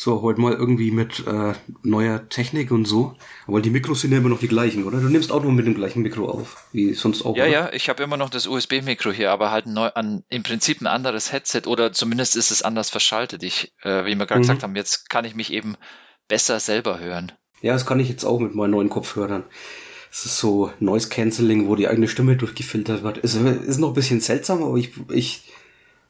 So, heute mal irgendwie mit äh, neuer Technik und so. Aber die Mikros sind ja immer noch die gleichen, oder? Du nimmst auch nur mit dem gleichen Mikro auf, wie sonst auch. Ja, oder? ja, ich habe immer noch das USB-Mikro hier, aber halt neu, an, im Prinzip ein anderes Headset oder zumindest ist es anders verschaltet. Ich, äh, wie wir gerade Mhm. gesagt haben, jetzt kann ich mich eben besser selber hören. Ja, das kann ich jetzt auch mit meinen neuen Kopfhörern. Es ist so Noise Cancelling, wo die eigene Stimme durchgefiltert wird. Es ist noch ein bisschen seltsam, aber ich, ich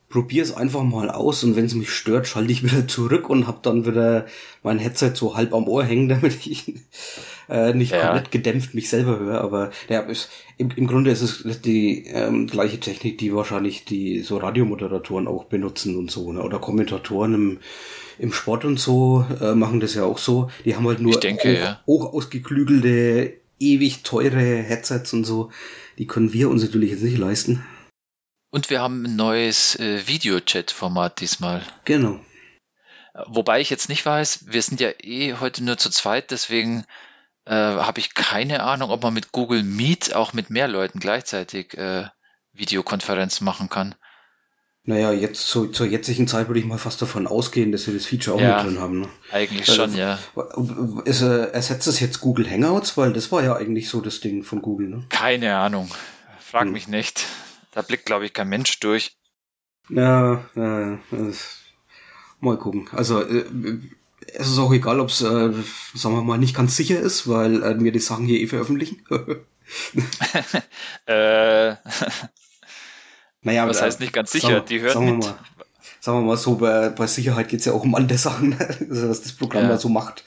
probiere es einfach mal aus und wenn es mich stört, schalte ich wieder zurück und habe dann wieder mein Headset so halb am Ohr hängen, damit ich äh, nicht Ja. komplett gedämpft mich selber höre. Aber ja, es, im, im Grunde ist es die ähm, gleiche Technik, die wahrscheinlich die so Radiomoderatoren auch benutzen und so, ne? oder Kommentatoren im, im Sport und so äh, machen das ja auch so. Die haben halt nur Ich denke, hoch, ja. hoch ausgeklügelte, ewig teure Headsets und so. Die können wir uns natürlich jetzt nicht leisten. Und wir haben ein neues äh, Videochat-Format diesmal. Genau. Wobei ich jetzt nicht weiß, wir sind ja eh heute nur zu zweit, deswegen äh, habe ich keine Ahnung, ob man mit Google Meet auch mit mehr Leuten gleichzeitig äh, Videokonferenzen machen kann. Naja, jetzt zu, zur jetzigen Zeit würde ich mal fast davon ausgehen, dass wir das Feature auch Ja. mit drin haben. Ne? Eigentlich Also, schon, ja. Ist, äh, ersetzt es jetzt Google Hangouts? Weil das war ja eigentlich so das Ding von Google, ne? Keine Ahnung. Frag Hm. mich nicht. Da blickt, glaube ich, kein Mensch durch. Ja, ja, das, mal gucken. Also, äh, es ist auch egal, ob es, äh, sagen wir mal, nicht ganz sicher ist, weil äh, wir die Sachen hier eh veröffentlichen. Äh, naja, aber, heißt nicht ganz sagen sicher? wir- Die hören sagen wir mit. Mal, sagen wir mal so, bei, bei Sicherheit geht's ja auch um andere Sachen, also, was das Programm Ja. da so macht.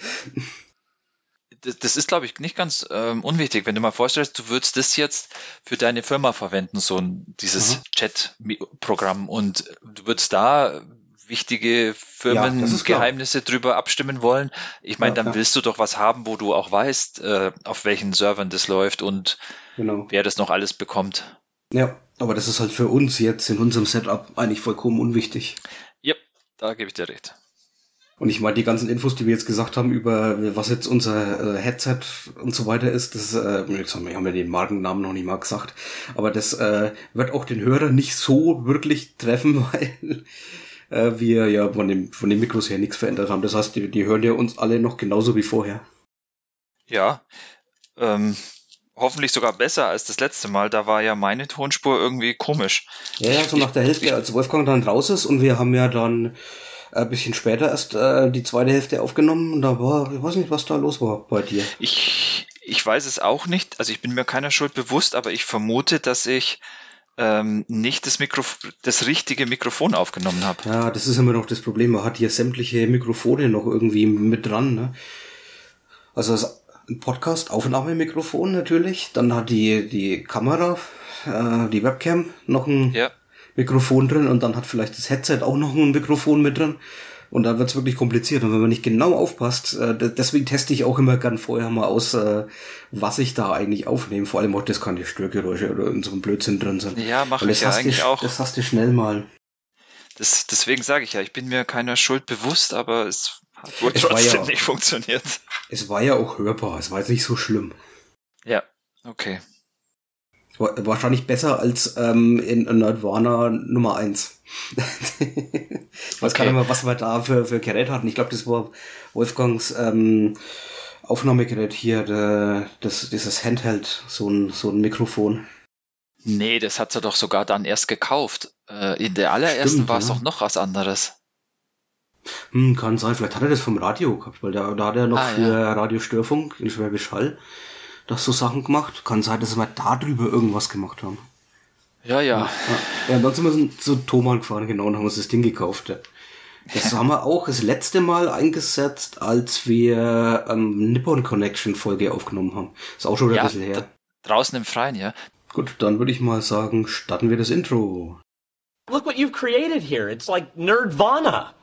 Das, das ist, glaube ich, nicht ganz ähm, unwichtig. Wenn du mal vorstellst, du würdest das jetzt für deine Firma verwenden, so ein, dieses Mhm. Chat-Programm und du würdest da wichtige Ja, klar. Firmengeheimnisse drüber abstimmen wollen. Ich meine, Ja, dann ja. willst du doch was haben, wo du auch weißt, äh, auf welchen Servern das läuft und Genau. wer das noch alles bekommt. Ja, aber das ist halt für uns jetzt in unserem Setup eigentlich vollkommen unwichtig. Yep, da gebe ich dir recht. Und ich meine, die ganzen Infos, die wir jetzt gesagt haben über was jetzt unser äh, Headset und so weiter ist, das, äh, jetzt haben wir, haben wir den Markennamen noch nicht mal gesagt, aber das äh, wird auch den Hörer nicht so wirklich treffen, weil äh, wir ja von dem, von den Mikros her nichts verändert haben. Das heißt, die, die hören ja uns alle noch genauso wie vorher. Ja, ähm, hoffentlich sogar besser als das letzte Mal. Da war ja meine Tonspur irgendwie komisch. Ja, ja, so nach der Hälfte, als Wolfgang dann raus ist und wir haben ja dann ein bisschen später erst äh, die zweite Hälfte aufgenommen und da war, ich weiß nicht, was da los war bei dir. Ich, ich weiß es auch nicht. Also ich bin mir keiner Schuld bewusst, aber ich vermute, dass ich ähm, nicht das, Mikrof das richtige Mikrofon aufgenommen habe. Ja, das ist immer noch das Problem. Man hat hier sämtliche Mikrofone noch irgendwie mit dran. Ne? Also das ein Podcast, Aufnahmemikrofon natürlich. Dann hat die, die Kamera, äh, die Webcam noch ein Ja, Mikrofon drin und dann hat vielleicht das Headset auch noch ein Mikrofon mit drin. Und dann wird's wirklich kompliziert. Und wenn man nicht genau aufpasst, äh, de- deswegen teste ich auch immer gern vorher mal aus, äh, was ich da eigentlich aufnehme. Vor allem auch, das keine Störgeräusche oder irgend so ein Blödsinn drin sind. ja mache Weil ich das ja eigentlich du, auch. Das hast du schnell mal. Das, deswegen sage ich ja, ich bin mir keiner Schuld bewusst, aber es hat wohl Es trotzdem ja- nicht funktioniert. Es war ja auch hörbar. Es war jetzt nicht so schlimm. Ja, okay. Wa- Wahrscheinlich besser als ähm, in Nerdwana Nummer 1. ich weiß gar Okay. nicht mehr, was wir da für, für Gerät hatten. Ich glaube, das war Wolfgangs ähm, Aufnahmegerät hier, der, das, dieses Handheld, so ein, so ein Mikrofon. Nee, das hat er doch sogar dann erst gekauft. Äh, in der allerersten Stimmt, war es ja. doch noch was anderes. Hm, kann sein, vielleicht hat er das vom Radio gehabt, weil da, da hat er noch Ah, für Radio Störfunk in Schwäbisch Hall das so Sachen gemacht. Kann sein, dass wir da drüber irgendwas gemacht haben. Ja, ja. Ja, ja und dann sind wir zu Thomann gefahren, genau, und haben uns das Ding gekauft. ja. Das haben wir auch das letzte Mal eingesetzt, als wir ähm, Nippon Connection Folge aufgenommen haben. Ist auch schon wieder Ja, ein bisschen her. Draußen im Freien, ja. Gut, dann würde ich mal sagen, starten wir das Intro. Look what you've created here. It's like Nerdvana.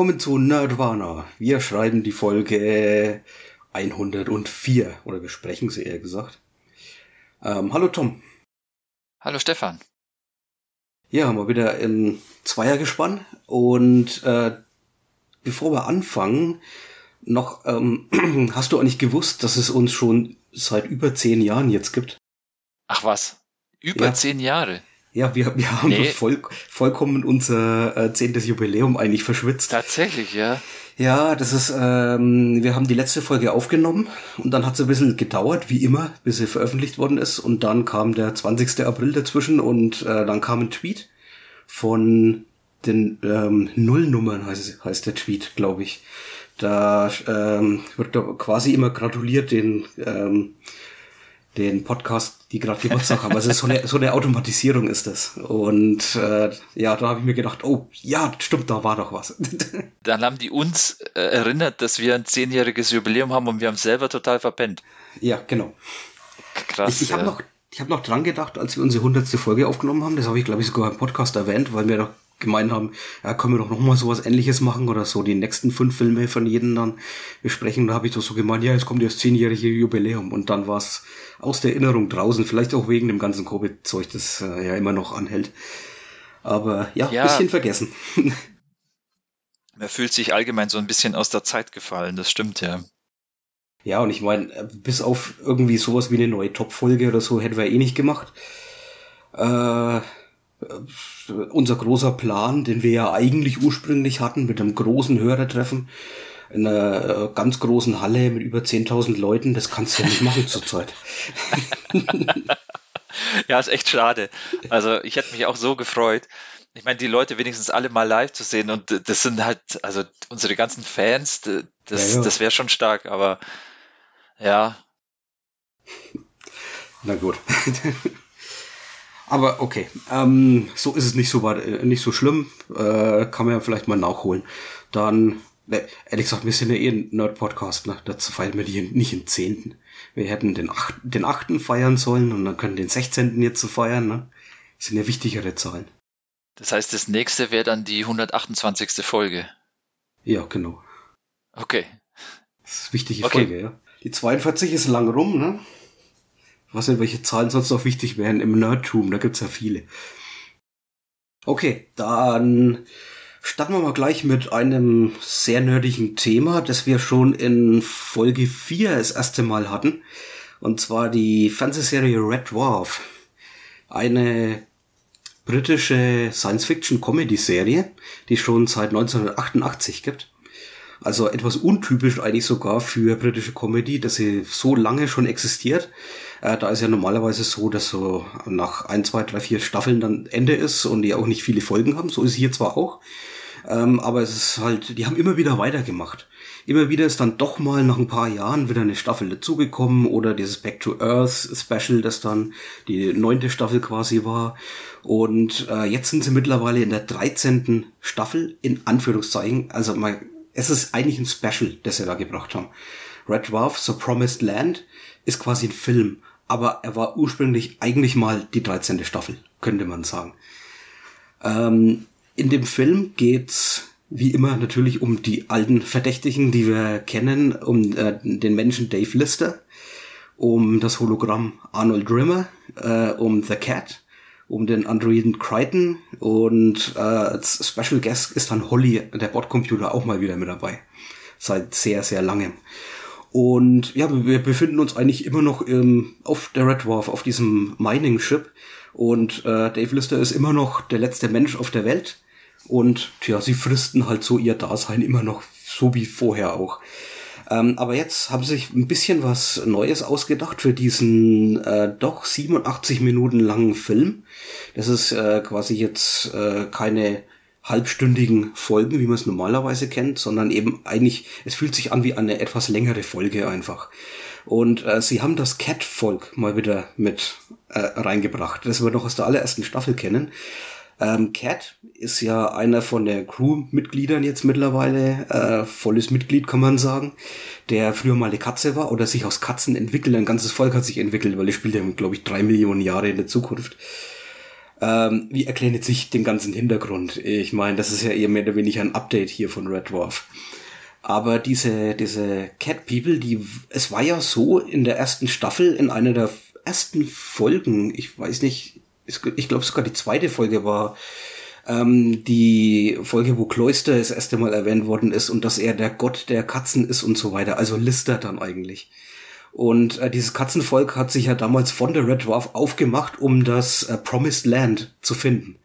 Willkommen zu Nerdwana. Wir schreiben die Folge 104 oder besprechen sie eher gesagt. Ähm, hallo Tom. Hallo Stefan. Ja, mal wieder im Zweiergespann und äh, bevor wir anfangen, noch, ähm, hast du eigentlich gewusst, dass es uns schon seit über zehn Jahren jetzt gibt? Ach was? Über ja. zehn Jahre? Ja, wir, wir haben nee. voll, vollkommen unser äh, zehntes Jubiläum eigentlich verschwitzt. Tatsächlich, ja. Ja, das ist, ähm, wir haben die letzte Folge aufgenommen und dann hat es ein bisschen gedauert, wie immer, bis sie veröffentlicht worden ist. Und dann kam der 20. April dazwischen und äh, dann kam ein Tweet von den ähm, Nullnummern, heißt, heißt der Tweet, glaube ich. Da ähm, wird quasi immer gratuliert den ähm, den Podcast, die gerade Geburtstag haben. Also so eine, so eine Automatisierung ist das. Und äh, ja, da habe ich mir gedacht, oh ja, stimmt, da war doch was. Dann haben die uns äh, erinnert, dass wir ein zehnjähriges Jubiläum haben und wir haben es selber total verpennt. Ja, genau. Krass. Ich, ich habe noch, ich habe noch dran gedacht, als wir unsere hundertste Folge aufgenommen haben. Das habe ich, glaube ich, sogar im Podcast erwähnt, weil wir doch gemeint haben, ja, können wir doch noch mal sowas ähnliches machen oder so, die nächsten fünf Filme von jedem dann besprechen. Da habe ich doch so gemeint, ja, jetzt kommt das zehnjährige Jubiläum und dann war es aus der Erinnerung draußen, vielleicht auch wegen dem ganzen Covid-Zeug, das äh, ja immer noch anhält. Aber ja, ja, bisschen vergessen. Man fühlt sich allgemein so ein bisschen aus der Zeit gefallen, das stimmt ja. Ja, und ich meine, äh, bis auf irgendwie sowas wie eine neue Top-Folge oder so hätten wir eh nicht gemacht. Äh, unser großer Plan, den wir ja eigentlich ursprünglich hatten, mit einem großen Hörertreffen in einer äh, ganz großen Halle mit über 10.000 Leuten, das kannst du ja nicht machen zurzeit. ja, ist echt schade. Also ich hätte mich auch so gefreut. Ich meine, die Leute wenigstens alle mal live zu sehen und das sind halt, also unsere ganzen Fans, das, ja, ja. das wäre schon stark, aber ja. Na gut. Aber okay, ähm, so ist es nicht so äh, nicht so schlimm. Äh, kann man ja vielleicht mal nachholen. Dann, ne, ehrlich gesagt, wir sind ja eh ein Nerd-Podcast, ne? Dazu feiern wir die nicht im Zehnten. Wir hätten den, Ach den achten feiern sollen und dann können den Sechzehnten jetzt so feiern, ne? Das sind ja wichtigere Zahlen. Das heißt, das nächste wäre dann die 128. Folge. Ja, genau. Okay. Das ist eine wichtige okay. Folge, ja. Die 42 ist lang rum, ne? Weiß nicht, welche Zahlen sonst noch wichtig wären im Nerdtum, da gibt's ja viele. Okay, dann starten wir mal gleich mit einem sehr nerdigen Thema, das wir schon in Folge 4 das erste Mal hatten. Und zwar die Fernsehserie Red Dwarf. Eine britische Science-Fiction-Comedy-Serie, die schon seit 1988 gibt. Also etwas untypisch eigentlich sogar für britische Comedy, dass sie so lange schon existiert. Äh, da ist ja normalerweise so, dass so nach ein, zwei, drei, vier Staffeln dann Ende ist und die auch nicht viele Folgen haben. So ist hier zwar auch. Ähm, aber es ist halt, die haben immer wieder weitergemacht. Immer wieder ist dann doch mal nach ein paar Jahren wieder eine Staffel dazugekommen oder dieses Back to Earth Special, das dann die neunte Staffel quasi war. Und äh, jetzt sind sie mittlerweile in der dreizehnten Staffel, in Anführungszeichen. Also mal, es ist eigentlich ein Special, das sie da gebracht haben. Red Dwarf, The Promised Land, ist quasi ein Film aber er war ursprünglich eigentlich mal die 13. Staffel, könnte man sagen. Ähm, in dem Film geht's wie immer natürlich um die alten Verdächtigen, die wir kennen, um äh, den Menschen Dave Lister, um das Hologramm Arnold Rimmer, äh, um The Cat, um den Androiden Crichton und äh, als Special Guest ist dann Holly, der Bordcomputer, auch mal wieder mit dabei. Seit sehr, sehr langem. Und ja, wir befinden uns eigentlich immer noch ähm, auf der Red Dwarf, auf diesem Mining Ship. Und äh, Dave Lister ist immer noch der letzte Mensch auf der Welt. Und tja, sie fristen halt so ihr Dasein immer noch so wie vorher auch. Ähm, aber jetzt haben sie sich ein bisschen was Neues ausgedacht für diesen äh, doch 87 Minuten langen Film. Das ist äh, quasi jetzt äh, keine halbstündigen Folgen, wie man es normalerweise kennt, sondern eben eigentlich, es fühlt sich an wie eine etwas längere Folge einfach. Und äh, sie haben das Cat-Volk mal wieder mit äh, reingebracht, das wir noch aus der allerersten Staffel kennen. Ähm, Cat ist ja einer von der Crew-Mitgliedern jetzt mittlerweile, äh, volles Mitglied kann man sagen, der früher mal eine Katze war oder sich aus Katzen entwickelt. Ein ganzes Volk hat sich entwickelt, weil er spielt ja, glaube ich, drei Millionen Jahre in der Zukunft. Ähm, wie erklären jetzt sich den ganzen Hintergrund? Ich meine, das ist ja eher mehr oder weniger ein Update hier von Red Dwarf. Aber diese, diese Cat People, die, es war ja so in der ersten Staffel, in einer der ersten Folgen, ich weiß nicht, ich glaube sogar die zweite Folge war, ähm, die Folge, wo Cloister das erste Mal erwähnt worden ist und dass er der Gott der Katzen ist und so weiter. Also Lister dann eigentlich. Und äh, dieses Katzenvolk hat sich ja damals von der Red Dwarf aufgemacht, um das äh, Promised Land zu finden.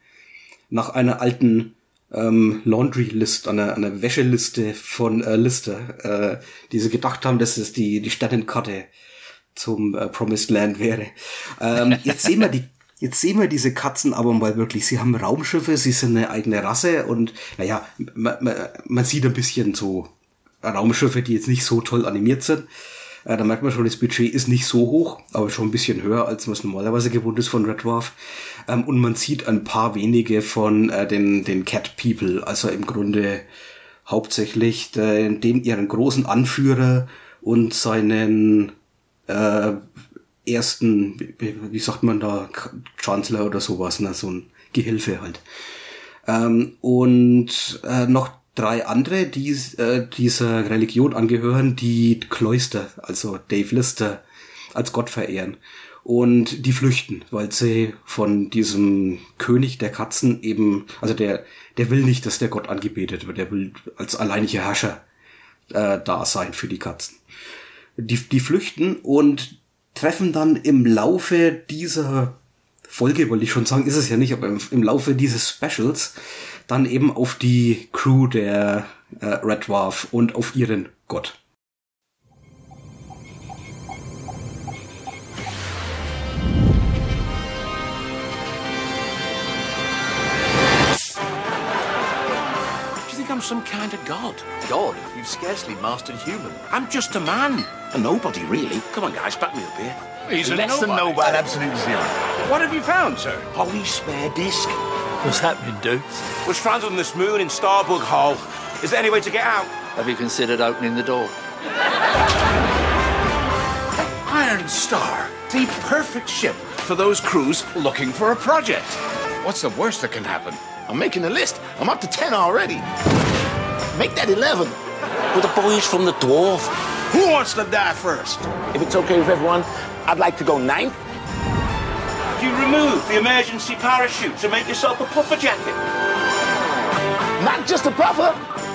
Nach einer alten ähm, Laundry-List, einer, einer Wäscheliste von äh, Lister, äh, die sie gedacht haben, dass es die, die Sternenkarte zum äh, Promised Land wäre. Ähm, jetzt sehen wir die Jetzt sehen wir diese Katzen aber mal wirklich. Sie haben Raumschiffe, sie sind eine eigene Rasse und naja, man, man, man sieht ein bisschen so Raumschiffe, die jetzt nicht so toll animiert sind. Äh, da merkt man schon, das Budget ist nicht so hoch, aber schon ein bisschen höher, als man es normalerweise gewohnt ist von Red Dwarf. Ähm, und man sieht ein paar wenige von äh, den, den Cat People, also im Grunde hauptsächlich den, den ihren großen Anführer und seinen äh, ersten, wie, sagt man da, Chancellor oder sowas, ne? so ein Gehilfe halt. Ähm, und äh, noch drei andere, die äh, dieser Religion angehören, die Cloister, also Dave Lister, als Gott verehren. Und die flüchten, weil sie von diesem König der Katzen eben, also der, der will nicht, dass der Gott angebetet wird, der will als alleiniger Herrscher äh, da sein für die Katzen. Die, die flüchten und treffen dann im Laufe dieser Folge, wollte ich schon sagen, ist es ja nicht, aber im, im Laufe dieses Specials dann eben auf die Crew der äh, Red Dwarf und auf ihren Gott. I'm some kind of god. God? You've scarcely mastered human. I'm just a man. A nobody, really. Come on, guys, back me up here. He's a Less nobody. than nobody. An absolute zero. What have you found, sir? Holy spare disc. What's happening, dude? We're stranded on this moon in Starbug Hole. Is there any way to get out? Have you considered opening the door? Iron Star. The perfect ship for those crews looking for a project. What's the worst that can happen? I'm making a list. I'm up to 10 already. Make that 11. With the boys from the dwarf. Who wants to die first? If it's okay with everyone, I'd like to go ninth. You remove the emergency parachute to make yourself a puffer jacket. Not just a puffer.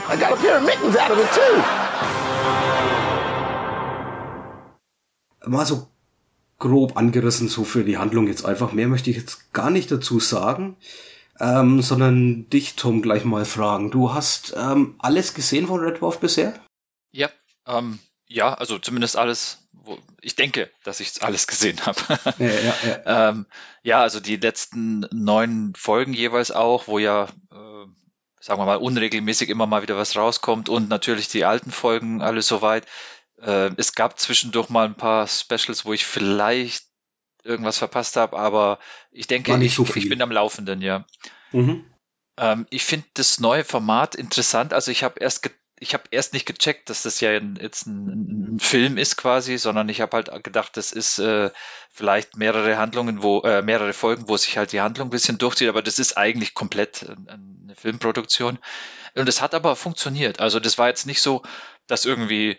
I got a pair of mittens out of it, too. Mal so grob angerissen, so für die Handlung jetzt einfach. Mehr möchte ich jetzt gar nicht dazu sagen. ähm, sondern dich, Tom, gleich mal fragen. Du hast ähm, alles gesehen von Red Dwarf bisher? Ja, ähm, ja, also zumindest alles, wo, ich denke, dass ich alles gesehen habe. Ja, ja, ja. ähm, ja, also die letzten neun Folgen jeweils auch, wo ja, äh, sagen wir mal, unregelmäßig immer mal wieder was rauskommt und natürlich die alten Folgen alles soweit. Äh, es gab zwischendurch mal ein paar Specials, wo ich vielleicht irgendwas verpasst habe, aber ich denke, ich, so ich, bin am Laufenden, ja. Mhm. Ähm, ich finde das neue Format interessant. Also ich habe erst ich habe erst nicht gecheckt, dass das ja jetzt ein, ein Film ist quasi, sondern ich habe halt gedacht, das ist äh, vielleicht mehrere Handlungen, wo äh, mehrere Folgen, wo sich halt die Handlung ein bisschen durchzieht, aber das ist eigentlich komplett eine Filmproduktion. Und es hat aber funktioniert. Also das war jetzt nicht so, dass irgendwie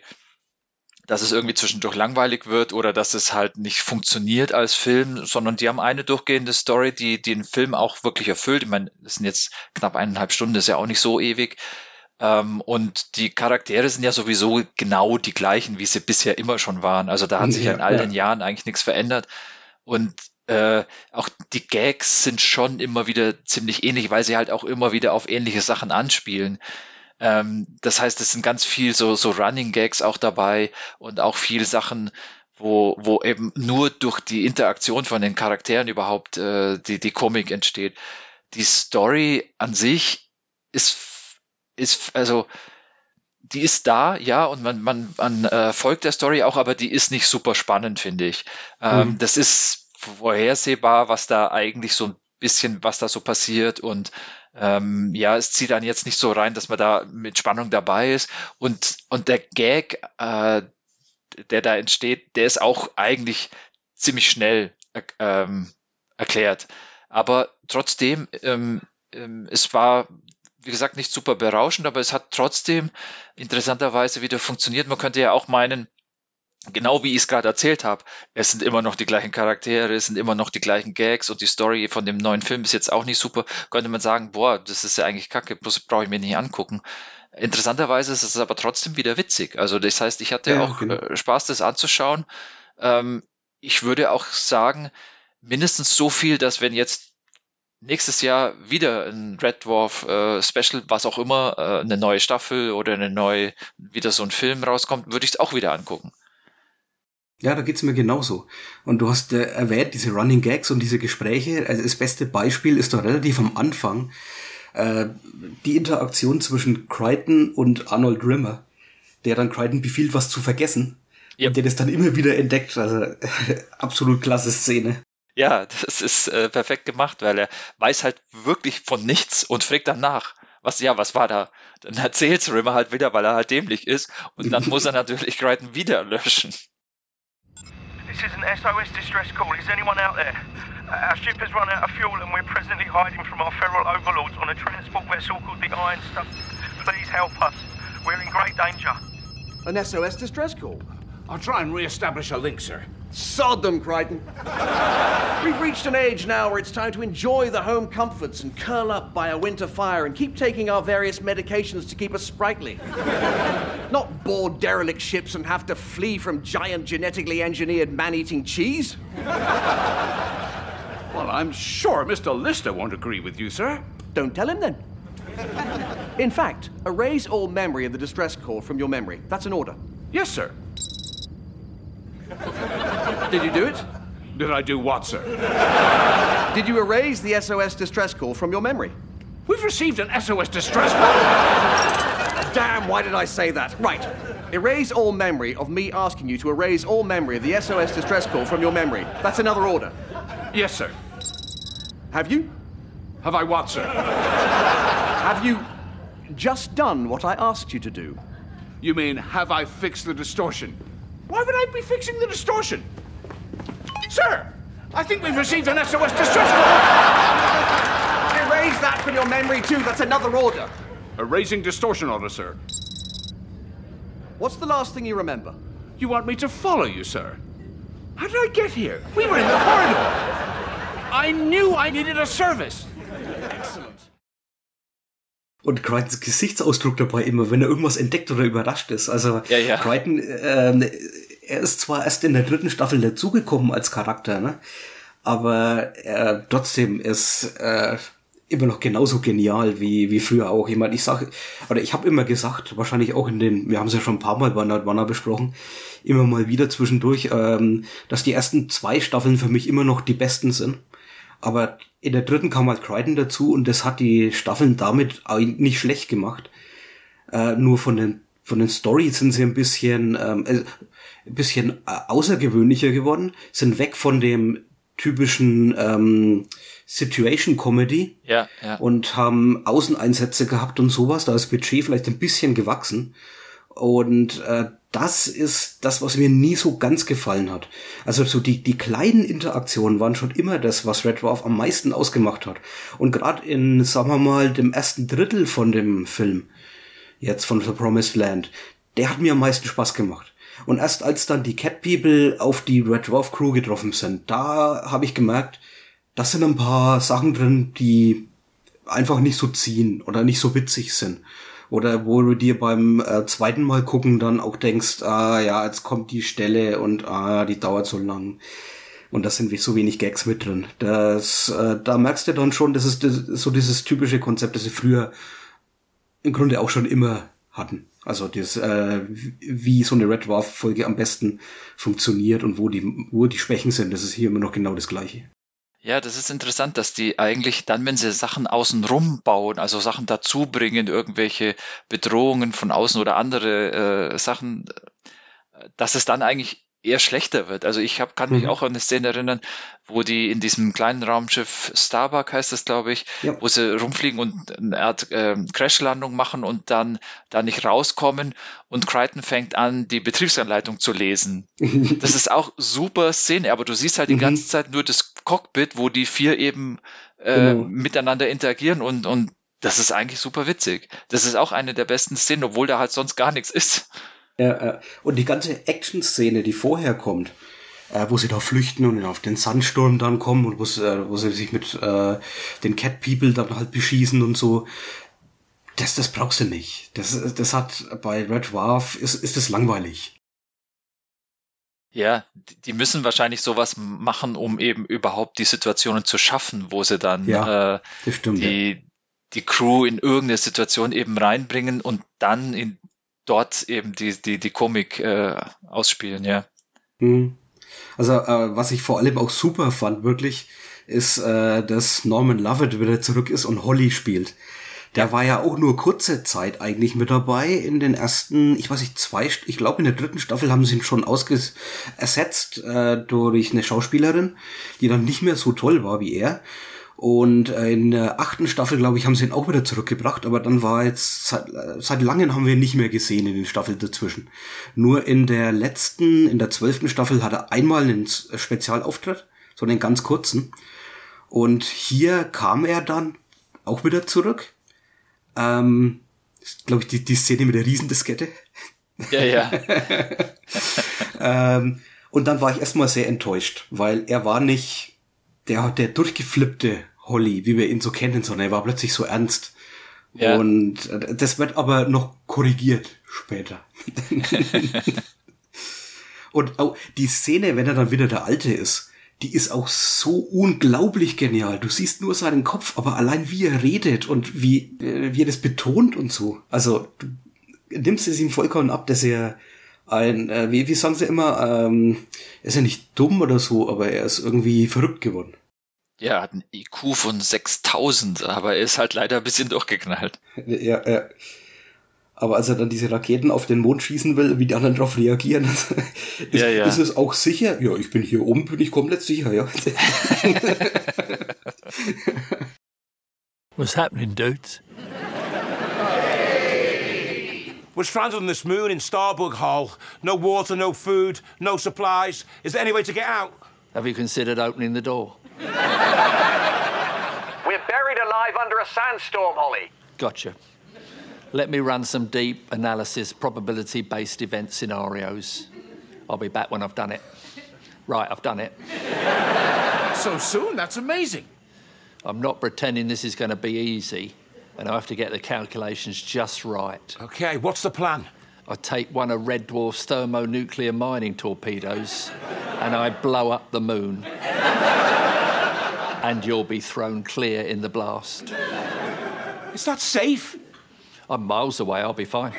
dass es irgendwie zwischendurch langweilig wird oder dass es halt nicht funktioniert als Film, sondern die haben eine durchgehende Story, die, die den Film auch wirklich erfüllt. Ich meine, das sind jetzt knapp eineinhalb Stunden, das ist ja auch nicht so ewig. Ähm, und die Charaktere sind ja sowieso genau die gleichen, wie sie bisher immer schon waren. Also da hat sich ja, in all den Jahren eigentlich nichts verändert. Und äh, auch die Gags sind schon immer wieder ziemlich ähnlich, weil sie halt auch immer wieder auf ähnliche Sachen anspielen. Ähm, das heißt, es sind ganz viel so, so Running Gags auch dabei und auch viel Sachen, wo, wo eben nur durch die Interaktion von den Charakteren überhaupt äh, die, die Komik entsteht. Die Story an sich ist, ist also die ist da, ja, und man, man, man äh, folgt der Story auch, aber die ist nicht super spannend, finde ich. Ähm, mhm. Das ist vorhersehbar, was da eigentlich so ein bisschen, was da so passiert und ähm, ja, es zieht dann jetzt nicht so rein, dass man da mit Spannung dabei ist. Und, und der Gag, äh, der da entsteht, der ist auch eigentlich ziemlich schnell äh, ähm, erklärt. Aber trotzdem, ähm, ähm, es war, wie gesagt, nicht super berauschend, aber es hat trotzdem interessanterweise wieder funktioniert. Man könnte ja auch meinen, genau wie ich es gerade erzählt habe, es sind immer noch die gleichen Charaktere, es sind immer noch die gleichen Gags und die Story von dem neuen Film ist jetzt auch nicht super, könnte man sagen, boah, das ist ja eigentlich kacke, bloß brauche ich mir nicht angucken. Interessanterweise ist es aber trotzdem wieder witzig. Also das heißt, ich hatte Ja, auch genau. äh, Spaß, das anzuschauen. Ähm, ich würde auch sagen, mindestens so viel, dass wenn jetzt nächstes Jahr wieder ein Red Dwarf äh, Special, was auch immer, äh, eine neue Staffel oder eine neue, wieder so ein Film rauskommt, würde ich es auch wieder angucken. Ja, da geht's mir genauso. Und du hast äh, erwähnt, diese Running Gags und diese Gespräche. Also das beste Beispiel ist doch relativ am Anfang äh, die Interaktion zwischen Crichton und Arnold Rimmer, der dann Crichton befiehlt, was zu vergessen. Ja. Und der das dann immer wieder entdeckt. Also absolut klasse Szene. Ja, das ist äh, perfekt gemacht, weil er weiß halt wirklich von nichts und fragt dann nach. Was, ja, was war da? Dann erzählt's Rimmer halt wieder, weil er halt dämlich ist. Und dann muss er natürlich Crichton wieder löschen. This is an SOS distress call. Is anyone out there? Uh, Our ship has run out of fuel and we're presently hiding from our federal overlords on a transport vessel called the Iron Stuff. Please help us. We're in great danger. An SOS distress call. I'll try and re-establish a link, sir. Sod them, Crichton. We've reached an age now where it's time to enjoy the home comforts and curl up by a winter fire and keep taking our various medications to keep us sprightly. Not board derelict ships and have to flee from giant genetically engineered man eating cheese. Well, I'm sure Mr. Lister won't agree with you, sir. Don't tell him then. In fact, erase all memory of the distress call from your memory. That's an order. Yes, sir. Did you do it? Did I do what, sir? Did you erase the SOS distress call from your memory? We've received an SOS distress call. Damn, why did I say that? Right. Erase all memory of me asking you to erase all memory of the SOS distress call from your memory. That's another order. yes, sir. Have you? Have I what, sir? Have you just done what I asked you to do? You mean, have I fixed the distortion? Why would I be fixing the distortion? Sir, I think we've received an SOS distress call. Erase that from your memory too. That's another order. Erasing distortion order, sir. What's the last thing you remember? You want me to follow you, sir? How did I get here? We were in the corridor. I knew I needed a service. Excellent. Und Crichtons Gesichtsausdruck dabei immer, wenn er irgendwas entdeckt oder überrascht ist. Also Ja, ja. Crichton, ähm, er ist zwar erst in der dritten Staffel dazugekommen als Charakter, ne? aber äh, trotzdem ist äh, immer noch genauso genial wie, wie früher auch. Ich meine, ich sage, oder ich habe immer gesagt, wahrscheinlich auch in den, wir haben es ja schon ein paar Mal bei Nerdwanner besprochen, immer mal wieder zwischendurch, ähm, dass die ersten zwei Staffeln für mich immer noch die besten sind. Aber in der dritten kam halt Crichton dazu und das hat die Staffeln damit nicht schlecht gemacht. Äh, nur von den von den Stories sind sie ein bisschen ähm, äh, ein bisschen äh, außergewöhnlicher geworden, sind weg von dem typischen ähm, Situation Comedy Ja, ja. und haben Außeneinsätze gehabt und sowas. Da ist Budget vielleicht ein bisschen gewachsen. Und äh, das ist das, was mir nie so ganz gefallen hat. Also so die, die kleinen Interaktionen waren schon immer das, was Red Dwarf am meisten ausgemacht hat. Und gerade in, sagen wir mal, dem ersten Drittel von dem Film, jetzt von The Promised Land, der hat mir am meisten Spaß gemacht. Und erst als dann die Cat People auf die Red Dwarf Crew getroffen sind, da habe ich gemerkt, das sind ein paar Sachen drin, die einfach nicht so ziehen oder nicht so witzig sind. Oder wo du dir beim äh, zweiten Mal gucken dann auch denkst, ah ja, jetzt kommt die Stelle und ah, die dauert so lang. Und da sind so wenig Gags mit drin. Das, äh, da merkst du dann schon, das ist so dieses typische Konzept, das sie früher im Grunde auch schon immer hatten. Also das, äh, wie so eine Red Dwarf Folge am besten funktioniert und wo die, wo die Schwächen sind, das ist hier immer noch genau das Gleiche. Ja, das ist interessant, dass die eigentlich dann, wenn sie Sachen außenrum bauen, also Sachen dazu bringen, irgendwelche Bedrohungen von außen oder andere äh, Sachen, äh, dass es dann eigentlich eher schlechter wird. Also ich hab, kann mich mhm. auch an eine Szene erinnern, wo die in diesem kleinen Raumschiff Starbuck heißt das, glaube ich, ja. wo sie rumfliegen und eine Art äh, Crashlandung machen und dann da nicht rauskommen und Crichton fängt an, die Betriebsanleitung zu lesen. das ist auch super Szene, aber du siehst halt die mhm. ganze Zeit nur das Cockpit, wo die vier eben äh, genau. miteinander interagieren und, und das ist eigentlich super witzig. Das ist auch eine der besten Szenen, obwohl da halt sonst gar nichts ist. Ja, und die ganze Action-Szene, die vorher kommt, äh, wo sie da flüchten und auf den Sandsturm dann kommen und wo, äh, wo sie sich mit äh, den Cat People dann halt beschießen und so, das, das brauchst du nicht. Das, das hat bei Red Dwarf ist, ist das langweilig. Ja, die müssen wahrscheinlich sowas machen, um eben überhaupt die Situationen zu schaffen, wo sie dann ja, äh, stimmt, die, ja. die Crew in irgendeine Situation eben reinbringen und dann in dort eben die, die, die Komik äh, ausspielen, ja. Mhm. Also, äh, was ich vor allem auch super fand, wirklich, ist, äh, dass Norman Lovett wieder zurück ist und Holly spielt. Der war ja auch nur kurze Zeit eigentlich mit dabei in den ersten, ich weiß nicht, zwei, ich glaube in der dritten Staffel haben sie ihn schon ausges ersetzt äh, durch eine Schauspielerin, die dann nicht mehr so toll war wie er. Und äh, in der achten Staffel, glaube ich, haben sie ihn auch wieder zurückgebracht, aber dann war jetzt, seit, äh, seit langem haben wir ihn nicht mehr gesehen in den Staffeln dazwischen. Nur in der letzten, in der zwölften Staffel hat er einmal einen Spezialauftritt, so einen ganz kurzen. Und hier kam er dann auch wieder zurück. Ähm, glaube ich, die, die Szene mit der Riesendiskette. Ja, ja. ähm, und dann war ich erstmal sehr enttäuscht, weil er war nicht der, der durchgeflippte Holly, wie wir ihn so kennen, sondern er war plötzlich so ernst. Ja. Und äh, das wird aber noch korrigiert später. und auch die Szene, wenn er dann wieder der Alte ist, die ist auch so unglaublich genial. Du siehst nur seinen Kopf, aber allein wie er redet und wie, äh, wie er das betont und so. Also du nimmst es ihm vollkommen ab, dass er ein, äh, wie, wie sagen sie immer, ähm, er ist ja nicht dumm oder so, aber er ist irgendwie verrückt geworden. Ja, er hat einen IQ von 6000, aber er ist halt leider ein bisschen durchgeknallt. Ja, ja. Aber als er dann diese Raketen auf den Mond schießen will, wie die anderen darauf reagieren, ist, ja, ja. ist es auch sicher? Ja, ich bin hier oben, bin ich komplett sicher, ja. What's happening, dudes? We're stranded on this moon in Starbug Hall. No water, no food, no supplies. Is there any way to get out? Have you considered opening the door? We're buried alive under a sandstorm, Holly. Gotcha. Let me run some deep analysis, probability based event scenarios. I'll be back when I've done it. Right, I've done it. So soon? That's amazing. I'm not pretending this is going to be easy, and I have to get the calculations just right. Okay, what's the plan? I take one of Red Dwarf's thermonuclear mining torpedoes and I blow up the moon. and you'll be thrown clear in the blast. Is that safe? I'm miles away, I'll be fine.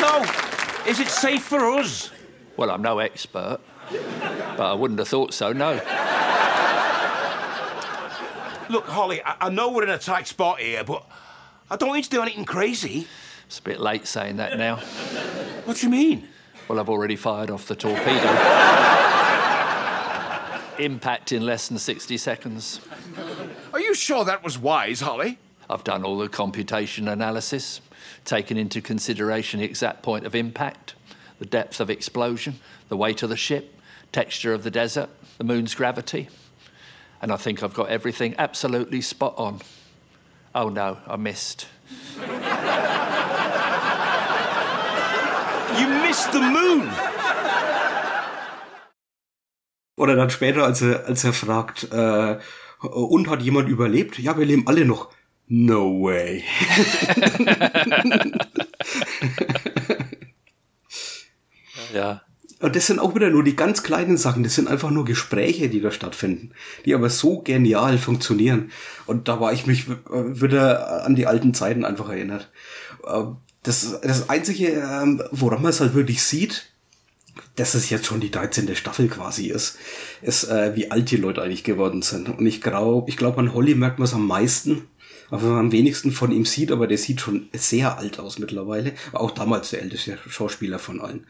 No! Is it safe for us? Well, I'm no expert, but I wouldn't have thought so, no. Look, Holly, I, I know we're in a tight spot here, but I don't need to do anything crazy. It's a bit late saying that now. What do you mean? Well, I've already fired off the torpedo. Impact in less than 60 seconds. Are you sure that was wise, Holly? I've done all the computation analysis, taken into consideration the exact point of impact, the depth of explosion, the weight of the ship, texture of the desert, the moon's gravity. And I think I've got everything absolutely spot on. Oh no, I missed. You missed the moon! Oder dann später, als er, als er fragt, äh, und hat jemand überlebt? Ja, wir leben alle noch. No way. ja. Und das sind auch wieder nur die ganz kleinen Sachen. Das sind einfach nur Gespräche, die da stattfinden, die aber so genial funktionieren. Und da war ich mich wieder an die alten Zeiten einfach erinnert. Ähm, das, das Einzige, ähm, woran man es halt wirklich sieht, dass es jetzt schon die 13. Staffel quasi ist, ist, äh, wie alt die Leute eigentlich geworden sind. Und ich glaube, ich glaube, an Holly merkt man es am meisten, Aber wenn man am wenigsten von ihm sieht, aber der sieht schon sehr alt aus mittlerweile. War auch damals der älteste Schauspieler von allen.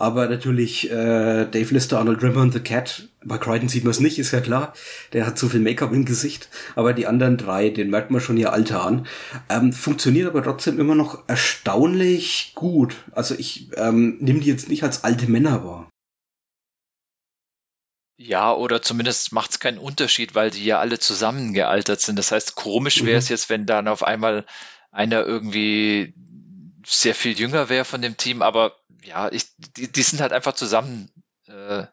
Aber natürlich äh, Dave Lister, Arnold Rimmer und The Cat. Bei Crichton sieht man es nicht, ist ja klar. Der hat zu viel Make-up im Gesicht. Aber die anderen drei, den merkt man schon ihr Alter an. Ähm, funktioniert aber trotzdem immer noch erstaunlich gut. Also ich ähm, nehme die jetzt nicht als alte Männer wahr. Ja, oder zumindest macht es keinen Unterschied, weil die ja alle zusammen gealtert sind. Das heißt, komisch wäre es mhm. jetzt, wenn dann auf einmal einer irgendwie sehr viel jünger wäre von dem Team, aber ja, ich, die, die sind halt einfach zusammen äh,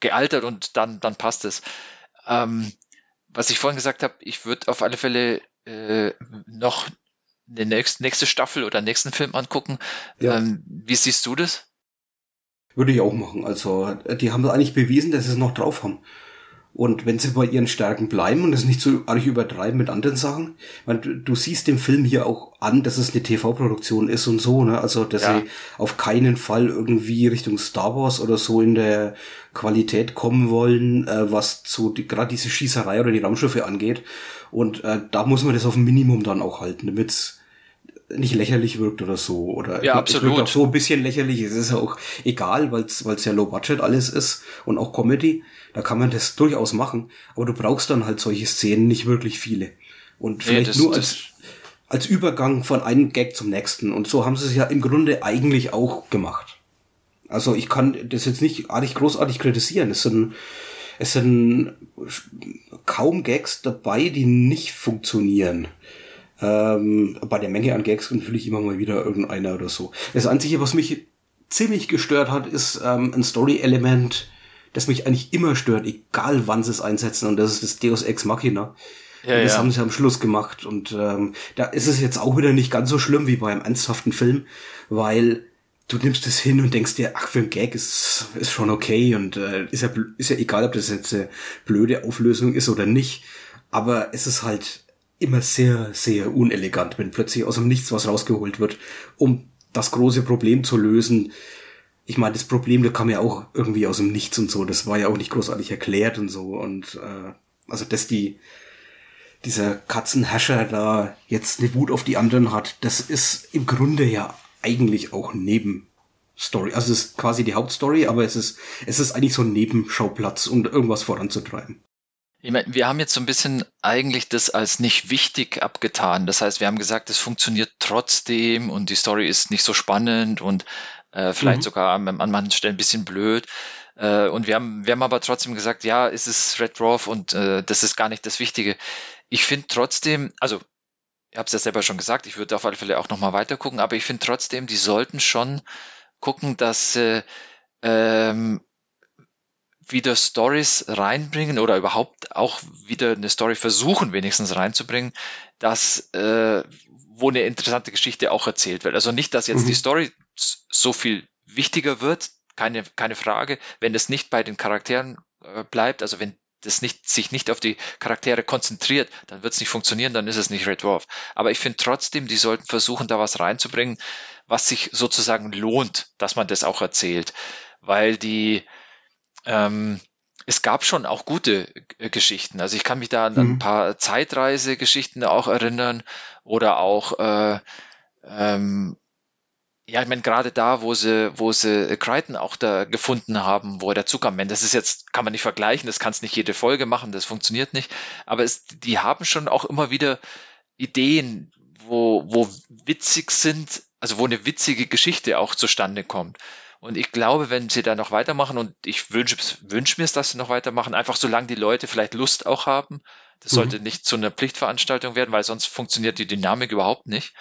gealtert und dann, dann passt es. Ähm, was ich vorhin gesagt habe, ich würde auf alle Fälle äh, noch eine nächste, nächste Staffel oder nächsten Film angucken. Ja. Ähm, wie siehst du das? Würde ich auch machen. Also, die haben eigentlich bewiesen, dass sie es noch drauf haben. Und wenn sie bei ihren Stärken bleiben und es nicht so arg übertreiben mit anderen Sachen, weil du, siehst dem Film hier auch an, dass es eine TV-Produktion ist und so, ne? Also, dass ja. sie auf keinen Fall irgendwie Richtung Star Wars oder so in der Qualität kommen wollen, äh, was so die, gerade diese Schießerei oder die Raumschiffe angeht. Und äh, da muss man das auf ein Minimum dann auch halten, damit nicht lächerlich wirkt oder so. Oder ja, absolut. Es wirkt auch so ein bisschen lächerlich. Es ist ja auch egal, weil es ja Low Budget alles ist und auch Comedy. Da kann man das durchaus machen. Aber du brauchst dann halt solche Szenen nicht wirklich viele. Und vielleicht nee, das, nur als, als Übergang von einem Gag zum nächsten. Und so haben sie es ja im Grunde eigentlich auch gemacht. Also ich kann das jetzt nicht artig großartig kritisieren. Es sind, es sind kaum Gags dabei, die nicht funktionieren. Ähm, bei der Menge an Gags natürlich immer mal wieder irgendeiner oder so. Das Einzige, was mich ziemlich gestört hat, ist ähm, ein Story-Element, das mich eigentlich immer stört, egal wann sie es einsetzen, und das ist das Deus Ex Machina. Ja, das ja. haben sie am Schluss gemacht. Und ähm, da ist es jetzt auch wieder nicht ganz so schlimm wie bei einem ernsthaften Film, weil du nimmst es hin und denkst dir, ach, für ein Gag ist, ist schon okay und äh, ist, ja, ist ja egal, ob das jetzt eine blöde Auflösung ist oder nicht. Aber es ist halt immer sehr, sehr unelegant, wenn plötzlich aus dem Nichts was rausgeholt wird, um das große Problem zu lösen. Ich meine, das Problem, da kam ja auch irgendwie aus dem Nichts und so. Das war ja auch nicht großartig erklärt und so. Und äh, also, dass die dieser Katzenherrscher da jetzt eine Wut auf die anderen hat, das ist im Grunde ja eigentlich auch Nebenstory. Also es ist quasi die Hauptstory, aber es ist, es ist eigentlich so ein Nebenschauplatz, um irgendwas voranzutreiben. Ich meine, wir haben jetzt so ein bisschen eigentlich das als nicht wichtig abgetan. Das heißt, wir haben gesagt, es funktioniert trotzdem und die Story ist nicht so spannend und äh, vielleicht mhm. sogar an, an manchen Stellen ein bisschen blöd. Äh, und wir haben, wir haben aber trotzdem gesagt, ja, es ist Red Dwarf und äh, das ist gar nicht das Wichtige. Ich finde trotzdem, also ich habe es ja selber schon gesagt, ich würde auf alle Fälle auch nochmal weiter gucken, aber ich finde trotzdem, die sollten schon gucken, dass äh, ähm, wieder Stories reinbringen oder überhaupt auch wieder eine Story versuchen, wenigstens reinzubringen, dass äh, wo eine interessante Geschichte auch erzählt wird. Also nicht, dass jetzt mhm. die Story so viel wichtiger wird, keine, keine Frage, wenn es nicht bei den Charakteren äh, bleibt, also wenn das nicht, sich nicht auf die Charaktere konzentriert, dann wird es nicht funktionieren, dann ist es nicht Red Dwarf. Aber ich finde trotzdem, die sollten versuchen, da was reinzubringen, was sich sozusagen lohnt, dass man das auch erzählt. Weil die, ähm, es gab schon auch gute äh, Geschichten. Also ich kann mich da an mhm. ein paar Zeitreisegeschichten auch erinnern oder auch äh, ähm, ja, ich meine, gerade da, wo sie, wo sie Crichton auch da gefunden haben, wo der Zug am Ende, das ist jetzt, kann man nicht vergleichen, das kannst nicht jede Folge machen, das funktioniert nicht. Aber es, die haben schon auch immer wieder Ideen, wo, wo witzig sind, also wo eine witzige Geschichte auch zustande kommt. Und ich glaube, wenn sie da noch weitermachen, und ich wünsche wünsch mir es, dass sie noch weitermachen, einfach solange die Leute vielleicht Lust auch haben, das mhm. sollte nicht zu einer Pflichtveranstaltung werden, weil sonst funktioniert die Dynamik überhaupt nicht.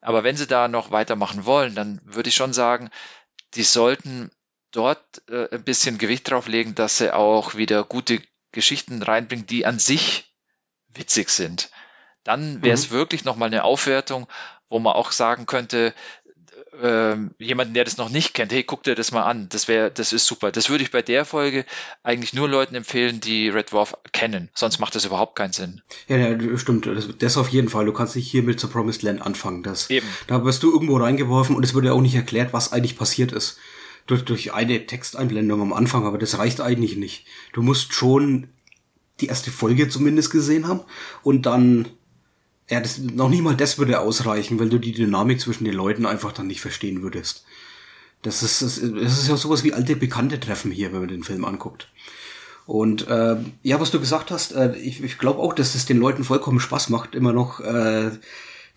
Aber wenn sie da noch weitermachen wollen, dann würde ich schon sagen, die sollten dort äh, ein bisschen Gewicht drauf legen, dass sie auch wieder gute Geschichten reinbringen, die an sich witzig sind. Dann wäre es mhm. wirklich nochmal eine Aufwertung, wo man auch sagen könnte, ähm, jemanden, der das noch nicht kennt, hey, guck dir das mal an, das wäre, das ist super. Das würde ich bei der Folge eigentlich nur Leuten empfehlen, die Red Dwarf kennen. Sonst macht das überhaupt keinen Sinn. Ja, ja stimmt. Das, das auf jeden Fall. Du kannst nicht hier mit The Promised Land anfangen. Das, Eben. Da wirst du irgendwo reingeworfen und es wird ja auch nicht erklärt, was eigentlich passiert ist. Durch, durch eine Texteinblendung am Anfang, aber das reicht eigentlich nicht. Du musst schon die erste Folge zumindest gesehen haben. Und dann, ja, das, noch nicht mal das würde ausreichen, weil du die Dynamik zwischen den Leuten einfach dann nicht verstehen würdest. Das ist, das ist ja sowas wie alte Bekannte treffen hier, wenn man den Film anguckt. Und äh, ja, was du gesagt hast, äh, ich, ich glaube auch, dass es den Leuten vollkommen Spaß macht, immer noch äh,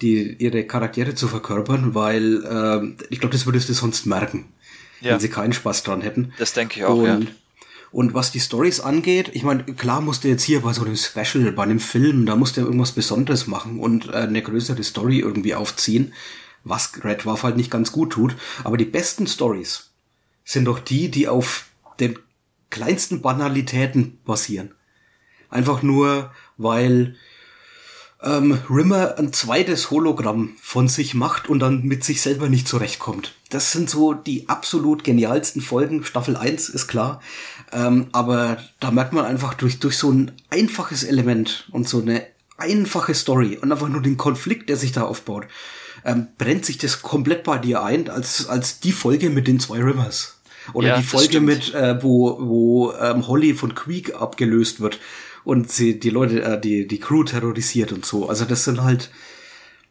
die ihre Charaktere zu verkörpern, weil äh, ich glaube, das würdest du sonst merken, Ja. wenn sie keinen Spaß dran hätten. Das denke ich auch, und, ja. Und was die Stories angeht, ich meine, klar musst du jetzt hier bei so einem Special, bei einem Film, da musst du irgendwas Besonderes machen und äh, eine größere Story irgendwie aufziehen, was Red Dwarf halt nicht ganz gut tut. Aber die besten Stories sind doch die, die auf den kleinsten Banalitäten basieren. Einfach nur, weil ähm, Rimmer ein zweites Hologramm von sich macht und dann mit sich selber nicht zurechtkommt. Das sind so die absolut genialsten Folgen. Staffel 1 ist klar. Ähm, aber da merkt man einfach durch, durch so ein einfaches Element und so eine einfache Story und einfach nur den Konflikt, der sich da aufbaut, ähm, brennt sich das komplett bei dir ein, als, als die Folge mit den zwei Rimmers. Oder Ja, die Folge mit, äh, wo, wo ähm, Holly von Queek abgelöst wird und sie die Leute, äh, die, die Crew terrorisiert und so. Also das sind halt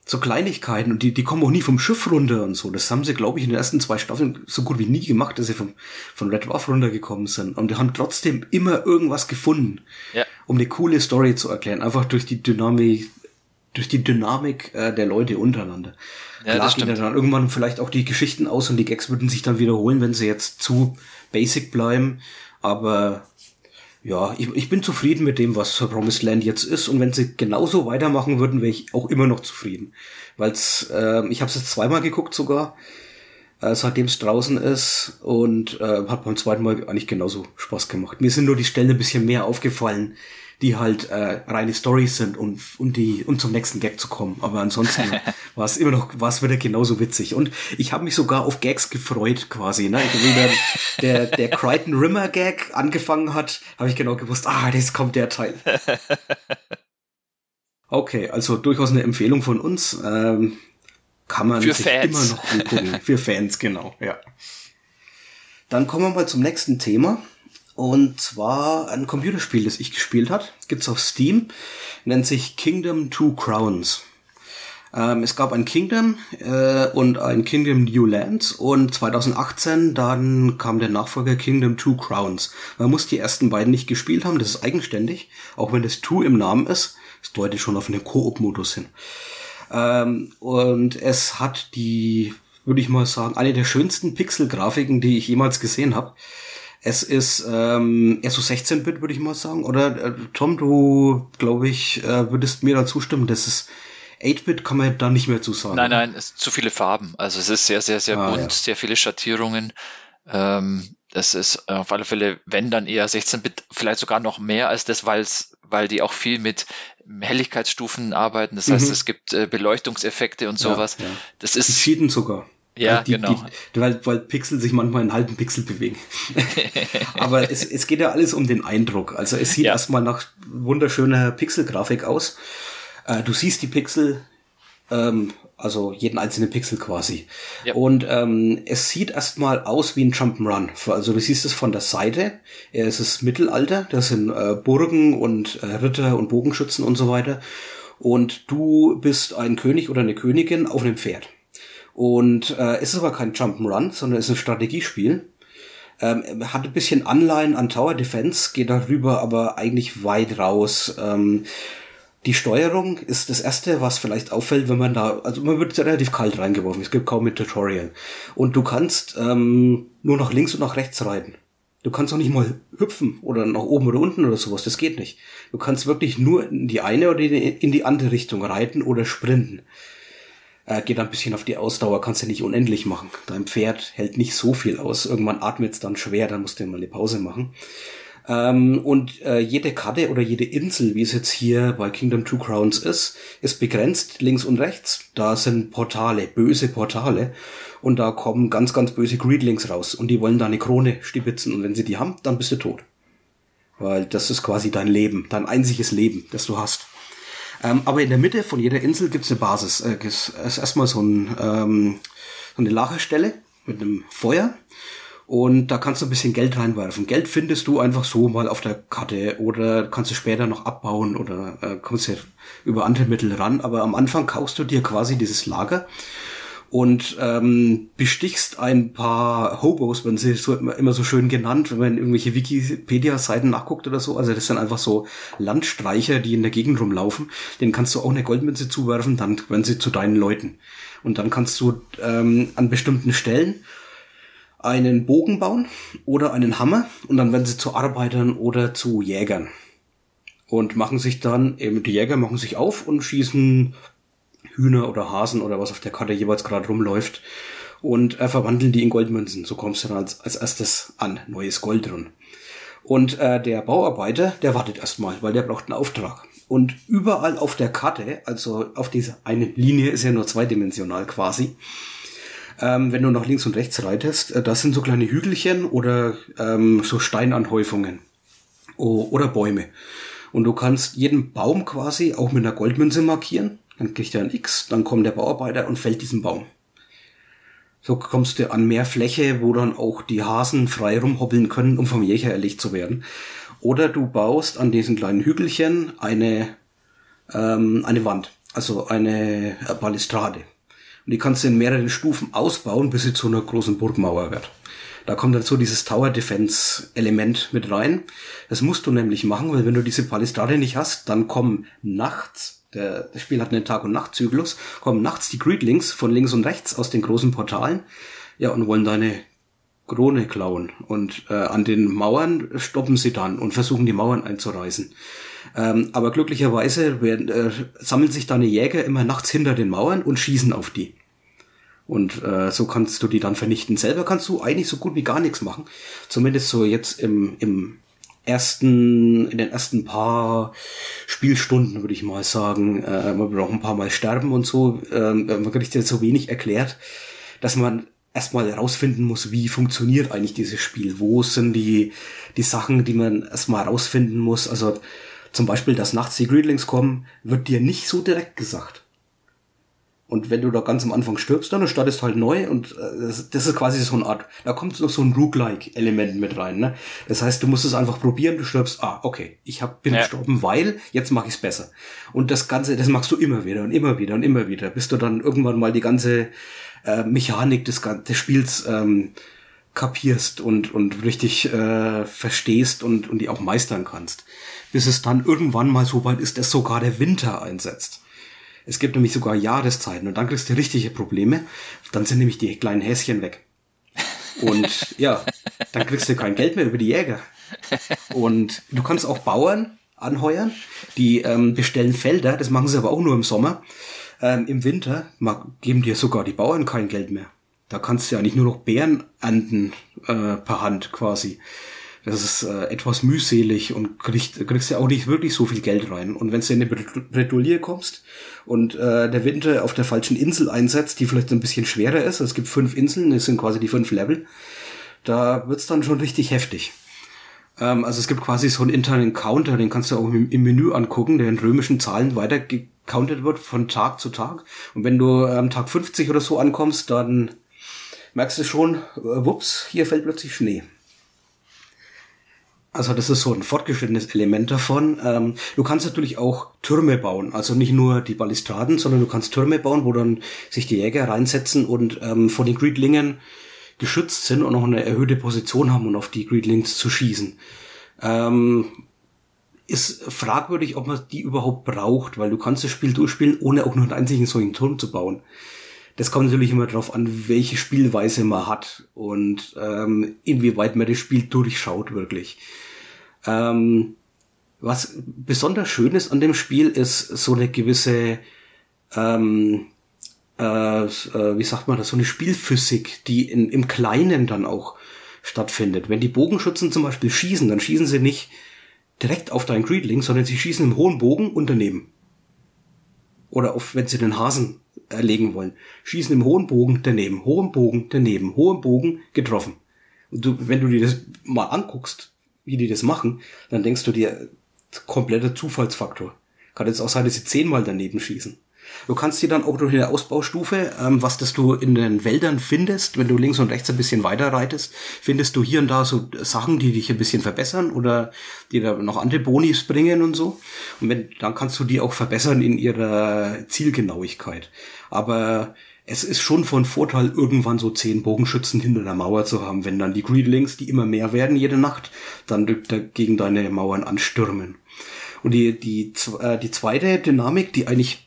so Kleinigkeiten und die, die kommen auch nie vom Schiff runter und so. Das haben sie, glaube ich, in den ersten zwei Staffeln so gut wie nie gemacht, dass sie vom, von Red Dwarf runtergekommen sind. Und die haben trotzdem immer irgendwas gefunden, Ja. um eine coole Story zu erklären. Einfach durch die Dynamik, durch die Dynamik äh, der Leute untereinander. Ja, Klar gehen stimmt. dann irgendwann vielleicht auch die Geschichten aus und die Gags würden sich dann wiederholen, wenn sie jetzt zu basic bleiben. Aber ja, ich, ich bin zufrieden mit dem, was Promised Land jetzt ist. Und wenn sie genauso weitermachen würden, wäre ich auch immer noch zufrieden. Weil's, äh, ich habe es jetzt zweimal geguckt sogar, äh, seitdem es draußen ist. Und äh, hat beim zweiten Mal eigentlich genauso Spaß gemacht. Mir sind nur die Stellen ein bisschen mehr aufgefallen, die halt äh, reine Stories sind, um, um, die, um zum nächsten Gag zu kommen. Aber ansonsten war es immer noch, war es wieder genauso witzig. Und ich habe mich sogar auf Gags gefreut quasi. Ne? Ich, wie dann der, der Crichton Rimmer Gag angefangen hat, habe ich genau gewusst, ah, das kommt der Teil. Okay, also durchaus eine Empfehlung von uns. Ähm, kann man Für sich Fans. immer noch angucken. Für Fans, genau, ja. Dann kommen wir mal zum nächsten Thema. Und zwar ein Computerspiel, das ich gespielt habe. Gibt's auf Steam. Nennt sich Kingdom Two Crowns. Ähm, es gab ein Kingdom äh, und ein Kingdom New Lands und 2018 dann kam der Nachfolger Kingdom Two Crowns. Man muss die ersten beiden nicht gespielt haben, das ist eigenständig, auch wenn das Two im Namen ist. Das deutet schon auf einen Koop-Modus hin. Ähm, und es hat die, würde ich mal sagen, eine der schönsten Pixel-Grafiken, die ich jemals gesehen habe. Es ist ähm, eher so 16-Bit, würde ich mal sagen. Oder äh, Tom, du, glaube ich, äh, würdest mir da zustimmen, dass es 8-Bit kann man da nicht mehr zu sagen. Nein, nein, es sind zu viele Farben. Also es ist sehr, sehr, sehr Ah, bunt, ja. sehr viele Schattierungen. Ähm, das ist auf alle Fälle, wenn dann eher 16-Bit, vielleicht sogar noch mehr als das, weil's, weil die auch viel mit Helligkeitsstufen arbeiten. Das heißt, Mhm. es gibt äh, Beleuchtungseffekte und sowas. ja. Das Die ist cheaten sogar. Ja, die, genau. Die, weil, weil Pixel sich manchmal einen halben Pixel bewegen. Aber es, es geht ja alles um den Eindruck. Also es sieht Ja. erstmal nach wunderschöner Pixelgrafik aus. Äh, du siehst die Pixel, ähm, also jeden einzelnen Pixel quasi. Ja. Und ähm, es sieht erstmal aus wie ein Jump'n'Run. Also du siehst es von der Seite. Es ist Mittelalter. Das sind äh, Burgen und äh, Ritter und Bogenschützen und so weiter. Und du bist ein König oder eine Königin auf einem Pferd. Und äh, es ist aber kein Jump'n'Run, sondern es ist ein Strategiespiel. Ähm, hat ein bisschen Anleihen an Tower Defense, geht darüber aber eigentlich weit raus. Ähm, die Steuerung ist das erste, was vielleicht auffällt, wenn man da, also man wird relativ kalt reingeworfen. Es gibt kaum ein Tutorial. Und du kannst ähm, nur nach links und nach rechts reiten. Du kannst auch nicht mal hüpfen oder nach oben oder unten oder sowas. Das geht nicht. Du kannst wirklich nur in die eine oder in die andere Richtung reiten oder sprinten. Äh, geht ein bisschen auf die Ausdauer, kannst du nicht unendlich machen. Dein Pferd hält nicht so viel aus. Irgendwann atmet es dann schwer, dann musst du mal eine Pause machen. Ähm, und äh, jede Karte oder jede Insel, wie es jetzt hier bei Kingdom Two Crowns ist, ist begrenzt links und rechts. Da sind Portale, böse Portale. Und da kommen ganz, ganz böse Greedlings raus. Und die wollen deine Krone stibitzen. Und wenn sie die haben, dann bist du tot. Weil das ist quasi dein Leben, dein einziges Leben, das du hast. Ähm, aber in der Mitte von jeder Insel gibt's eine Basis. Äh, es ist erstmal so, ein, ähm, so eine Lagerstelle mit einem Feuer. Und da kannst du ein bisschen Geld reinwerfen. Geld findest du einfach so mal auf der Karte oder kannst du später noch abbauen oder äh, kommst ja über andere Mittel ran. Aber am Anfang kaufst du dir quasi dieses Lager und ähm, bestichst ein paar Hobos, wenn sie so immer, so schön genannt, wenn man irgendwelche Wikipedia-Seiten nachguckt oder so. Also das sind einfach so Landstreicher, die in der Gegend rumlaufen. Den kannst du auch eine Goldmünze zuwerfen, dann werden sie zu deinen Leuten. Und dann kannst du ähm, an bestimmten Stellen einen Bogen bauen oder einen Hammer und dann werden sie zu Arbeitern oder zu Jägern. Und machen sich dann, eben die Jäger machen sich auf und schießen Hühner oder Hasen oder was auf der Karte jeweils gerade rumläuft und äh, verwandeln die in Goldmünzen. So kommst du dann als, als erstes an neues Gold drin. Und äh, der Bauarbeiter, der wartet erstmal, weil der braucht einen Auftrag. Und überall auf der Karte, also auf dieser eine Linie ist ja nur zweidimensional quasi, ähm, wenn du nach links und rechts reitest, äh, das sind so kleine Hügelchen oder ähm, so Steinanhäufungen oh, oder Bäume. Und du kannst jeden Baum quasi auch mit einer Goldmünze markieren dann kriegt er ein X, dann kommt der Bauarbeiter und fällt diesen Baum. So kommst du an mehr Fläche, wo dann auch die Hasen frei rumhoppeln können, um vom Jäger erlegt zu werden. Oder du baust an diesen kleinen Hügelchen eine, ähm, eine Wand, also eine Balustrade. Und die kannst du in mehreren Stufen ausbauen, bis sie zu einer großen Burgmauer wird. Da kommt dann so dieses Tower Defense Element mit rein. Das musst du nämlich machen, weil wenn du diese Balustrade nicht hast, dann kommen nachts der, das Spiel hat einen Tag- und Nachtzyklus, kommen nachts die Greedlings von links und rechts aus den großen Portalen, ja, und wollen deine Krone klauen. Und äh, an den Mauern stoppen sie dann und versuchen die Mauern einzureißen. Ähm, aber glücklicherweise werden, äh, sammeln sich deine Jäger immer nachts hinter den Mauern und schießen auf die. Und äh, so kannst du die dann vernichten. Selber kannst du eigentlich so gut wie gar nichts machen. Zumindest so jetzt im, im ersten, in den ersten paar Spielstunden, würde ich mal sagen, äh, man braucht ein paar Mal sterben und so, ähm, man kriegt ja so wenig erklärt, dass man erstmal herausfinden muss, wie funktioniert eigentlich dieses Spiel, wo sind die, die Sachen, die man erstmal herausfinden muss, also zum Beispiel, dass nachts die Greedlings kommen, wird dir nicht so direkt gesagt. Und wenn du da ganz am Anfang stirbst, dann startest halt neu und äh, das, das, ist quasi so eine Art, da kommt noch so ein Roguelike-Element mit rein. Ne? Das heißt, du musst es einfach probieren, du stirbst, ah, okay, ich hab, bin ja. gestorben, weil jetzt mache ich es besser. Und das Ganze, das machst du immer wieder und immer wieder und immer wieder, bis du dann irgendwann mal die ganze äh, Mechanik des, des Spiels ähm, kapierst und, und richtig äh, verstehst und, und die auch meistern kannst. Bis es dann irgendwann mal so weit ist, dass sogar der Winter einsetzt. Es gibt nämlich sogar Jahreszeiten und dann kriegst du richtige Probleme. Dann sind nämlich die kleinen Häschen weg. Und ja, dann kriegst du kein Geld mehr über die Jäger. Und du kannst auch Bauern anheuern, die ähm, bestellen Felder, das machen sie aber auch nur im Sommer. Ähm, Im Winter geben dir sogar die Bauern kein Geld mehr. Da kannst du ja nicht nur noch Beeren ernten äh, per Hand quasi. Das ist äh, etwas mühselig und kriegst, kriegst ja auch nicht wirklich so viel Geld rein. Und wenn du in eine Bretouille kommst und äh, der Winter auf der falschen Insel einsetzt, die vielleicht ein bisschen schwerer ist, es gibt fünf Inseln, das sind quasi die fünf Level, da wird's dann schon richtig heftig. Ähm, also es gibt quasi so einen internen Counter, den kannst du auch im, im Menü angucken, der in römischen Zahlen weiter gecountet wird von Tag zu Tag. Und wenn du am ähm, Tag 50 oder so ankommst, dann merkst du schon, äh, wups, hier fällt plötzlich Schnee. Also das ist so ein fortgeschrittenes Element davon. Ähm, du kannst natürlich auch Türme bauen, also nicht nur die Balustraden, sondern du kannst Türme bauen, wo dann sich die Jäger reinsetzen und ähm, vor den Greedlingen geschützt sind und auch eine erhöhte Position haben, um auf die Greedlings zu schießen. Ähm, ist fragwürdig, ob man die überhaupt braucht, weil du kannst das Spiel durchspielen, ohne auch nur einen einzigen solchen Turm zu bauen. Das kommt natürlich immer darauf an, welche Spielweise man hat und ähm, inwieweit man das Spiel durchschaut wirklich. Ähm, was besonders schön ist an dem Spiel, ist so eine gewisse, ähm, äh, äh, wie sagt man das, so eine Spielphysik, die in, im Kleinen dann auch stattfindet. Wenn die Bogenschützen zum Beispiel schießen, dann schießen sie nicht direkt auf deinen Greedling, sondern sie schießen im hohen Bogen und daneben. Oder auf, wenn sie den Hasen erlegen wollen. Schießen im hohen Bogen daneben, hohen Bogen daneben, hohen Bogen getroffen. Und du, wenn du dir das mal anguckst, wie die das machen, dann denkst du dir, kompletter Zufallsfaktor. Kann jetzt auch sein, dass sie zehnmal daneben schießen. Du kannst dir dann auch durch eine Ausbaustufe, ähm, was das du in den Wäldern findest, wenn du links und rechts ein bisschen weiter reitest, findest du hier und da so Sachen, die dich ein bisschen verbessern oder die da noch andere Bonis bringen und so. Und wenn, dann kannst du die auch verbessern in ihrer Zielgenauigkeit. Aber es ist schon von Vorteil, irgendwann so zehn Bogenschützen hinter der Mauer zu haben, wenn dann die Greedlings, die immer mehr werden jede Nacht, dann gegen deine Mauern anstürmen. Und die, die, äh, die zweite Dynamik, die eigentlich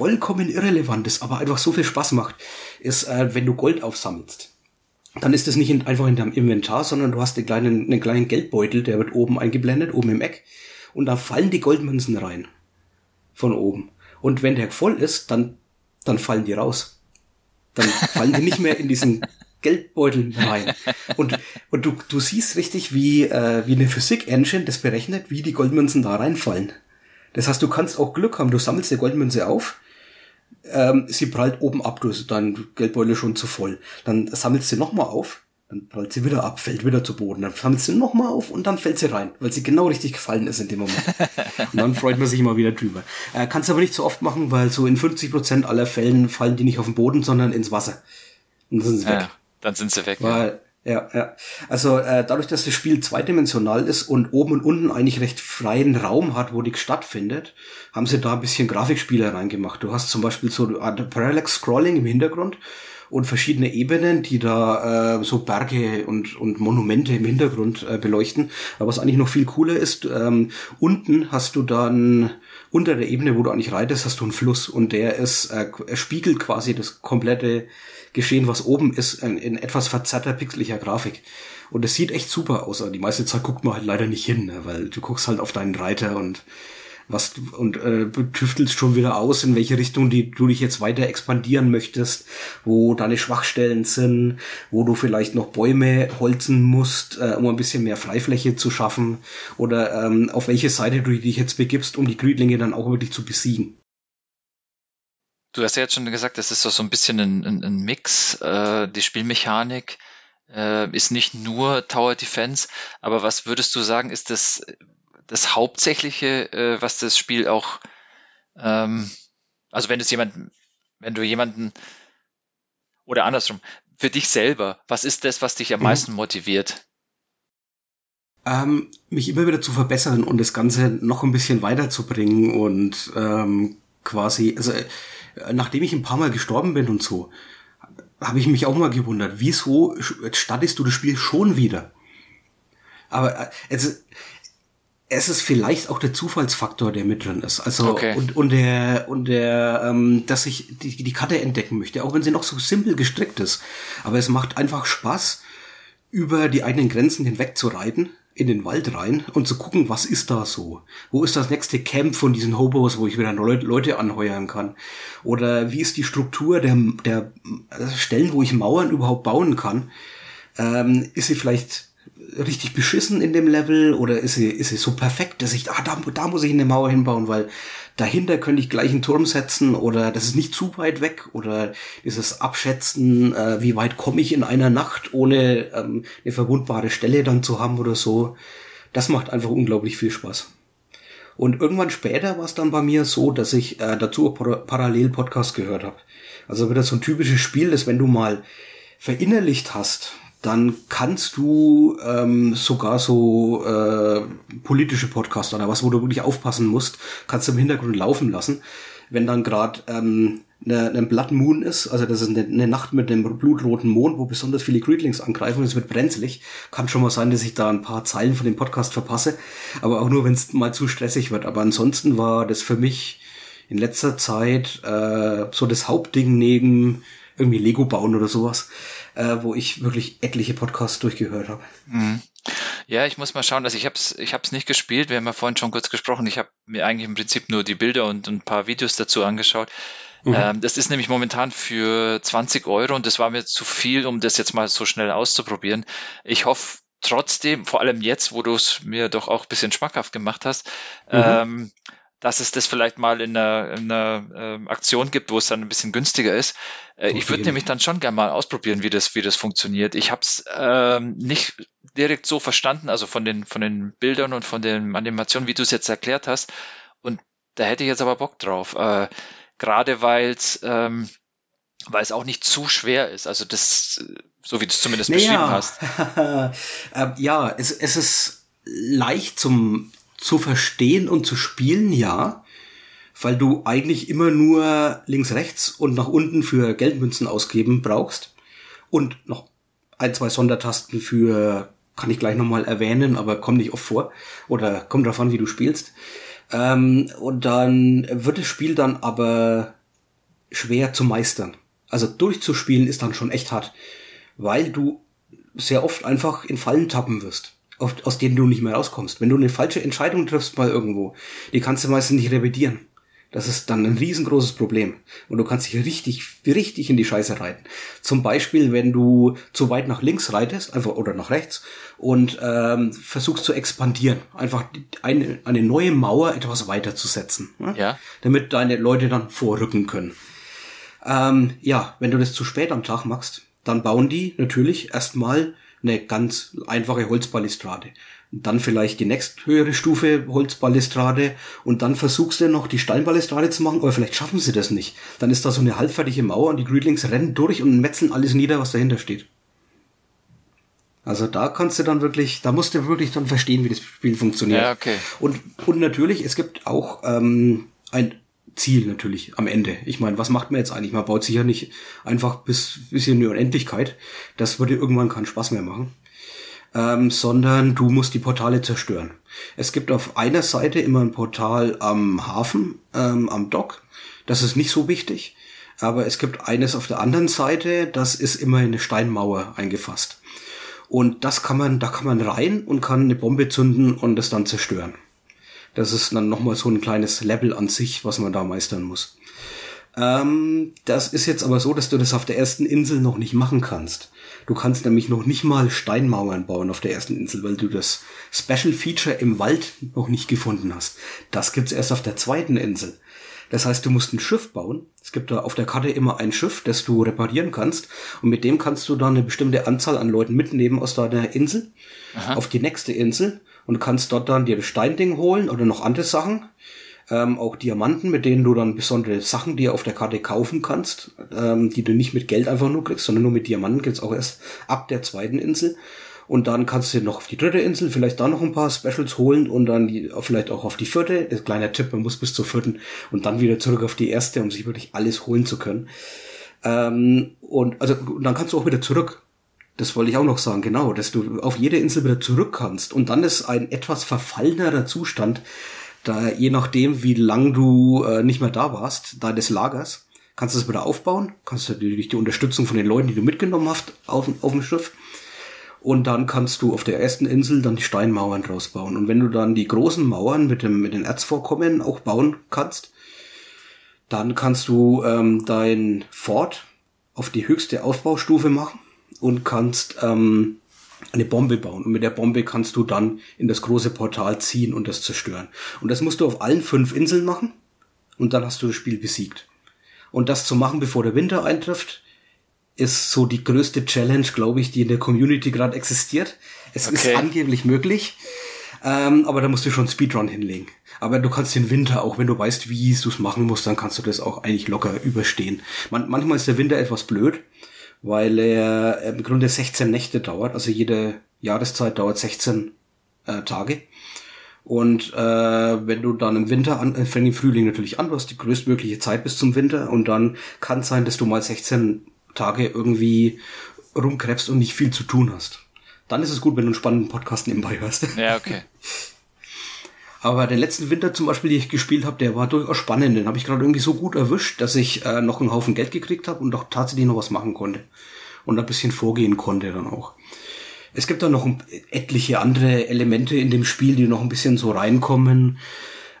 vollkommen irrelevant ist, aber einfach so viel Spaß macht, ist, äh, wenn du Gold aufsammelst. Dann ist das nicht in, einfach in deinem Inventar, sondern du hast einen kleinen, einen kleinen Geldbeutel, der wird oben eingeblendet, oben im Eck. Und da fallen die Goldmünzen rein. Von oben. Und wenn der voll ist, dann, dann fallen die raus. Dann fallen die nicht mehr in diesen Geldbeutel rein. Und, und du, du siehst richtig, wie, äh, wie eine Physik-Engine das berechnet, wie die Goldmünzen da reinfallen. Das heißt, du kannst auch Glück haben, du sammelst die Goldmünze auf, ähm, sie prallt oben ab, du hast dein Geldbeutel schon zu voll. Dann sammelst du nochmal auf, dann prallt sie wieder ab, fällt wieder zu Boden. Dann sammelst du nochmal auf und dann fällt sie rein, weil sie genau richtig gefallen ist in dem Moment. und dann freut man sich immer wieder drüber. Äh, kannst aber nicht so oft machen, weil so in 50% aller Fällen fallen die nicht auf den Boden, sondern ins Wasser. Und dann sind sie weg. Ja, dann sind sie weg. Weil, ja, ja. Also äh, dadurch, dass das Spiel zweidimensional ist und oben und unten eigentlich recht freien Raum hat, wo die stattfindet, haben sie da ein bisschen Grafikspiele reingemacht. Du hast zum Beispiel so Parallax Scrolling im Hintergrund und verschiedene Ebenen, die da äh, so Berge und, und Monumente im Hintergrund äh, beleuchten. Aber was eigentlich noch viel cooler ist, ähm, unten hast du dann unter der Ebene, wo du eigentlich reitest, hast du einen Fluss und der ist, äh, spiegelt quasi das komplette Geschehen, was oben ist, in, in etwas verzerrter, pixeliger Grafik. Und es sieht echt super aus. Aber die meiste Zeit guckt man halt leider nicht hin, ne? weil du guckst halt auf deinen Reiter und was und äh, tüftelst schon wieder aus, in welche Richtung die, du dich jetzt weiter expandieren möchtest, wo deine Schwachstellen sind, wo du vielleicht noch Bäume holzen musst, äh, um ein bisschen mehr Freifläche zu schaffen, oder ähm, auf welche Seite du dich jetzt begibst, um die Greedlinge dann auch wirklich zu besiegen. Du hast ja jetzt schon gesagt, das ist so ein bisschen ein, ein, ein Mix. Äh, die Spielmechanik äh, ist nicht nur Tower Defense, aber was würdest du sagen, ist das das Hauptsächliche, äh, was das Spiel auch, ähm, also wenn es jemanden, wenn du jemanden oder andersrum, für dich selber, was ist das, was dich am mhm. meisten motiviert? Ähm, mich immer wieder zu verbessern und das Ganze noch ein bisschen weiterzubringen und ähm, quasi, also äh, nachdem ich ein paar Mal gestorben bin und so, habe ich mich auch mal gewundert, wieso startest du das Spiel schon wieder? Aber äh, also, es ist vielleicht auch der Zufallsfaktor, der mit drin ist. Also okay. und, und der und der, ähm, dass ich die, die Karte entdecken möchte, auch wenn sie noch so simpel gestrickt ist. Aber es macht einfach Spaß, über die eigenen Grenzen hinweg zu reiten in den Wald rein und zu gucken, was ist da so? Wo ist das nächste Camp von diesen Hobos, wo ich wieder Leute anheuern kann? Oder wie ist die Struktur der, der Stellen, wo ich Mauern überhaupt bauen kann? Ähm, ist sie vielleicht richtig beschissen in dem Level oder ist sie, ist sie so perfekt, dass ich, ah, da, da muss ich eine Mauer hinbauen, weil dahinter könnte ich gleich einen Turm setzen oder das ist nicht zu weit weg oder dieses Abschätzen, äh, wie weit komme ich in einer Nacht, ohne ähm, eine verwundbare Stelle dann zu haben oder so. Das macht einfach unglaublich viel Spaß. Und irgendwann später war es dann bei mir so, dass ich äh, dazu parallel Podcast gehört habe. Also wieder so ein typisches Spiel ist, wenn du mal verinnerlicht hast, dann kannst du ähm, sogar so äh, politische Podcasts oder was, wo du wirklich aufpassen musst, kannst du im Hintergrund laufen lassen. Wenn dann gerade ähm, eine, eine Blood Moon ist, also das ist eine, eine Nacht mit einem blutroten Mond, wo besonders viele Greedlings angreifen und es wird brenzlig, kann schon mal sein, dass ich da ein paar Zeilen von dem Podcast verpasse, aber auch nur, wenn es mal zu stressig wird. Aber ansonsten war das für mich in letzter Zeit äh, so das Hauptding neben irgendwie Lego bauen oder sowas äh, wo ich wirklich etliche Podcasts durchgehört habe. Mhm. Ja, ich muss mal schauen, also ich habe es ich hab's nicht gespielt, wir haben ja vorhin schon kurz gesprochen, ich habe mir eigentlich im Prinzip nur die Bilder und, und ein paar Videos dazu angeschaut. Mhm. Ähm, das ist nämlich momentan für 20 Euro und das war mir zu viel, um das jetzt mal so schnell auszuprobieren. Ich hoffe trotzdem, vor allem jetzt, wo du es mir doch auch ein bisschen schmackhaft gemacht hast, mhm. ähm, dass es das vielleicht mal in einer, in einer äh, Aktion gibt, wo es dann ein bisschen günstiger ist. Äh, ich würde nämlich dann schon gerne mal ausprobieren, wie das, wie das funktioniert. Ich habe es ähm, nicht direkt so verstanden, also von den, von den Bildern und von den Animationen, wie du es jetzt erklärt hast. Und da hätte ich jetzt aber Bock drauf. Äh, gerade weil es ähm, weil es auch nicht zu schwer ist. Also das, so wie du es zumindest beschrieben hast. ähm, ja, es, es ist leicht zum zu verstehen und zu spielen, ja, weil du eigentlich immer nur links, rechts und nach unten für Geldmünzen ausgeben brauchst und noch ein, zwei Sondertasten für, kann ich gleich nochmal erwähnen, aber kommt nicht oft vor oder kommt drauf an, wie du spielst. Ähm, und dann wird das Spiel dann aber schwer zu meistern. Also durchzuspielen ist dann schon echt hart, weil du sehr oft einfach in Fallen tappen wirst, aus denen du nicht mehr rauskommst. Wenn du eine falsche Entscheidung triffst mal irgendwo, die kannst du meistens nicht revidieren. Das ist dann ein riesengroßes Problem. Und du kannst dich richtig, richtig in die Scheiße reiten. Zum Beispiel, wenn du zu weit nach links reitest, einfach oder nach rechts, und ähm, versuchst zu expandieren. Einfach eine, eine neue Mauer etwas weiter zu setzen. Ne? Ja. Damit deine Leute dann vorrücken können. Ähm, ja, wenn du das zu spät am Tag machst, dann bauen die natürlich erstmal eine ganz einfache Holzbalustrade. Dann vielleicht die nächsthöhere Stufe Holzbalustrade und dann versuchst du noch die Steinbalustrade zu machen, aber vielleicht schaffen sie das nicht. Dann ist da so eine halbfertige Mauer und die Greedlings rennen durch und metzeln alles nieder, was dahinter steht. Also da kannst du dann wirklich, da musst du wirklich dann verstehen, wie das Spiel funktioniert. Ja, okay. Und, und natürlich, es gibt auch ähm, ein Ziel natürlich am Ende. Ich meine, was macht man jetzt eigentlich? Man baut sich ja nicht einfach bis, bis in die Unendlichkeit. Das würde irgendwann keinen Spaß mehr machen ähm, sondern du musst die Portale zerstören. Es gibt auf einer Seite immer ein Portal am Hafen, ähm, am Dock. Das ist nicht so wichtig. Aber es gibt eines auf der anderen Seite, das ist immer in eine Steinmauer eingefasst. Und das kann man, da kann man rein und kann eine Bombe zünden und das dann zerstören. Das ist dann nochmal so ein kleines Level an sich, was man da meistern muss. Ähm, das ist jetzt aber so, dass du das auf der ersten Insel noch nicht machen kannst. Du kannst nämlich noch nicht mal Steinmauern bauen auf der ersten Insel, weil du das Special Feature im Wald noch nicht gefunden hast. Das gibt's erst auf der zweiten Insel. Das heißt, du musst ein Schiff bauen. Es gibt da auf der Karte immer ein Schiff, das du reparieren kannst. Und mit dem kannst du dann eine bestimmte Anzahl an Leuten mitnehmen aus deiner Insel Aha. auf die nächste Insel und kannst dort dann dir das Steinding holen oder noch andere Sachen ähm, auch Diamanten, mit denen du dann besondere Sachen dir auf der Karte kaufen kannst, ähm, die du nicht mit Geld einfach nur kriegst, sondern nur mit Diamanten gibt's auch erst ab der zweiten Insel. Und dann kannst du noch auf die dritte Insel vielleicht da noch ein paar Specials holen und dann die, vielleicht auch auf die vierte. Kleiner Tipp, man muss bis zur vierten und dann wieder zurück auf die erste, um sich wirklich alles holen zu können. Ähm, und also und dann kannst du auch wieder zurück. Das wollte ich auch noch sagen, genau, dass du auf jede Insel wieder zurück kannst. Und dann ist ein etwas verfallenerer Zustand, da je nachdem, wie lang du äh, nicht mehr da warst, deines Lagers, kannst du es wieder aufbauen, kannst du durch die Unterstützung von den Leuten, die du mitgenommen hast, auf, auf dem Schiff. Und dann kannst du auf der ersten Insel dann die Steinmauern draus bauen. Und wenn du dann die großen Mauern mit, dem, mit den Erzvorkommen auch bauen kannst, dann kannst du ähm, dein Fort auf die höchste Aufbaustufe machen und kannst ähm, eine Bombe bauen. Und mit der Bombe kannst du dann in das große Portal ziehen und das zerstören. Und das musst du auf allen fünf Inseln machen. Und dann hast du das Spiel besiegt. Und das zu machen, bevor der Winter eintrifft, ist so die größte Challenge, glaube ich, die in der Community gerade existiert. Es okay. ist angeblich möglich. Ähm, aber da musst du schon Speedrun hinlegen. Aber du kannst den Winter, auch wenn du weißt, wie du es machen musst, dann kannst du das auch eigentlich locker überstehen. Man, manchmal ist der Winter etwas blöd, weil er im Grunde 16 Nächte dauert. Also jede Jahreszeit dauert 16 äh, Tage. Und äh, wenn du dann im Winter an, äh, fängt im Frühling natürlich an, du hast die größtmögliche Zeit bis zum Winter und dann kann es sein, dass du mal 16 Tage irgendwie rumkrebst und nicht viel zu tun hast. Dann ist es gut, wenn du einen spannenden Podcast nebenbei hörst. Ja, okay. Aber den letzten Winter zum Beispiel, den ich gespielt habe, der war durchaus spannend. Den habe ich gerade irgendwie so gut erwischt, dass ich äh, noch einen Haufen Geld gekriegt habe und auch tatsächlich noch was machen konnte. Und ein bisschen vorgehen konnte dann auch. Es gibt da noch etliche andere Elemente in dem Spiel, die noch ein bisschen so reinkommen.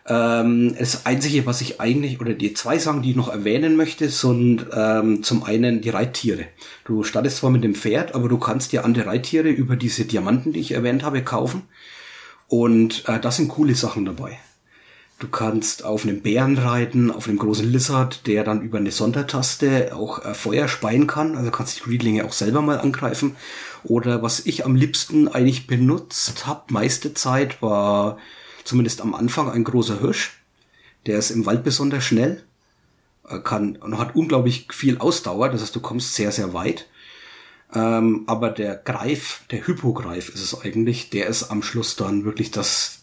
Ähm, das Einzige, was ich eigentlich, oder die zwei Sachen, die ich noch erwähnen möchte, sind ähm, zum einen die Reittiere. Du startest zwar mit dem Pferd, aber du kannst dir andere Reittiere über diese Diamanten, die ich erwähnt habe, kaufen. Und äh, das sind coole Sachen dabei. Du kannst auf einem Bären reiten, auf einem großen Lizard, der dann über eine Sondertaste auch äh, Feuer speien kann. Also kannst die Greedlinge auch selber mal angreifen. Oder was ich am liebsten eigentlich benutzt habe, meiste Zeit, war zumindest am Anfang ein großer Hirsch. Der ist im Wald besonders schnell. äh, kann und hat unglaublich viel Ausdauer, das heißt, du kommst sehr, sehr weit. Ähm, aber der Greif, der Hypogreif ist es eigentlich, der ist am Schluss dann wirklich das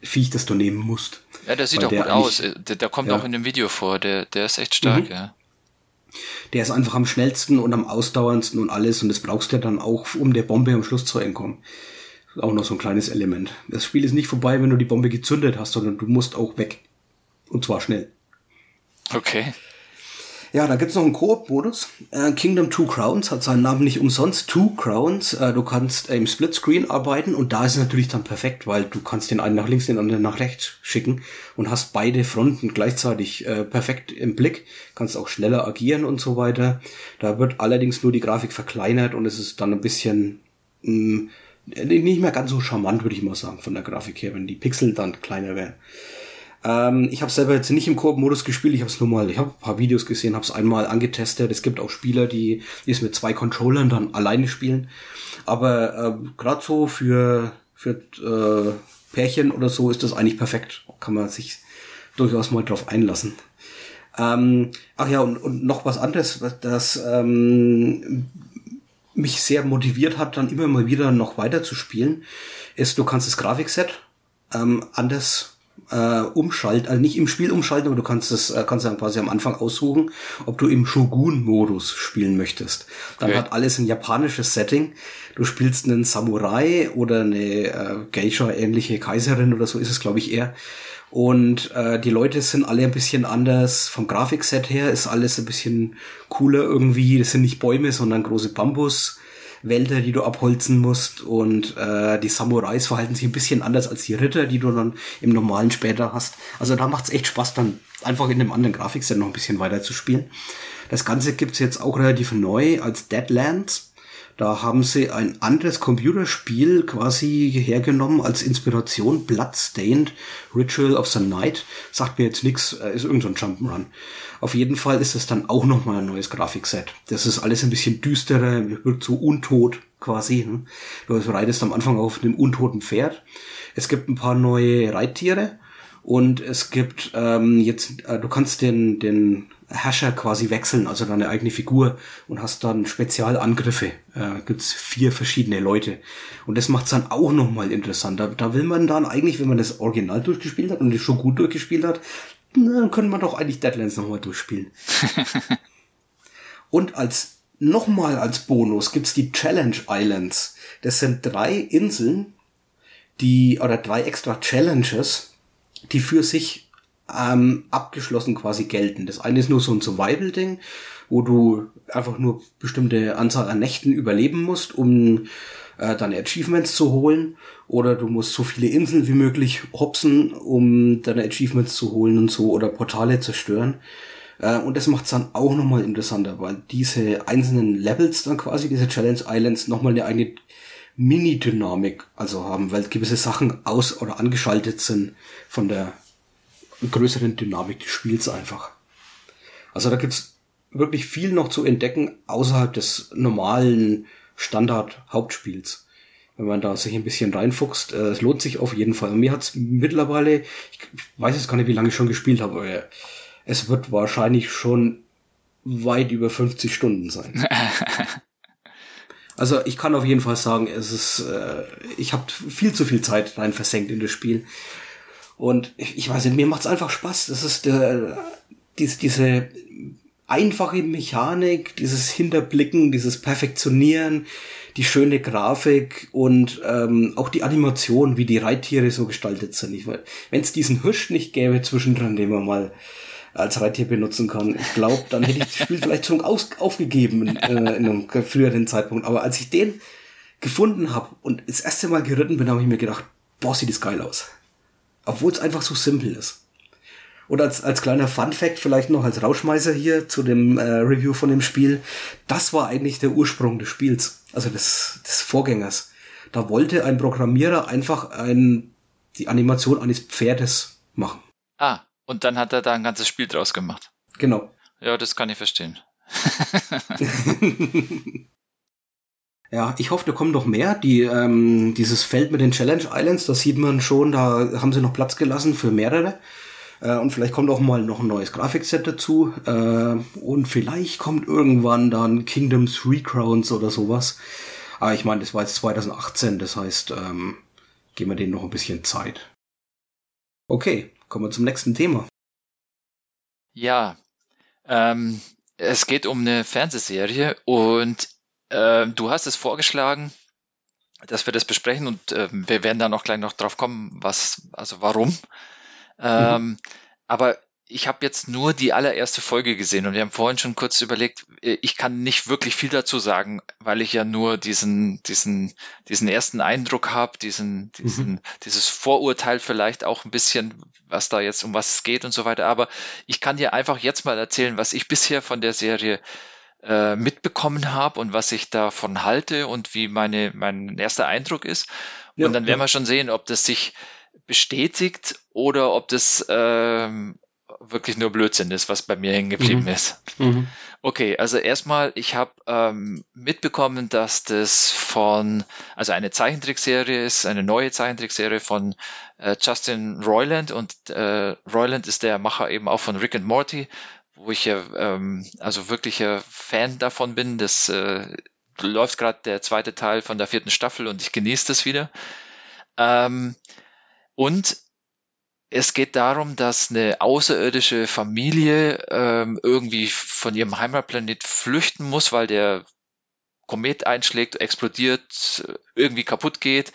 Viech, das du nehmen musst. Ja, der sieht Weil auch der gut aus. eigentlich- Der, der kommt Ja. auch in dem Video vor. Der, der ist echt stark, Mhm. ja. Der ist einfach am schnellsten und am ausdauerndsten und alles und das brauchst du ja dann auch, um der Bombe am Schluss zu entkommen. Auch noch so ein kleines Element. Das Spiel ist nicht vorbei, wenn du die Bombe gezündet hast, sondern du musst auch weg. Und zwar schnell. Okay. Ja, da gibt's noch einen Koop-Modus. Äh, Kingdom Two Crowns hat seinen Namen nicht umsonst. Two Crowns. Äh, du kannst äh, im Splitscreen arbeiten und da ist es natürlich dann perfekt, weil du kannst den einen nach links, den anderen nach rechts schicken und hast beide Fronten gleichzeitig äh, perfekt im Blick. Kannst auch schneller agieren und so weiter. Da wird allerdings nur die Grafik verkleinert und es ist dann ein bisschen mh, nicht mehr ganz so charmant, würde ich mal sagen, von der Grafik her, wenn die Pixel dann kleiner wären. Ähm, ich habe selber jetzt nicht im Koop-Modus gespielt, ich habe es nur mal, ich habe ein paar Videos gesehen, habe es einmal angetestet. Es gibt auch Spieler, die, die es mit zwei Controllern dann alleine spielen. Aber äh, gerade so für, für äh, Pärchen oder so ist das eigentlich perfekt. Kann man sich durchaus mal drauf einlassen. Ähm, ach ja, und, und noch was anderes, das ähm, mich sehr motiviert hat, dann immer mal wieder noch weiter zu spielen, ist, du kannst das Grafikset ähm, anders äh, umschalten, also nicht im Spiel umschalten, aber du kannst es äh, kannst dann quasi am Anfang aussuchen, ob du im Shogun-Modus spielen möchtest. Dann Okay. hat alles ein japanisches Setting. Du spielst einen Samurai oder eine äh, Geisha-ähnliche Kaiserin oder so ist es, glaube ich, eher. Und äh, die Leute sind alle ein bisschen anders. Vom Grafikset her ist alles ein bisschen cooler irgendwie. Das sind nicht Bäume, sondern große Bambuswälder, die du abholzen musst. Und äh, die Samurais verhalten sich ein bisschen anders als die Ritter, die du dann im normalen später hast. Also da macht's echt Spaß, dann einfach in dem anderen Grafikset noch ein bisschen weiter zu spielen. Das Ganze gibt's jetzt auch relativ neu als Deadlands. Da haben sie ein anderes Computerspiel quasi hergenommen als Inspiration. Bloodstained Ritual of the Night. Sagt mir jetzt nichts, ist irgend so Jump'n'Run. Auf jeden Fall ist es dann auch nochmal ein neues Grafikset. Das ist alles ein bisschen düsterer, wird so untot quasi. Ne? Du reitest am Anfang auf einem untoten Pferd. Es gibt ein paar neue Reittiere. Und es gibt ähm, jetzt, äh, du kannst den, den Herrscher quasi wechseln, also deine eigene Figur und hast dann Spezialangriffe. Äh, gibt's vier verschiedene Leute. Und das macht's dann auch nochmal interessant. Da, da will man dann eigentlich, wenn man das Original durchgespielt hat und das schon gut durchgespielt hat, dann können wir doch eigentlich Deadlands nochmal durchspielen. und als nochmal als Bonus gibt's die Challenge Islands. Das sind drei Inseln, die, oder drei extra Challenges, die für sich ähm, abgeschlossen quasi gelten. Das eine ist nur so ein Survival-Ding, wo du einfach nur bestimmte Anzahl an Nächten überleben musst, um äh, deine Achievements zu holen. Oder du musst so viele Inseln wie möglich hopsen, um deine Achievements zu holen und so, oder Portale zerstören. Äh, und das macht es dann auch nochmal interessanter, weil diese einzelnen Levels dann quasi, diese Challenge Islands, nochmal eine eigene Mini-Dynamik also haben, weil gewisse Sachen aus- oder angeschaltet sind von der größeren Dynamik des Spiels einfach. Also da gibt's wirklich viel noch zu entdecken außerhalb des normalen Standard-Hauptspiels. Wenn man da sich ein bisschen reinfuchst, äh, es lohnt sich auf jeden Fall. Und mir hat's mittlerweile, ich weiß jetzt gar nicht, wie lange ich schon gespielt habe, aber es wird wahrscheinlich schon weit über 50 Stunden sein. Also ich kann auf jeden Fall sagen, es ist, äh, ich habe viel zu viel Zeit rein versenkt in das Spiel. Und ich, ich weiß nicht, mir macht's einfach Spaß. Das ist der, diese, diese einfache Mechanik, dieses Hinterblicken, dieses Perfektionieren, die schöne Grafik und ähm, auch die Animation, wie die Reittiere so gestaltet sind. Wenn es diesen Hirsch nicht gäbe zwischendrin, den man mal als Reittier benutzen kann, ich glaube, dann hätte ich das Spiel vielleicht schon aus, aufgegeben äh, in einem früheren Zeitpunkt. Aber als ich den gefunden habe und das erste Mal geritten bin, habe ich mir gedacht, boah, sieht das geil aus. Obwohl es einfach so simpel ist. Und als, als kleiner Fun Fact vielleicht noch als Rauschmeißer hier zu dem äh, Review von dem Spiel, das war eigentlich der Ursprung des Spiels, also des, des Vorgängers. Da wollte ein Programmierer einfach ein, die Animation eines Pferdes machen. Ah, und dann hat er da ein ganzes Spiel draus gemacht. Genau. Ja, das kann ich verstehen. Ja, ich hoffe, da kommen noch mehr. Die, ähm, dieses Feld mit den Challenge Islands, das sieht man schon, da haben sie noch Platz gelassen für mehrere. Äh, und vielleicht kommt auch mal noch ein neues Grafikset dazu. Äh, und vielleicht kommt irgendwann dann Kingdoms Three Crowns oder sowas. Aber ich meine, das war jetzt 2018, das heißt, ähm, geben wir denen noch ein bisschen Zeit. Okay, kommen wir zum nächsten Thema. Ja, ähm, es geht um eine Fernsehserie und äh, du hast es vorgeschlagen, dass wir das besprechen und äh, wir werden dann auch gleich noch drauf kommen, was, also warum. Ähm, mhm. Aber ich habe jetzt nur die allererste Folge gesehen und wir haben vorhin schon kurz überlegt, äh, ich kann nicht wirklich viel dazu sagen, weil ich ja nur diesen, diesen, diesen ersten Eindruck habe, diesen, diesen, mhm. dieses Vorurteil vielleicht auch ein bisschen, was da jetzt um was es geht und so weiter. Aber ich kann dir einfach jetzt mal erzählen, was ich bisher von der Serie äh, mitbekommen habe und was ich davon halte und wie meine, mein erster Eindruck ist. Ja, und dann werden ja. wir schon sehen, ob das sich bestätigt oder ob das ähm, wirklich nur Blödsinn ist, was bei mir hängen geblieben mhm. ist. Mhm. Okay, also erstmal, ich habe ähm, mitbekommen, dass das von, also eine Zeichentrickserie ist, eine neue Zeichentrickserie von äh, Justin Roiland und äh, Roiland ist der Macher eben auch von Rick and Morty, wo ich ja ähm, also wirklicher Fan davon bin. Das äh, läuft gerade der zweite Teil von der vierten Staffel und ich genieße das wieder. Ähm, und es geht darum, dass eine außerirdische Familie ähm, irgendwie von ihrem Heimatplanet flüchten muss, weil der Komet einschlägt, explodiert, irgendwie kaputt geht.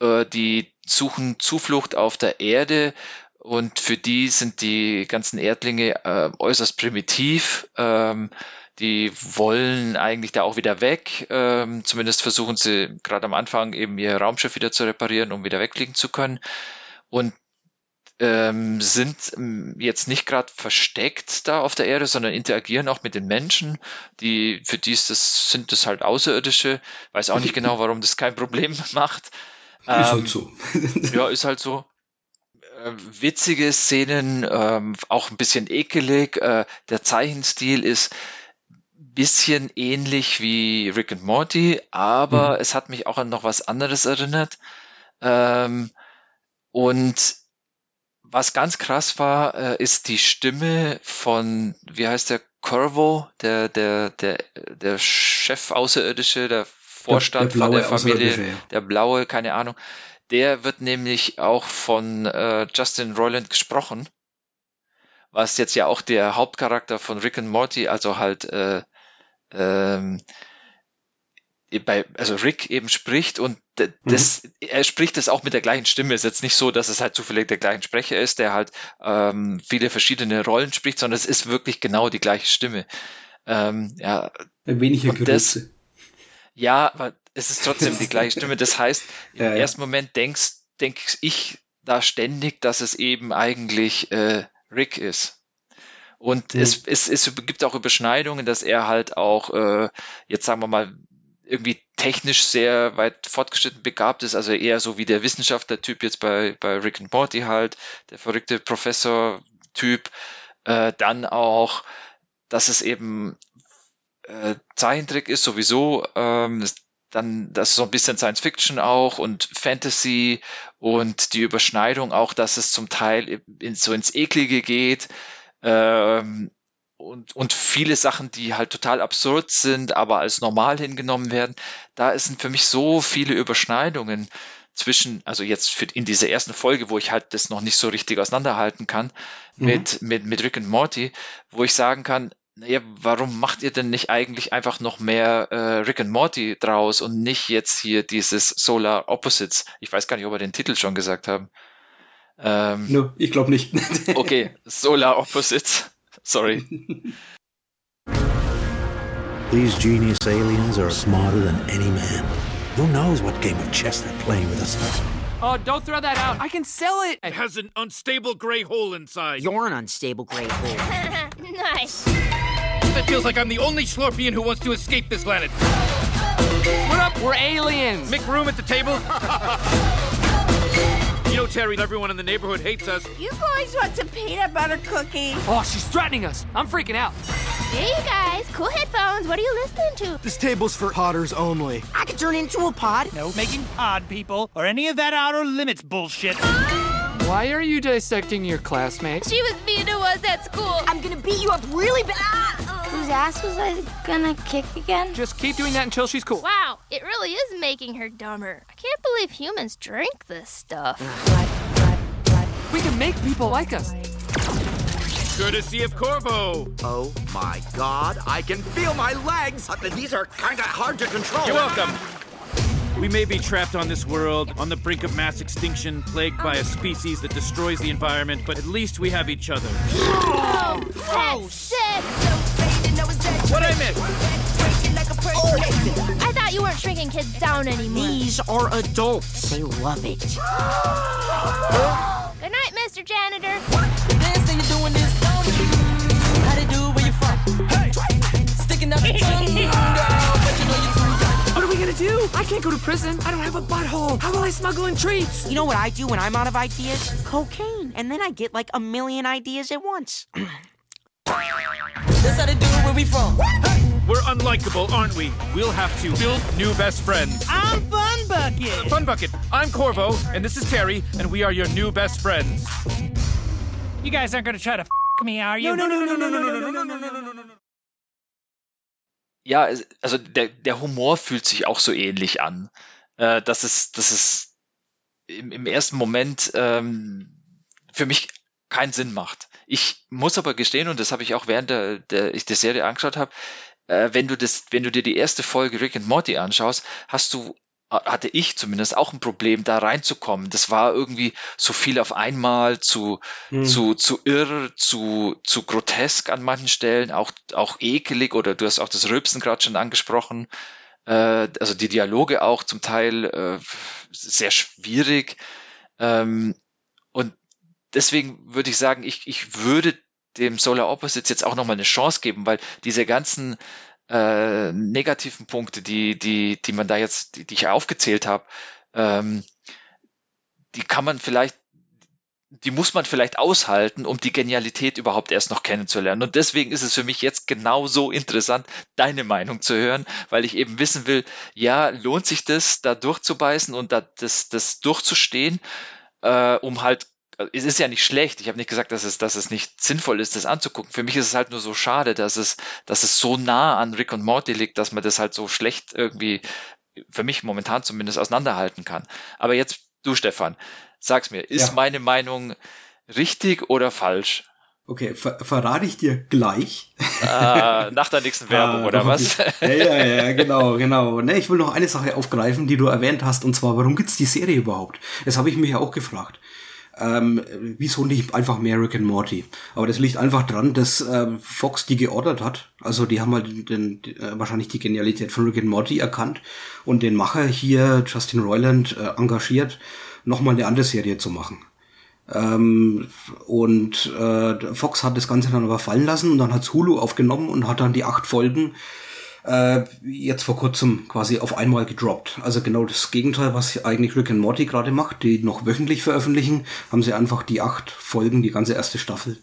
Äh, die suchen Zuflucht auf der Erde und für die sind die ganzen Erdlinge äh, äußerst primitiv. Ähm, die wollen eigentlich da auch wieder weg. Ähm, zumindest versuchen sie gerade am Anfang eben ihr Raumschiff wieder zu reparieren, um wieder wegfliegen zu können. Und ähm, sind ähm, jetzt nicht gerade versteckt da auf der Erde, sondern interagieren auch mit den Menschen, die für die ist das sind das halt Außerirdische. Weiß auch nicht genau, warum das kein Problem macht. ist halt ähm, so. ja, ist halt so. Äh, witzige Szenen, ähm, auch ein bisschen ekelig. Äh, der Zeichenstil ist bisschen ähnlich wie Rick and Morty, aber mhm. es hat mich auch an noch was anderes erinnert. Ähm, und was ganz krass war, äh, ist die Stimme von, wie heißt der, Corvo, der, der, der, der Chef Außerirdische, der Vorstand der, der von der Familie, der blaue, keine Ahnung. Der wird nämlich auch von äh, Justin Roiland gesprochen, was jetzt ja auch der Hauptcharakter von Rick and Morty, also halt äh, ähm, bei, also Rick eben spricht und das, mhm. er spricht das auch mit der gleichen Stimme. Es ist jetzt nicht so, dass es halt zufällig der gleiche Sprecher ist, der halt ähm, viele verschiedene Rollen spricht, sondern es ist wirklich genau die gleiche Stimme. Ähm, ja, Ein weniger Grüße. Ja, aber es ist trotzdem die gleiche Stimme. Das heißt, im ja, ersten Moment denkst, denke ich da ständig, dass es eben eigentlich äh, Rick ist. Und mhm. es, es, es gibt auch Überschneidungen, dass er halt auch, äh, jetzt sagen wir mal, irgendwie technisch sehr weit fortgeschritten begabt ist, also eher so wie der Wissenschaftler-Typ jetzt bei, bei Rick and Morty halt, der verrückte Professor-Typ, äh, dann auch, dass es eben äh, Zeichentrick ist sowieso, ähm, das, dann das ist so ein bisschen Science Fiction auch und Fantasy und die Überschneidung auch, dass es zum Teil in, so ins Eklige geht. Ähm, und, und viele Sachen, die halt total absurd sind, aber als normal hingenommen werden, da sind für mich so viele Überschneidungen zwischen, also jetzt für, in dieser ersten Folge, wo ich halt das noch nicht so richtig auseinanderhalten kann, mhm. mit, mit, mit Rick und Morty, wo ich sagen kann, naja, warum macht ihr denn nicht eigentlich einfach noch mehr äh, Rick and Morty draus und nicht jetzt hier dieses Solar Opposites? Ich weiß gar nicht, ob wir den Titel schon gesagt haben. Ähm, no, ich glaube nicht. okay, Solar Opposites. Sorry. These genius aliens are smarter than any man. Who knows what game of chess they're playing with us? Oh, don't throw that out. I can sell it. It has an unstable gray hole inside. You're an unstable gray hole. nice. It feels like I'm the only Slorpian who wants to escape this planet. What up? We're aliens. Make room at the table. You know, Terry, everyone in the neighborhood hates us. You boys want some peanut butter cookie? Oh, she's threatening us. I'm freaking out. Hey, you guys. Cool headphones. What are you listening to? This table's for podders only. I could turn into a pod. No making pod people or any of that outer limits bullshit. Why are you dissecting your classmates? She was mean to us at school. I'm gonna beat you up really bad. Whose ass was I gonna kick again? Just keep doing that until she's cool. Wow, it really is making her dumber. I can't believe humans drink this stuff. We can make people like us. Courtesy of Corvo. Oh my god, I can feel my legs! These are kinda hard to control. You're welcome. We may be trapped on this world, on the brink of mass extinction, plagued by a species that destroys the environment, but at least we have each other. Oh, that's sick! What I missed? I thought you weren't shrinking kids down anymore. These are adults. They love it. Good night, Mr. Janitor. Dance and you're doing this. How they do where you from? Hey! Sticking out your tongue, girl, but you know you're too young. What are we gonna do? I can't go to prison. I don't have a butthole. How will I smuggle in treats? You know what I do when I'm out of ideas? Cocaine. And then I get like a million ideas at once. That's how they do it where we from. We're unlikable, aren't we? We'll have to build new best friends. I'm Fun Bucket. Fun Bucket, I'm Corvo, and this is Terry, and we are your new best friends. You guys aren't gonna try to f me, are you? No, no, no, no, no, no, no, no, no, no, no, no, no. Ja, also der, der Humor fühlt sich auch so ähnlich an. Äh, dass es, dass es im, im ersten Moment ähm, für mich keinen Sinn macht. Ich muss aber gestehen, und das habe ich auch während der, der ich die Serie angeschaut habe, äh, wenn du das, wenn du dir die erste Folge Rick and Morty anschaust, hast du hatte ich zumindest auch ein Problem, da reinzukommen. Das war irgendwie so viel auf einmal, zu, Hm. zu, zu irr, zu, zu grotesk an manchen Stellen, auch, auch ekelig oder du hast auch das Rülpsen gerade schon angesprochen. Äh, also die Dialoge auch zum Teil äh, sehr schwierig. Ähm, und deswegen würde ich sagen, ich, ich würde dem Solar Opposites jetzt auch nochmal eine Chance geben, weil diese ganzen äh, negativen Punkte, die, die, die man da jetzt, die, die ich aufgezählt habe, ähm, die kann man vielleicht, die muss man vielleicht aushalten, um die Genialität überhaupt erst noch kennenzulernen. Und deswegen ist es für mich jetzt genauso interessant, deine Meinung zu hören, weil ich eben wissen will, ja, lohnt sich das, da durchzubeißen und da, das, das durchzustehen, äh, um halt es ist ja nicht schlecht. Ich habe nicht gesagt, dass es, dass es nicht sinnvoll ist, das anzugucken. Für mich ist es halt nur so schade, dass es, dass es so nah an Rick und Morty liegt, dass man das halt so schlecht irgendwie, für mich momentan zumindest, auseinanderhalten kann. Aber jetzt du, Stefan, sag's mir, ist Ja. meine Meinung richtig oder falsch? Okay, ver verrate ich dir gleich. Äh, nach der nächsten Werbung, Ah, oder was? Ja, ja, ja, genau, genau. Ne, ich will noch eine Sache aufgreifen, die du erwähnt hast, und zwar, warum gibt's die Serie überhaupt? Das habe ich mich ja auch gefragt. Ähm, wieso nicht einfach mehr Rick Morty? Aber das liegt einfach dran, dass ähm, Fox die geordert hat. Also die haben halt den, den, äh, wahrscheinlich die Genialität von Rick and Morty erkannt und den Macher hier, Justin Roiland, äh, engagiert, nochmal eine andere Serie zu machen. Ähm, und äh, Fox hat das Ganze dann aber fallen lassen und dann hat's Hulu aufgenommen und hat dann die acht Folgen äh, jetzt vor kurzem quasi auf einmal gedroppt. Also genau das Gegenteil, was eigentlich Rick and Morty gerade macht, die noch wöchentlich veröffentlichen, haben sie einfach die acht Folgen, die ganze erste Staffel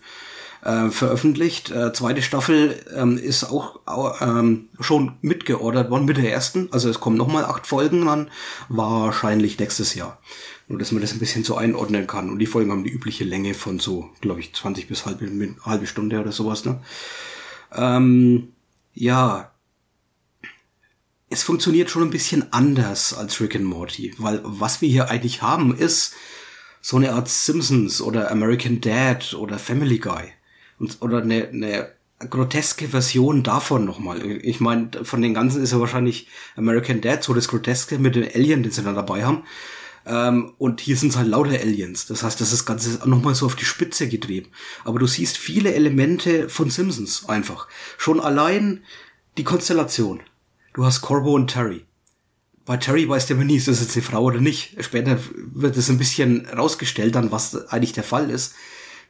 äh, veröffentlicht. Äh, zweite Staffel ähm, ist auch au- ähm, schon mitgeordert worden mit der ersten. Also es kommen nochmal acht Folgen an, wahrscheinlich nächstes Jahr. Nur, dass man das ein bisschen so einordnen kann. Und die Folgen haben die übliche Länge von so, glaube ich, 20 bis halbe, halbe Stunde oder sowas. Ne? Ähm, ja, es funktioniert schon ein bisschen anders als Rick and Morty, weil was wir hier eigentlich haben, ist so eine Art Simpsons oder American Dad oder Family Guy. Und, oder eine, eine groteske Version davon nochmal. Ich meine, von den ganzen ist ja wahrscheinlich American Dad so das Groteske mit den Alien, den sie dann dabei haben. Ähm, und hier sind es halt lauter Aliens. Das heißt, das ist Ganze nochmal so auf die Spitze getrieben. Aber du siehst viele Elemente von Simpsons einfach. Schon allein die Konstellation. Du hast Corbo und Terry. Bei Terry weißt du aber nie, ist das jetzt eine Frau oder nicht. Später wird es ein bisschen rausgestellt, dann was eigentlich der Fall ist.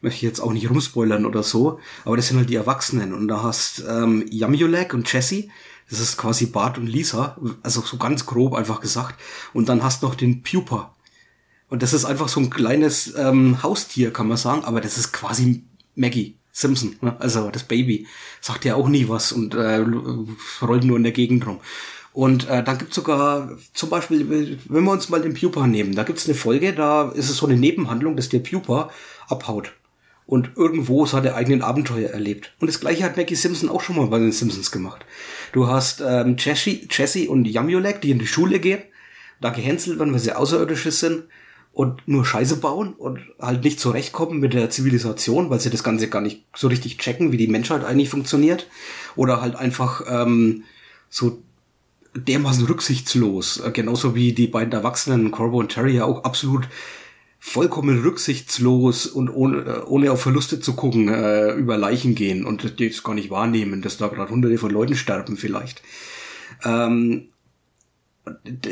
Möchte ich jetzt auch nicht rumspoilern oder so. Aber das sind halt die Erwachsenen. Und da hast ähm, Yamulek und Jesse. Das ist quasi Bart und Lisa. Also so ganz grob einfach gesagt. Und dann hast noch den Pupa. Und das ist einfach so ein kleines ähm, Haustier, kann man sagen. Aber das ist quasi Maggie Simpson. Ne? Also das Baby. Sagt ja auch nie was und äh, rollt nur in der Gegend rum. Und äh, dann gibt's sogar, zum Beispiel, wenn wir uns mal den Pupa nehmen, da gibt's eine Folge, da ist es so eine Nebenhandlung, dass der Pupa abhaut. Und irgendwo seine eigenen Abenteuer erlebt. Und das gleiche hat Maggie Simpson auch schon mal bei den Simpsons gemacht. Du hast ähm, Jesse, Jesse und Jamulek, die in die Schule gehen, da gehänselt werden, weil sie Außerirdische sind und nur Scheiße bauen und halt nicht zurechtkommen mit der Zivilisation, weil sie das Ganze gar nicht so richtig checken, wie die Menschheit eigentlich funktioniert. Oder halt einfach ähm, so dermaßen rücksichtslos. Äh, genauso wie die beiden Erwachsenen, Corbo und Terry, ja auch absolut vollkommen rücksichtslos und ohne, äh, ohne auf Verluste zu gucken, äh, über Leichen gehen und das gar nicht wahrnehmen, dass da gerade hunderte von Leuten sterben vielleicht. Ähm,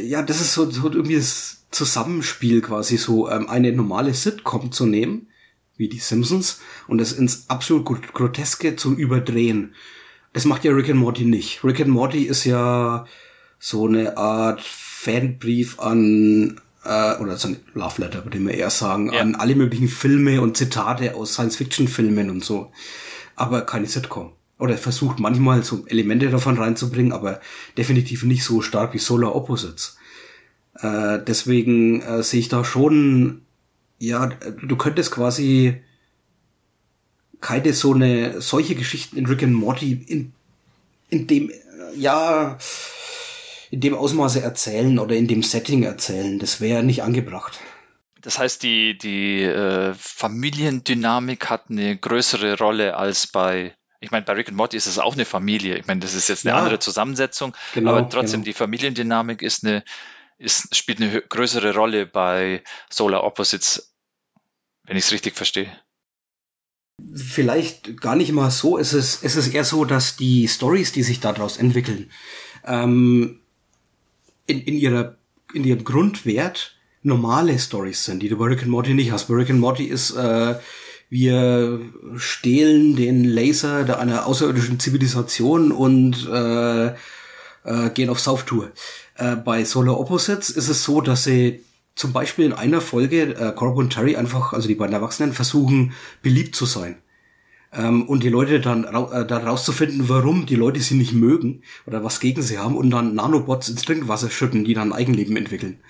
ja, das ist so, so irgendwie das Zusammenspiel quasi so, ähm, eine normale Sitcom zu nehmen, wie die Simpsons, und das ins absolut Groteske zu überdrehen. Das macht ja Rick and Morty nicht. Rick and Morty ist ja so eine Art Fanbrief an äh, oder so ein Love Letter, würde ich mir eher sagen, ja. an alle möglichen Filme und Zitate aus Science-Fiction-Filmen und so. Aber keine Sitcom. Oder versucht manchmal so Elemente davon reinzubringen, aber definitiv nicht so stark wie Solar Opposites. Äh, deswegen äh, sehe ich da schon, ja, du könntest quasi keine so eine, solche Geschichten in Rick and Morty in, in dem, ja, in dem Ausmaße erzählen oder in dem Setting erzählen. Das wäre nicht angebracht. Das heißt, die, die äh, Familiendynamik hat eine größere Rolle als bei, ich meine, bei Rick and Morty ist es auch eine Familie. Ich meine, das ist jetzt eine ja, andere Zusammensetzung, genau, aber trotzdem genau. die Familiendynamik ist eine, ist, spielt eine größere Rolle bei Solar Opposites, wenn ich es richtig verstehe. Vielleicht gar nicht mal so. Es ist, es ist eher so, dass die Stories, die sich daraus entwickeln, ähm, in, in, ihrer, in ihrem Grundwert normale Stories sind, die du bei Rick and Morty nicht hast. Bei Rick and Morty ist, äh, wir stehlen den Laser der einer außerirdischen Zivilisation und äh, äh, gehen auf Sauftour. Äh, bei Solar Opposites ist es so, dass sie zum Beispiel in einer Folge äh, Corbo und Terry einfach, also die beiden Erwachsenen, versuchen, beliebt zu sein. Ähm, und die Leute dann äh, da rauszufinden, warum die Leute sie nicht mögen oder was gegen sie haben und dann Nanobots ins Trinkwasser schütten, die dann Eigenleben entwickeln.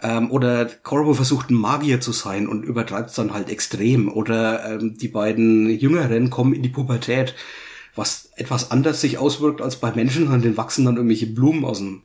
Ähm, oder Corvo versucht ein Magier zu sein und übertreibt es dann halt extrem. Oder ähm, die beiden Jüngeren kommen in die Pubertät, was etwas anders sich auswirkt als bei Menschen, sondern den wachsen dann irgendwelche Blumen aus dem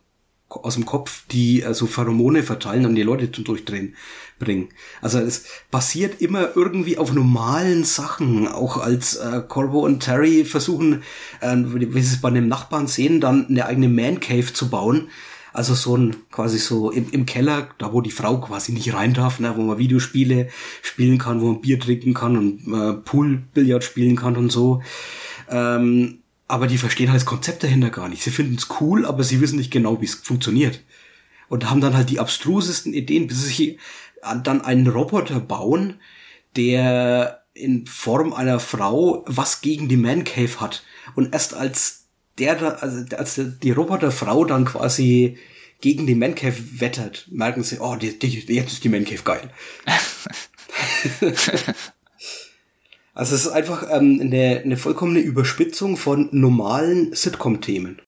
aus dem Kopf, die also Pheromone verteilen und die Leute zum Durchdrehen bringen. Also es basiert immer irgendwie auf normalen Sachen. Auch als äh, Corvo und Terry versuchen, äh, wie sie es bei einem Nachbarn sehen, dann eine eigene Man Cave zu bauen. Also so ein quasi so im, im Keller, da wo die Frau quasi nicht rein darf, ne, wo man Videospiele spielen kann, wo man Bier trinken kann und äh, Pool-Billard spielen kann und so. Ähm, aber die verstehen halt das Konzept dahinter gar nicht. Sie finden es cool, aber sie wissen nicht genau, wie es funktioniert. Und haben dann halt die abstrusesten Ideen, bis sie dann einen Roboter bauen, der in Form einer Frau was gegen die Man Cave hat. Und erst als der, also als die Roboterfrau dann quasi gegen die Man Cave wettert, merken sie, oh, die, die, jetzt ist die Man Cave geil. Also es ist einfach ähm, eine, eine vollkommene Überspitzung von normalen Sitcom-Themen.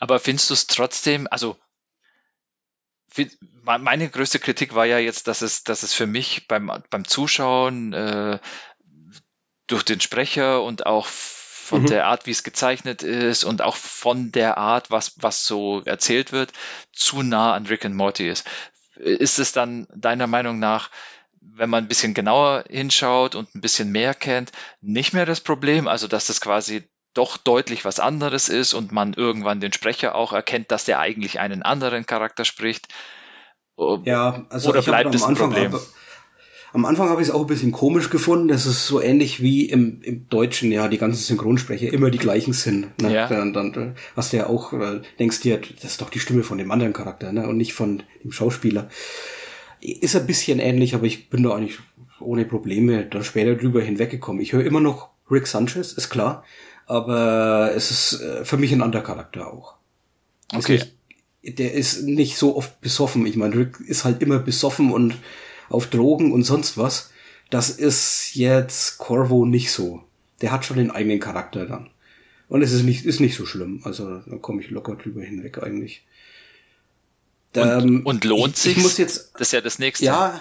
Aber findest du es trotzdem, also meine größte Kritik war ja jetzt, dass es, dass es für mich beim, beim Zuschauen äh, durch den Sprecher und auch von mhm. der Art, wie es gezeichnet ist und auch von der Art, was, was so erzählt wird, zu nah an Rick and Morty ist. Ist es dann deiner Meinung nach wenn man ein bisschen genauer hinschaut und ein bisschen mehr kennt, nicht mehr das Problem. Also, dass das quasi doch deutlich was anderes ist und man irgendwann den Sprecher auch erkennt, dass der eigentlich einen anderen Charakter spricht. Ja, also oder bleibt es ein Anfang, Problem? Am Anfang habe ich es auch ein bisschen komisch gefunden. Das ist so ähnlich wie im, im Deutschen, ja, die ganzen Synchronsprecher immer die gleichen sind. Ne? Ja. Dann, dann hast du ja auch, äh, denkst dir, das ist doch die Stimme von dem anderen Charakter, ne? Und nicht von dem Schauspieler. Ist ein bisschen ähnlich, aber ich bin da eigentlich ohne Probleme dann später drüber hinweggekommen. Ich höre immer noch Rick Sanchez, ist klar, aber es ist äh, für mich ein anderer Charakter auch. Okay. Ist nicht, der ist nicht so oft besoffen. Ich meine, Rick ist halt immer besoffen und auf Drogen und sonst was. Das ist jetzt Corvo nicht so. Der hat schon den eigenen Charakter dann. Und es ist nicht, ist nicht so schlimm. Also da komme ich locker drüber hinweg eigentlich. Und, und lohnt ich, sich? Ich muss jetzt, das ist ja das nächste. ja,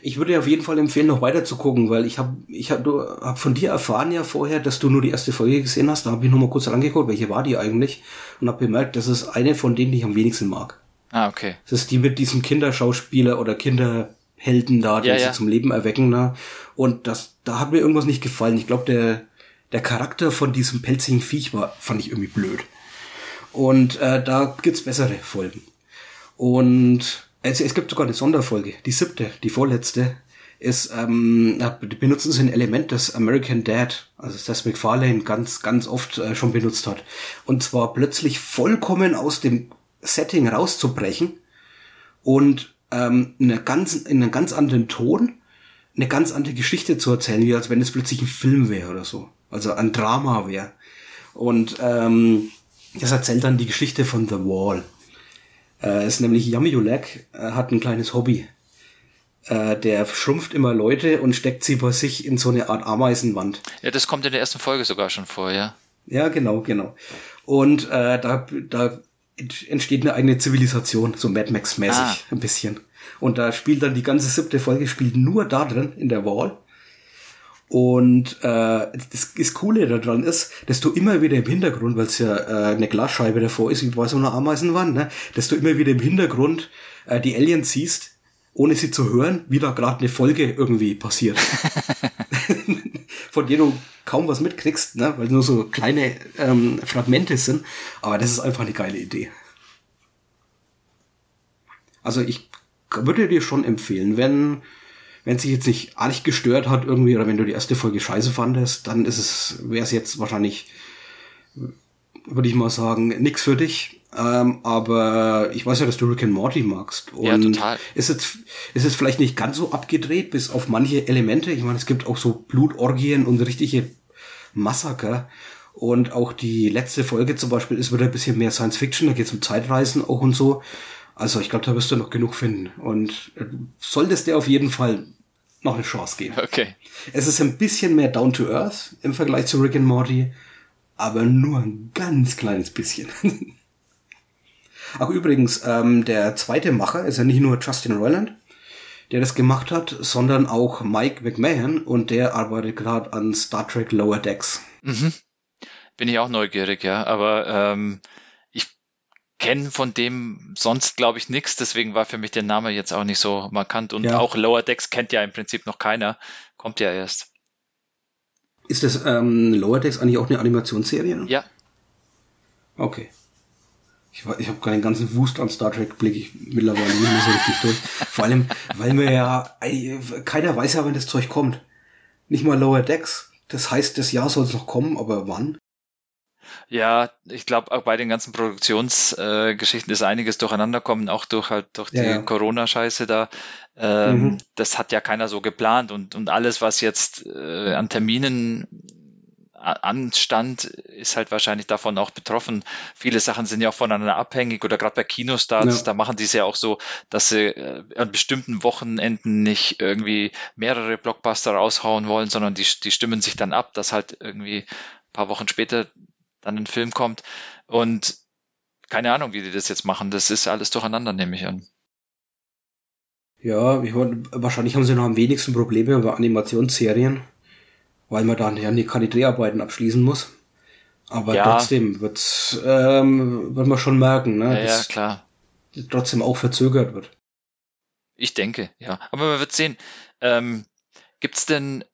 ich würde dir auf jeden Fall empfehlen, noch weiter zu gucken, weil ich habe ich hab, du, hab von dir erfahren ja vorher, dass du nur die erste Folge gesehen hast. Da habe ich noch mal kurz angeguckt, welche war die eigentlich und habe bemerkt, das ist eine von denen, die ich am wenigsten mag. Ah, okay. Das ist die mit diesem Kinderschauspieler oder Kinderhelden da, die Ja, sie ja. zum Leben erwecken. Ne? Und das, da hat mir irgendwas nicht gefallen. Ich glaube, der, der Charakter von diesem pelzigen Viech war, fand ich irgendwie blöd. Und äh, da gibt's bessere Folgen. Und es, es gibt sogar eine Sonderfolge, die siebte, die vorletzte, ist, ähm, benutzen sie ein Element, das American Dad, also das McFarlane ganz, ganz oft äh, schon benutzt hat. Und zwar plötzlich vollkommen aus dem Setting rauszubrechen und ähm, in, einer ganz, in einem ganz anderen Ton eine ganz andere Geschichte zu erzählen, wie als wenn es plötzlich ein Film wäre oder so. Also ein Drama wäre. Und ähm, das erzählt dann die Geschichte von The Wall. Äh, ist nämlich Yami Ulek äh, hat ein kleines Hobby. Äh, der schrumpft immer Leute und steckt sie bei sich in so eine Art Ameisenwand. Ja, das kommt in der ersten Folge sogar schon vor, ja. Ja, genau, genau. Und äh, da, da ent- entsteht eine eigene Zivilisation, so Mad Max-mäßig Ah. ein bisschen. Und da spielt dann die ganze siebte Folge spielt nur da drin, in der Wall. Und äh, das, das Coole daran ist, dass du immer wieder im Hintergrund, weil es ja äh, eine Glasscheibe davor ist, wie bei so einer Ameisenwand, ne, dass du immer wieder im Hintergrund äh, die Aliens siehst, ohne sie zu hören, wie da gerade eine Folge irgendwie passiert. Von denen du kaum was mitkriegst, ne, weil nur so kleine ähm, Fragmente sind. Aber das ist einfach eine geile Idee. Also ich würde dir schon empfehlen, wenn wenn sich jetzt nicht arg gestört hat irgendwie oder wenn du die erste Folge scheiße fandest, dann ist es wäre es jetzt wahrscheinlich würde ich mal sagen nix für dich. Ähm, aber ich weiß ja, dass du Rick and Morty magst. Und Ja, total. Ist es, ist es vielleicht nicht ganz so abgedreht, bis auf manche Elemente. Ich meine, es gibt auch so Blutorgien und richtige Massaker. Und auch die letzte Folge zum Beispiel ist wieder ein bisschen mehr Science Fiction, da geht es um Zeitreisen auch und so. Also ich glaube, da wirst du noch genug finden. Und äh, solltest dir auf jeden Fall noch eine Chance geben. Okay. Es ist ein bisschen mehr down to earth im Vergleich zu Rick and Morty, aber nur ein ganz kleines bisschen. Ach übrigens, ähm, der zweite Macher ist ja nicht nur Justin Roiland, der das gemacht hat, sondern auch Mike McMahon und der arbeitet gerade an Star Trek Lower Decks. Mhm. Bin ich auch neugierig, ja. Aber ähm, ich kenne von dem sonst, glaube ich, nichts. Deswegen war für mich der Name jetzt auch nicht so markant. Und Ja. auch Lower Decks kennt ja im Prinzip noch keiner. Kommt ja erst. Ist das ähm, Lower Decks eigentlich auch eine Animationsserie? Ja. Okay. Ich, ich habe keinen ganzen Wust an Star Trek, blicke ich mittlerweile nicht mehr so richtig durch. Vor allem, weil mir ja, ey, keiner weiß ja, wann das Zeug kommt. Nicht mal Lower Decks. Das heißt, das Jahr soll es noch kommen, aber wann? Ja, ich glaube, auch bei den ganzen Produktionsgeschichten äh, ist einiges durcheinander kommen, auch durch halt durch die Ja, ja. Corona-Scheiße da. Ähm, Mhm. Das hat ja keiner so geplant und, und alles, was jetzt äh, an Terminen anstand, ist halt wahrscheinlich davon auch betroffen. Viele Sachen sind ja auch voneinander abhängig oder gerade bei Kinostarts, Ja. da machen die es ja auch so, dass sie äh, an bestimmten Wochenenden nicht irgendwie mehrere Blockbuster raushauen wollen, sondern die, die stimmen sich dann ab, dass halt irgendwie ein paar Wochen später dann ein Film kommt. Und keine Ahnung, wie die das jetzt machen. Das ist alles durcheinander, nehme ich an. Ja, ich, wollt- wahrscheinlich haben sie noch am wenigsten Probleme bei Animationsserien, weil man dann ja nie- keine Dreharbeiten abschließen muss. Aber Ja. trotzdem wird's, ähm, wird man schon merken, ne, Ja, ja, dass klar. trotzdem auch verzögert wird. Ich denke, ja. Aber man wird sehen. Ähm, gibt's denn,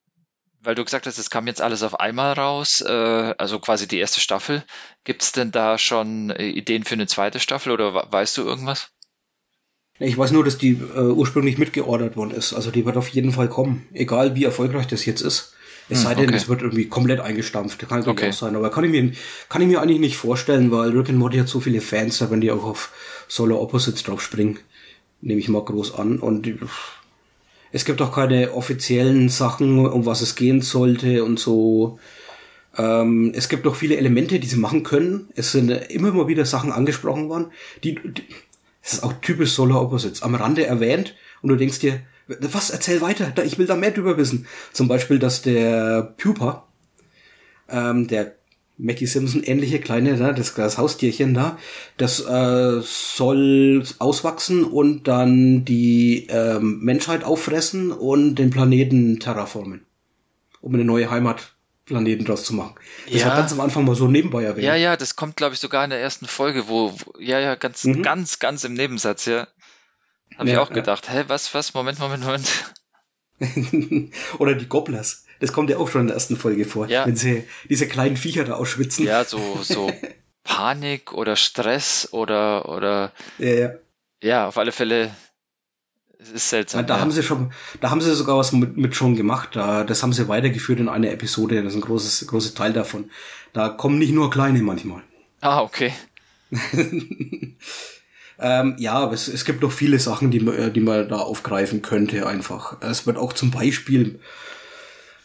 weil du gesagt hast, es kam jetzt alles auf einmal raus, äh, also quasi die erste Staffel, gibt's denn da schon äh, Ideen für eine zweite Staffel oder we- weißt du irgendwas? Ich weiß nur, dass die äh, ursprünglich mitgeordert worden ist. Also die wird auf jeden Fall kommen. Egal wie erfolgreich das jetzt ist. Es Hm, sei denn, okay. es wird irgendwie komplett eingestampft. Kann natürlich Okay. auch sein. Aber kann ich, mir, kann ich mir eigentlich nicht vorstellen, weil Rick and Morty hat so viele Fans, da werden die auch auf Solar Opposites drauf springen. Nehme ich mal groß an. Und es gibt auch keine offiziellen Sachen, um was es gehen sollte und so. Ähm, es gibt auch viele Elemente, die sie machen können. Es sind immer mal wieder Sachen angesprochen worden, die, die das ist auch typisch Solar Opposites, am Rande erwähnt und du denkst dir, was, erzähl weiter, ich will da mehr drüber wissen. Zum Beispiel, dass der Pupa, ähm, der Mackie Simpson ähnliche kleine, ne, das, das Haustierchen da, das äh, soll auswachsen und dann die ähm, Menschheit auffressen und den Planeten terraformen. Um eine neue Heimatplaneten draus zu machen. Das Ja. war ganz am Anfang mal so nebenbei erwähnt. Ja, ja, das kommt, glaube ich, sogar in der ersten Folge, wo, wo ja, ja, ganz, Mhm. ganz, ganz im Nebensatz, ja. Habe ich Ja, auch ja. gedacht, hä, was, was, Moment, Moment, Moment. Oder die Gobblers. Das kommt ja auch schon in der ersten Folge vor. Ja. Wenn sie diese kleinen Viecher da ausschwitzen. Ja, so, so Panik oder Stress oder, oder, Ja, ja. ja, auf alle Fälle, es ist seltsam. Ja, da ja. haben sie schon, da haben sie sogar was mit, mit schon gemacht. Da, das haben sie weitergeführt in einer Episode. Das ist ein großes, großes Teil davon. Da kommen nicht nur kleine manchmal. Ah, okay. Ähm, ja, aber es, es gibt noch viele Sachen, die man, äh, die man da aufgreifen könnte einfach. Es wird auch zum Beispiel,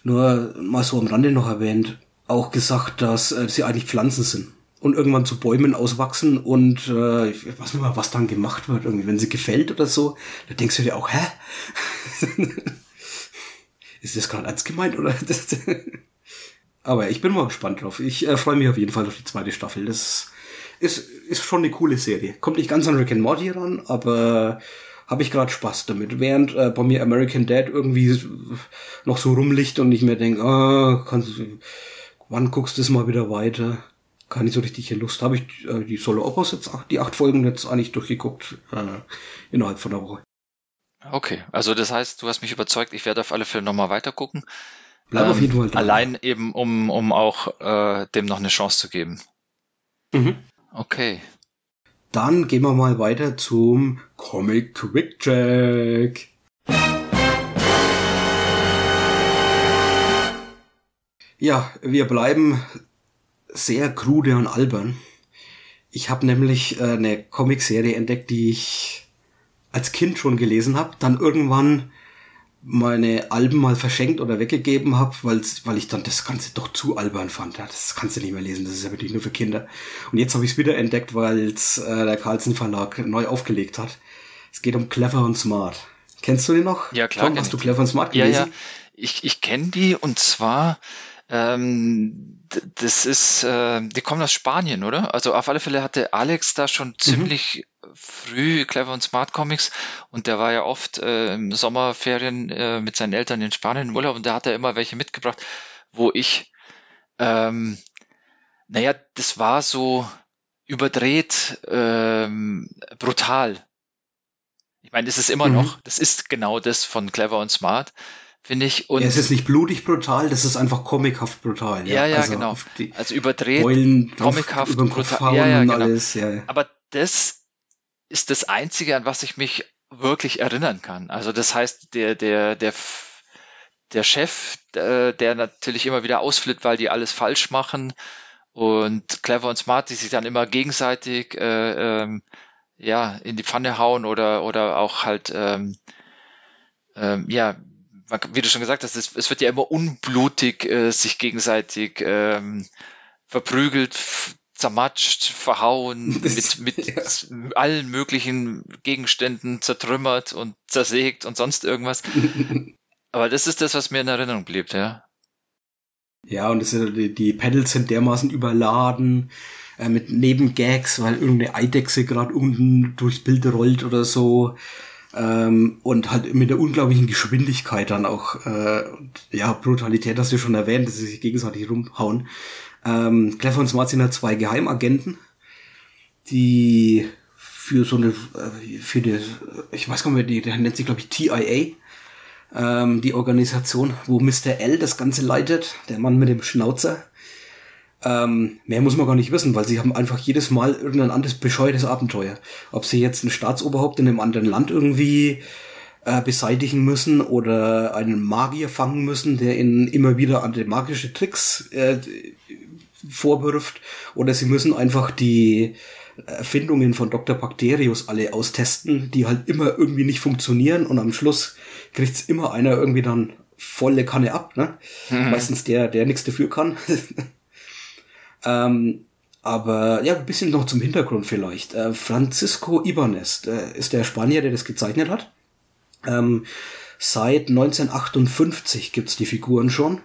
nur mal so am Rande noch erwähnt, auch gesagt, dass äh, sie eigentlich Pflanzen sind und irgendwann zu Bäumen auswachsen und äh, ich weiß nicht mal, was dann gemacht wird, irgendwie, wenn sie gefällt oder so, da denkst du dir auch, hä? Ist das gerade ernst gemeint oder? Aber ich bin mal gespannt drauf. Ich äh, freue mich auf jeden Fall auf die zweite Staffel. Das ist, ist schon eine coole Serie. Kommt nicht ganz an Rick and Morty ran, aber habe ich gerade Spaß damit. Während äh, bei mir American Dad irgendwie noch so rumliegt und ich mir denke, ah, kannst, du- wann guckst du es mal wieder weiter? Gar nicht so richtig hier Lust. Habe ich äh, die Solo Opus jetzt, die acht Folgen jetzt eigentlich durchgeguckt äh, innerhalb von einer Woche. Okay, also das heißt, du hast mich überzeugt, ich werde auf alle Fälle nochmal weitergucken. Ähm, Bleib auf jeden Fall dran. Allein eben, um, um auch äh, dem noch eine Chance zu geben. Mhm. Okay. Dann gehen wir mal weiter zum Comic Quick Check. Ja, wir bleiben sehr krude und albern. Ich habe nämlich äh, eine Comicserie entdeckt, die ich als Kind schon gelesen habe, dann irgendwann meine Alben mal verschenkt oder weggegeben habe, weil ich dann das Ganze doch zu albern fand. Ja, das kannst du nicht mehr lesen, das ist ja wirklich nur für Kinder. Und jetzt habe ich es wieder entdeckt, weil es äh, der Carlsen Verlag neu aufgelegt hat. Es geht um Clever und Smart. Kennst du den noch? Ja, klar. Tom, hast du. Clever und Smart Ja, gelesen? ja. Ich, ich kenne die und zwar, ähm, das ist, äh, die kommen aus Spanien, oder? Also auf alle Fälle hatte Alex da Mhm. schon ziemlich früh Clever und Smart Comics und der war ja oft äh, im Sommerferien äh, mit seinen Eltern in Spanien im Urlaub und da hat er immer welche mitgebracht, wo ich, ähm, naja, das war so überdreht, ähm, brutal. Ich meine, das ist immer Mhm. noch, das ist genau das von Clever und Smart, finde ich. Und ja, es ist nicht blutig brutal, das ist einfach comichaft brutal. ja, ja, also genau. Also überdreht, Beulen comichaft, über brutal. Ja, ja, und genau. alles. Ja, ja. Aber das ist das Einzige, an was ich mich wirklich erinnern kann. Also das heißt, der, der, der, der Chef, äh, der natürlich immer wieder ausflippt, weil die alles falsch machen und Clever und Smart, die sich dann immer gegenseitig äh, ähm, ja, in die Pfanne hauen oder, oder auch halt, ähm, ähm, ja, man- wie du schon gesagt hast, es, es wird ja immer unblutig äh, sich gegenseitig ähm, verprügelt, zermatscht, verhauen, mit, mit allen möglichen Gegenständen zertrümmert und zersägt und sonst irgendwas. Aber das ist das, was mir in Erinnerung blieb, ja. Ja, und das ist, die, die Pedals sind dermaßen überladen äh, mit Nebengags, weil irgendeine Eidechse gerade unten durchs Bild rollt oder so. Ähm, und halt mit der unglaublichen Geschwindigkeit dann auch. Äh, ja, Brutalität hast du schon erwähnt, dass sie sich gegenseitig rumhauen. Ähm, Clever und Smart sind halt zwei Geheimagenten, die für so eine, äh, für die, ich weiß gar nicht mehr, der nennt sich glaube ich TIA, ähm, die Organisation, wo Mr. L das Ganze leitet, der Mann mit dem Schnauzer. Ähm, mehr muss man gar nicht wissen, weil sie haben einfach jedes Mal irgendein anderes bescheuertes Abenteuer. Ob sie jetzt ein Staatsoberhaupt in einem anderen Land irgendwie äh, beseitigen müssen oder einen Magier fangen müssen, der ihnen immer wieder andere magische Tricks äh, vorwirft, oder sie müssen einfach die Erfindungen von Dr. Bacterius alle austesten, die halt immer irgendwie nicht funktionieren und am Schluss kriegt's immer einer irgendwie dann volle Kanne ab, ne? Mhm. Meistens der, der nichts dafür kann. ähm, aber ja, ein bisschen noch zum Hintergrund vielleicht. Äh, Francisco Ibanez äh, ist der Spanier, der das gezeichnet hat. Ähm, seit 1958 gibt's die Figuren schon,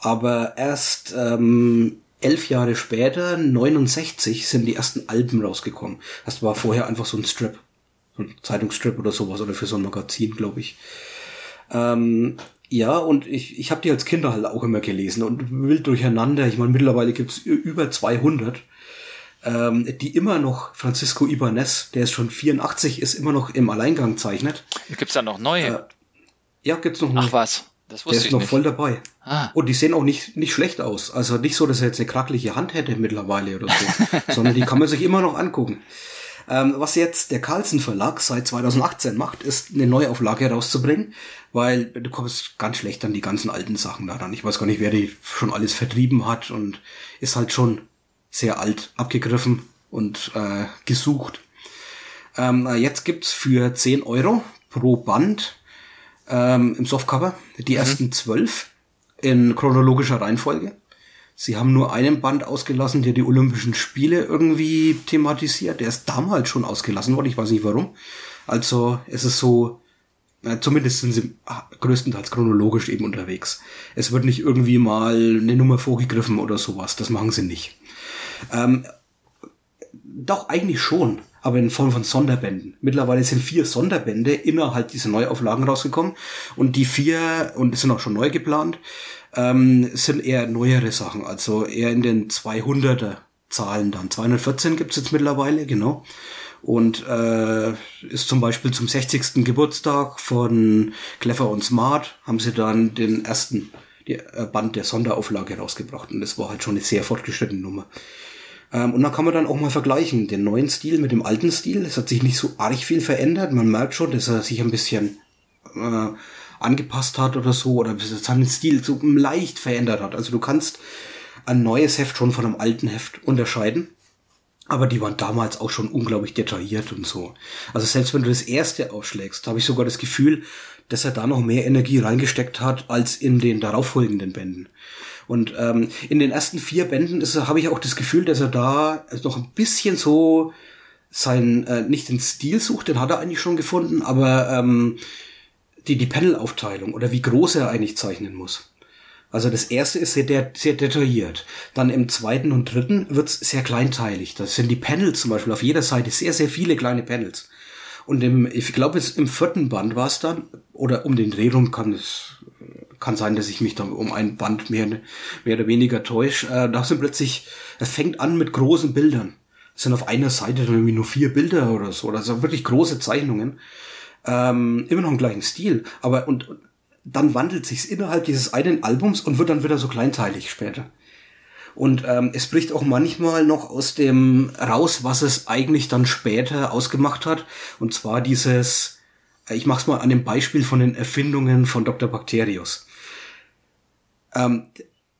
aber erst ähm, elf Jahre später, 69, sind die ersten Alben rausgekommen. Das war vorher einfach so ein Strip. So ein Zeitungsstrip oder sowas oder für so ein Magazin, glaube ich. Ähm, ja, und ich, ich habe die als Kinder halt auch immer gelesen und wild durcheinander. Ich meine, mittlerweile gibt's über 200, ähm, die immer noch, Francisco Ibanez, der ist schon 84, ist immer noch im Alleingang zeichnet. Gibt's da noch neue? Äh, ja, gibt's noch Ach was, das der wusste ist ich noch nicht. voll dabei. Ah. Und die sehen auch nicht, nicht schlecht aus. Also nicht so, dass er jetzt eine krackliche Hand hätte mittlerweile oder so, sondern die kann man sich immer noch angucken. Ähm, was jetzt der Carlsen Verlag seit 2018 macht, ist eine Neuauflage herauszubringen, weil du kommst ganz schlecht an die ganzen alten Sachen da ran. Ich weiß gar nicht, wer die schon alles vertrieben hat und ist halt schon sehr alt, abgegriffen und äh, gesucht. Ähm, na, jetzt gibt's für 10 Euro pro Band ähm, im Softcover die ersten zwölf in chronologischer Reihenfolge. Sie haben nur einen Band ausgelassen, der die Olympischen Spiele irgendwie thematisiert. Der ist damals schon ausgelassen worden, ich weiß nicht warum. Also es ist so, äh, zumindest sind sie ah, größtenteils chronologisch eben unterwegs. Es wird nicht irgendwie mal eine Nummer vorgegriffen oder sowas, das machen sie nicht. Ähm, doch, eigentlich schon, aber in Form von Sonderbänden. Mittlerweile sind vier Sonderbände innerhalb dieser Neuauflagen rausgekommen und die vier, und es sind auch schon neu geplant, ähm, sind eher neuere Sachen, also eher in den 200er Zahlen dann. 214 gibt's jetzt mittlerweile, genau. Und äh, ist zum Beispiel zum 60. Geburtstag von Clever und Smart haben sie dann den ersten äh, Band der Sonderauflage rausgebracht. Und das war halt schon eine sehr fortgeschrittene Nummer. Ähm, und dann kann man dann auch mal vergleichen, den neuen Stil mit dem alten Stil. Es hat sich nicht so arg viel verändert. Man merkt schon, dass er sich ein bisschen äh, angepasst hat oder so, oder seinen Stil so leicht verändert hat. Also du kannst ein neues Heft schon von einem alten Heft unterscheiden. Aber die waren damals auch schon unglaublich detailliert und so. Also selbst wenn du das erste aufschlägst, habe ich sogar das Gefühl, dass er da noch mehr Energie reingesteckt hat als in den darauffolgenden Bänden. Und ähm, in den ersten vier Bänden habe ich auch das Gefühl, dass er da noch ein bisschen so sein, äh, nicht den Stil sucht, den hat er eigentlich schon gefunden, aber ähm, die, die Panel-Aufteilung oder wie groß er eigentlich zeichnen muss. Also das erste ist sehr, sehr detailliert. Dann im zweiten und dritten wird's sehr kleinteilig. Das sind die Panels zum Beispiel auf jeder Seite sehr, sehr viele kleine Panels. Und im, ich glaube, im vierten Band war es dann, oder um den Dreh rum kann es, kann sein, dass ich mich da um ein Band mehr, mehr oder weniger täusche. Äh, da sind plötzlich, es fängt an mit großen Bildern. Es sind auf einer Seite dann irgendwie nur vier Bilder oder so. Das sind wirklich große Zeichnungen. Ähm, immer noch im gleichen Stil. Aber und und dann wandelt sich's innerhalb dieses einen Albums und wird dann wieder so kleinteilig später. Und ähm, es bricht auch manchmal noch aus dem raus, was es eigentlich dann später ausgemacht hat. Und zwar dieses, äh, ich mach's mal an dem Beispiel von den Erfindungen von Dr. Bacterius. Ähm,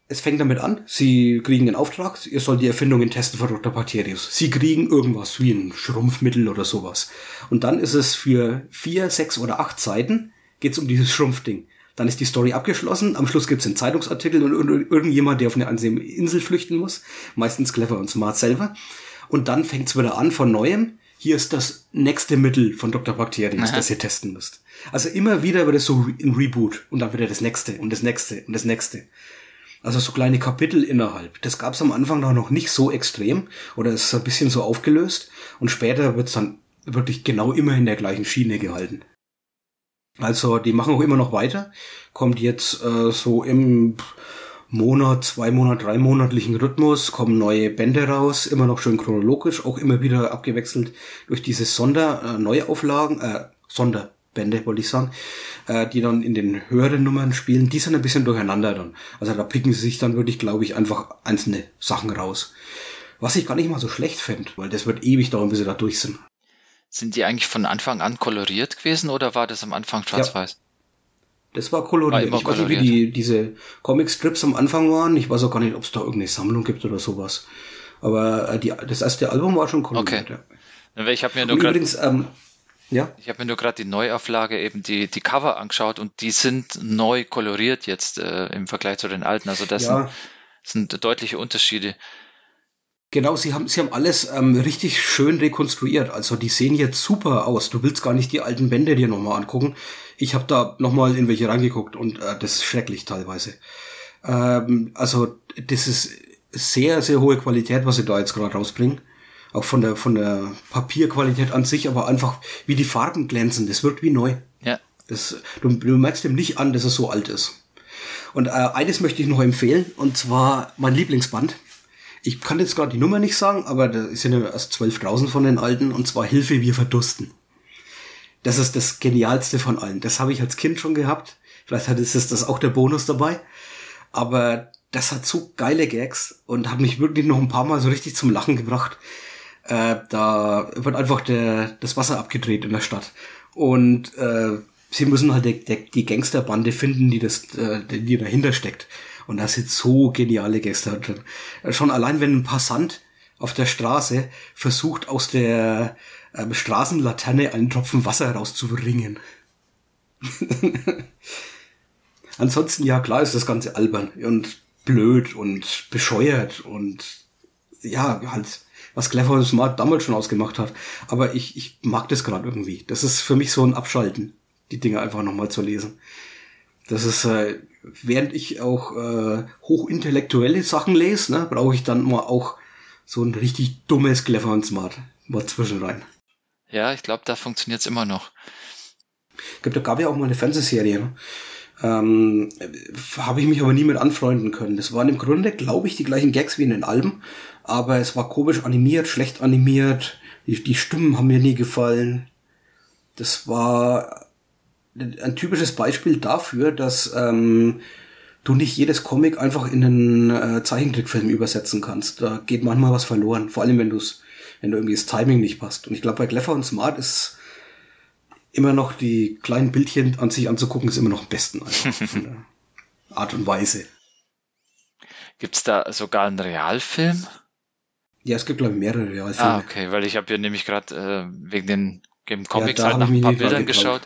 es fängt damit an, sie kriegen den Auftrag, ihr sollt die Erfindungen testen von Dr. Bacterius. Sie kriegen irgendwas wie ein Schrumpfmittel oder sowas. Und dann ist es für vier, sechs oder acht Seiten, geht's um dieses Schrumpfding. Dann ist die Story abgeschlossen. Am Schluss gibt's einen Zeitungsartikel und ir- irgendjemand, der auf eine einsame Insel flüchten muss. Meistens clever und smart selber. Und dann fängt's wieder an von neuem. Hier ist das nächste Mittel von Dr. Bacterius, Aha. das ihr testen müsst. Also immer wieder wird es so ein Reboot und dann wieder das nächste und das nächste und das nächste. Also so kleine Kapitel innerhalb. Das gab's am Anfang noch nicht so extrem oder ist ein bisschen so aufgelöst und später wird's dann wirklich genau immer in der gleichen Schiene gehalten. Also die machen auch immer noch weiter. Kommt jetzt äh, so im Monat, zwei Monat, drei monatlichen Rhythmus, kommen neue Bände raus, immer noch schön chronologisch, auch immer wieder abgewechselt durch diese Sonder, äh, Neuauflagen, äh, Sonderbände, wollte ich sagen, äh, die dann in den höheren Nummern spielen, die sind ein bisschen durcheinander dann. Also da picken sie sich dann wirklich, glaube ich, einfach einzelne Sachen raus. Was ich gar nicht mal so schlecht fände, weil das wird ewig dauern, bis sie da durch sind. Sind die eigentlich von Anfang an koloriert gewesen oder war das am Anfang schwarz-weiß? Das war War koloriert. immer ich weiß nicht, wie die, diese Comic-Strips am Anfang waren. Ich weiß auch gar nicht, ob es da irgendeine Sammlung gibt oder sowas. Aber äh, die, das erste Album war schon koloriert. Ja. Na, weil Ich habe mir nur übrigens, ähm, ja, ich habe mir nur gerade die Neuauflage eben die die Cover angeschaut und die sind neu koloriert jetzt äh, im Vergleich zu den alten. Also das Ja. sind, sind deutliche Unterschiede. genau, sie haben, sie haben alles ähm, richtig schön rekonstruiert. Also die sehen jetzt super aus. Du willst gar nicht die alten Bände dir nochmal angucken. Ich habe da nochmal in welche reingeguckt und äh, das ist schrecklich teilweise. Ähm, also das ist sehr, sehr hohe Qualität, was sie da jetzt gerade rausbringen. Auch von der, von der Papierqualität an sich, aber einfach wie die Farben glänzen. Das wirkt wie neu. Ja. Das, du, du merkst dem nicht an, dass es so alt ist. Und äh, eines möchte ich noch empfehlen, und zwar mein Lieblingsband. Ich kann jetzt gerade die Nummer nicht sagen, aber da sind ja erst zwölf draußen von den alten, und zwar Hilfe, wir verdursten. Das ist das Genialste von allen. Das habe ich als Kind schon gehabt. Vielleicht hat es das auch der Bonus dabei. Aber das hat so geile Gags und hat mich wirklich noch ein paar Mal so richtig zum Lachen gebracht. Äh, da wird einfach der, das Wasser abgedreht in der Stadt. Und äh, sie müssen halt die, die, Gangsterbande finden, die das, äh, die dahinter steckt. Und da sind so geniale Gangster drin. Schon allein, wenn ein Passant auf der Straße versucht, aus der ähm, Straßenlaterne einen Tropfen Wasser rauszubringen. Ansonsten, ja, klar ist das Ganze albern und blöd und bescheuert und ja, halt, was Clever und Smart damals schon ausgemacht hat. Aber ich, ich mag das gerade irgendwie. Das ist für mich so ein Abschalten, die Dinge einfach nochmal zu lesen. Das ist, äh, während ich auch äh, hochintellektuelle Sachen lese, ne, brauche ich dann mal auch so ein richtig dummes Clever und Smart mal zwischen rein. Ja, ich glaube, da funktioniert's immer noch. Gibt, da gab ja auch mal eine Fernsehserie. Ne? Ähm, Habe ich mich aber nie mit anfreunden können. Das waren im Grunde, glaube ich, die gleichen Gags wie in den Alben, aber es war komisch animiert, schlecht animiert. Die, die Stimmen haben mir nie gefallen. Das war ein typisches Beispiel dafür, dass ähm, du nicht jedes Comic einfach in einen äh, Zeichentrickfilm übersetzen kannst. Da geht manchmal was verloren, vor allem wenn du es, wenn du irgendwie das Timing nicht passt. Und ich glaube, bei Clever und Smart ist immer noch die kleinen Bildchen an sich anzugucken, ist immer noch am besten Art und Weise. Gibt's da sogar einen Realfilm? Ja, es gibt glaube ich mehrere Realfilme. Ah, okay, weil ich habe ja nämlich gerade äh, wegen den Game Comics Ja, halt nach ich ein paar Bildern geschaut.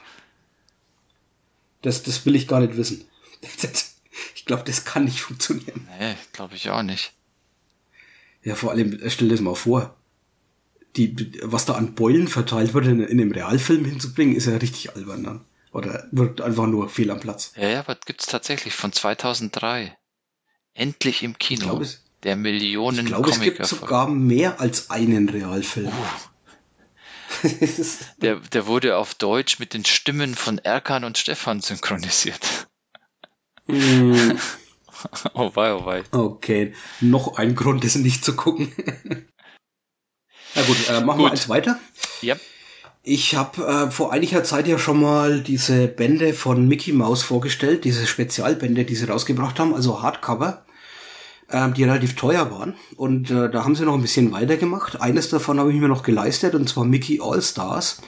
Das, das will ich gar nicht wissen. Ich glaube, das kann nicht funktionieren. Nee, glaube ich auch nicht. Ja, vor allem, äh, stell dir das mal vor. Die, was da an Beulen verteilt wird, in, in einem Realfilm hinzubringen, ist ja richtig albern dann. Oder wirkt einfach nur fehl am Platz. Ja, ja, aber gibt's tatsächlich von 2003. Endlich im Kino. glaube, es- der Millionen Ich glaube, es gibt sogar mehr als einen Realfilm. Der, der wurde auf Deutsch mit den Stimmen von Erkan und Stefan synchronisiert. Mm, oh wei, oh wei. okay, noch ein Grund, das nicht zu gucken. Na gut, äh, machen wir Gut. eins weiter. Ja. Ich habe äh, vor einiger Zeit ja schon mal diese Bände von Mickey Mouse vorgestellt, diese Spezialbände, die sie rausgebracht haben, also Hardcover, ähm, die relativ teuer waren. Und äh, da haben sie noch ein bisschen weitergemacht. Eines davon habe ich mir noch geleistet, und zwar Mickey All Stars.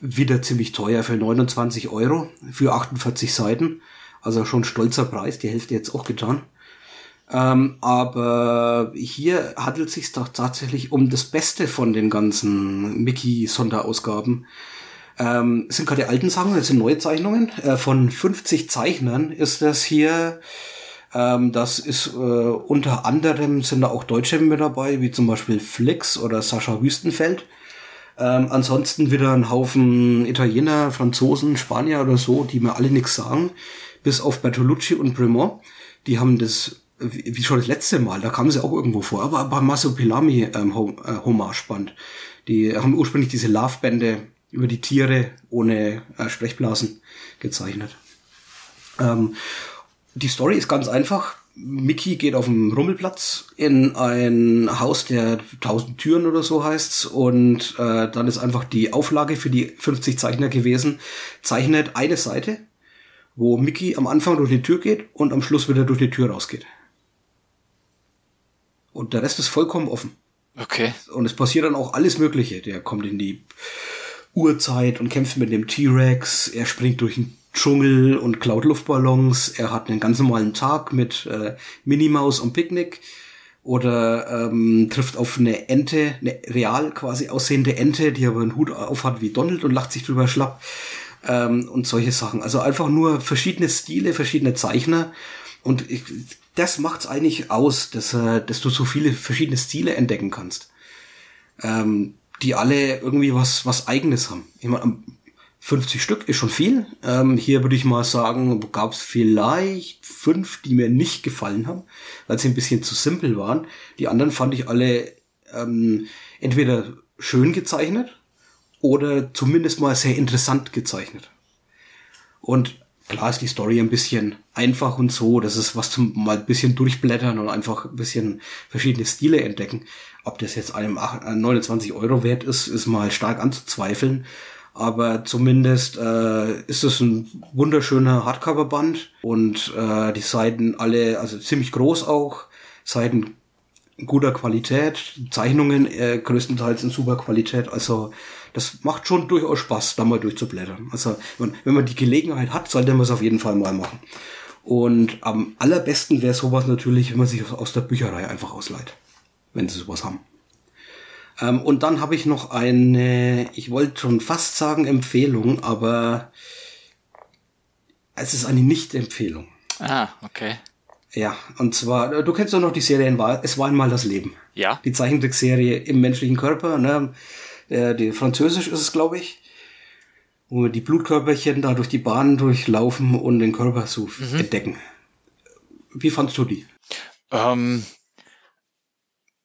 Wieder ziemlich teuer für 29 Euro für 48 Seiten. Also schon stolzer Preis, die Hälfte jetzt auch getan. Ähm, aber hier handelt es sich doch tatsächlich um das Beste von den ganzen Mickey-Sonderausgaben. Ähm, es sind keine alten Sachen, es sind neue Zeichnungen. Äh, von 50 Zeichnern ist das hier. Ähm, das ist äh, unter anderem sind da auch Deutsche mit dabei, wie zum Beispiel Flix oder Sascha Wüstenfeld. Ähm, ansonsten wieder ein Haufen Italiener, Franzosen, Spanier oder so, die mir alle nichts sagen. Bis auf Bertolucci und Bremont. Die haben das, wie schon das letzte Mal, da kamen sie auch irgendwo vor, aber bei Masopilami ähm, Hom- äh, Hommage-Band. Die haben ursprünglich diese Love-Bände über die Tiere ohne äh, Sprechblasen gezeichnet. Ähm, die Story ist ganz einfach. Mickey geht auf dem Rummelplatz in ein Haus der 1000 Türen oder so heißt's und äh, dann ist einfach die Auflage für die 50 Zeichner gewesen, zeichnet eine Seite, wo Mickey am Anfang durch die Tür geht und am Schluss wieder durch die Tür rausgeht. Und der Rest ist vollkommen offen. Okay. Und es passiert dann auch alles Mögliche. Der kommt in die Urzeit und kämpft mit dem T-Rex. Er springt durch den Dschungel und klaut Luftballons. Er hat einen ganz normalen Tag mit äh, Minimaus und Picknick. Oder ähm, trifft auf eine Ente, eine real quasi aussehende Ente, die aber einen Hut aufhat wie Donald und lacht sich drüber schlapp. Ähm, und solche Sachen. Also einfach nur verschiedene Stile, verschiedene Zeichner. Und ich, das macht's eigentlich aus, dass, äh, dass du so viele verschiedene Stile entdecken kannst. Ähm, die alle irgendwie was, was eigenes haben. Ich meine, am- 50 Stück ist schon viel. Ähm, hier würde ich mal sagen, gab es vielleicht fünf, die mir nicht gefallen haben, weil sie ein bisschen zu simpel waren. Die anderen fand ich alle ähm, entweder schön gezeichnet oder zumindest mal sehr interessant gezeichnet. Und klar ist die Story ein bisschen einfach und so. Das ist was zum mal ein bisschen durchblättern und einfach ein bisschen verschiedene Stile entdecken. Ob das jetzt einem 29 Euro wert ist, ist mal stark anzuzweifeln. Aber zumindest äh, ist es ein wunderschöner Hardcover-Band und äh, die Seiten alle, also ziemlich groß auch, Seiten guter Qualität, Zeichnungen äh, größtenteils in super Qualität. Also das macht schon durchaus Spaß, da mal durchzublättern. Also wenn, wenn man die Gelegenheit hat, sollte man es auf jeden Fall mal machen. Und am allerbesten wäre sowas natürlich, wenn man sich aus der Bücherei einfach ausleiht, wenn sie sowas haben. Ähm, und dann habe ich noch eine, ich wollte schon fast sagen Empfehlung, aber es ist eine Nicht-Empfehlung. Ah, okay. Ja, und zwar, du kennst doch noch die Serie Es war einmal das Leben. Ja. Die Zeichentrickserie im menschlichen Körper, ne? Äh, die Französisch ist es, glaube ich. Wo die Blutkörperchen da durch die Bahnen durchlaufen und den Körper so mhm. entdecken. Wie fandst du die? Ähm,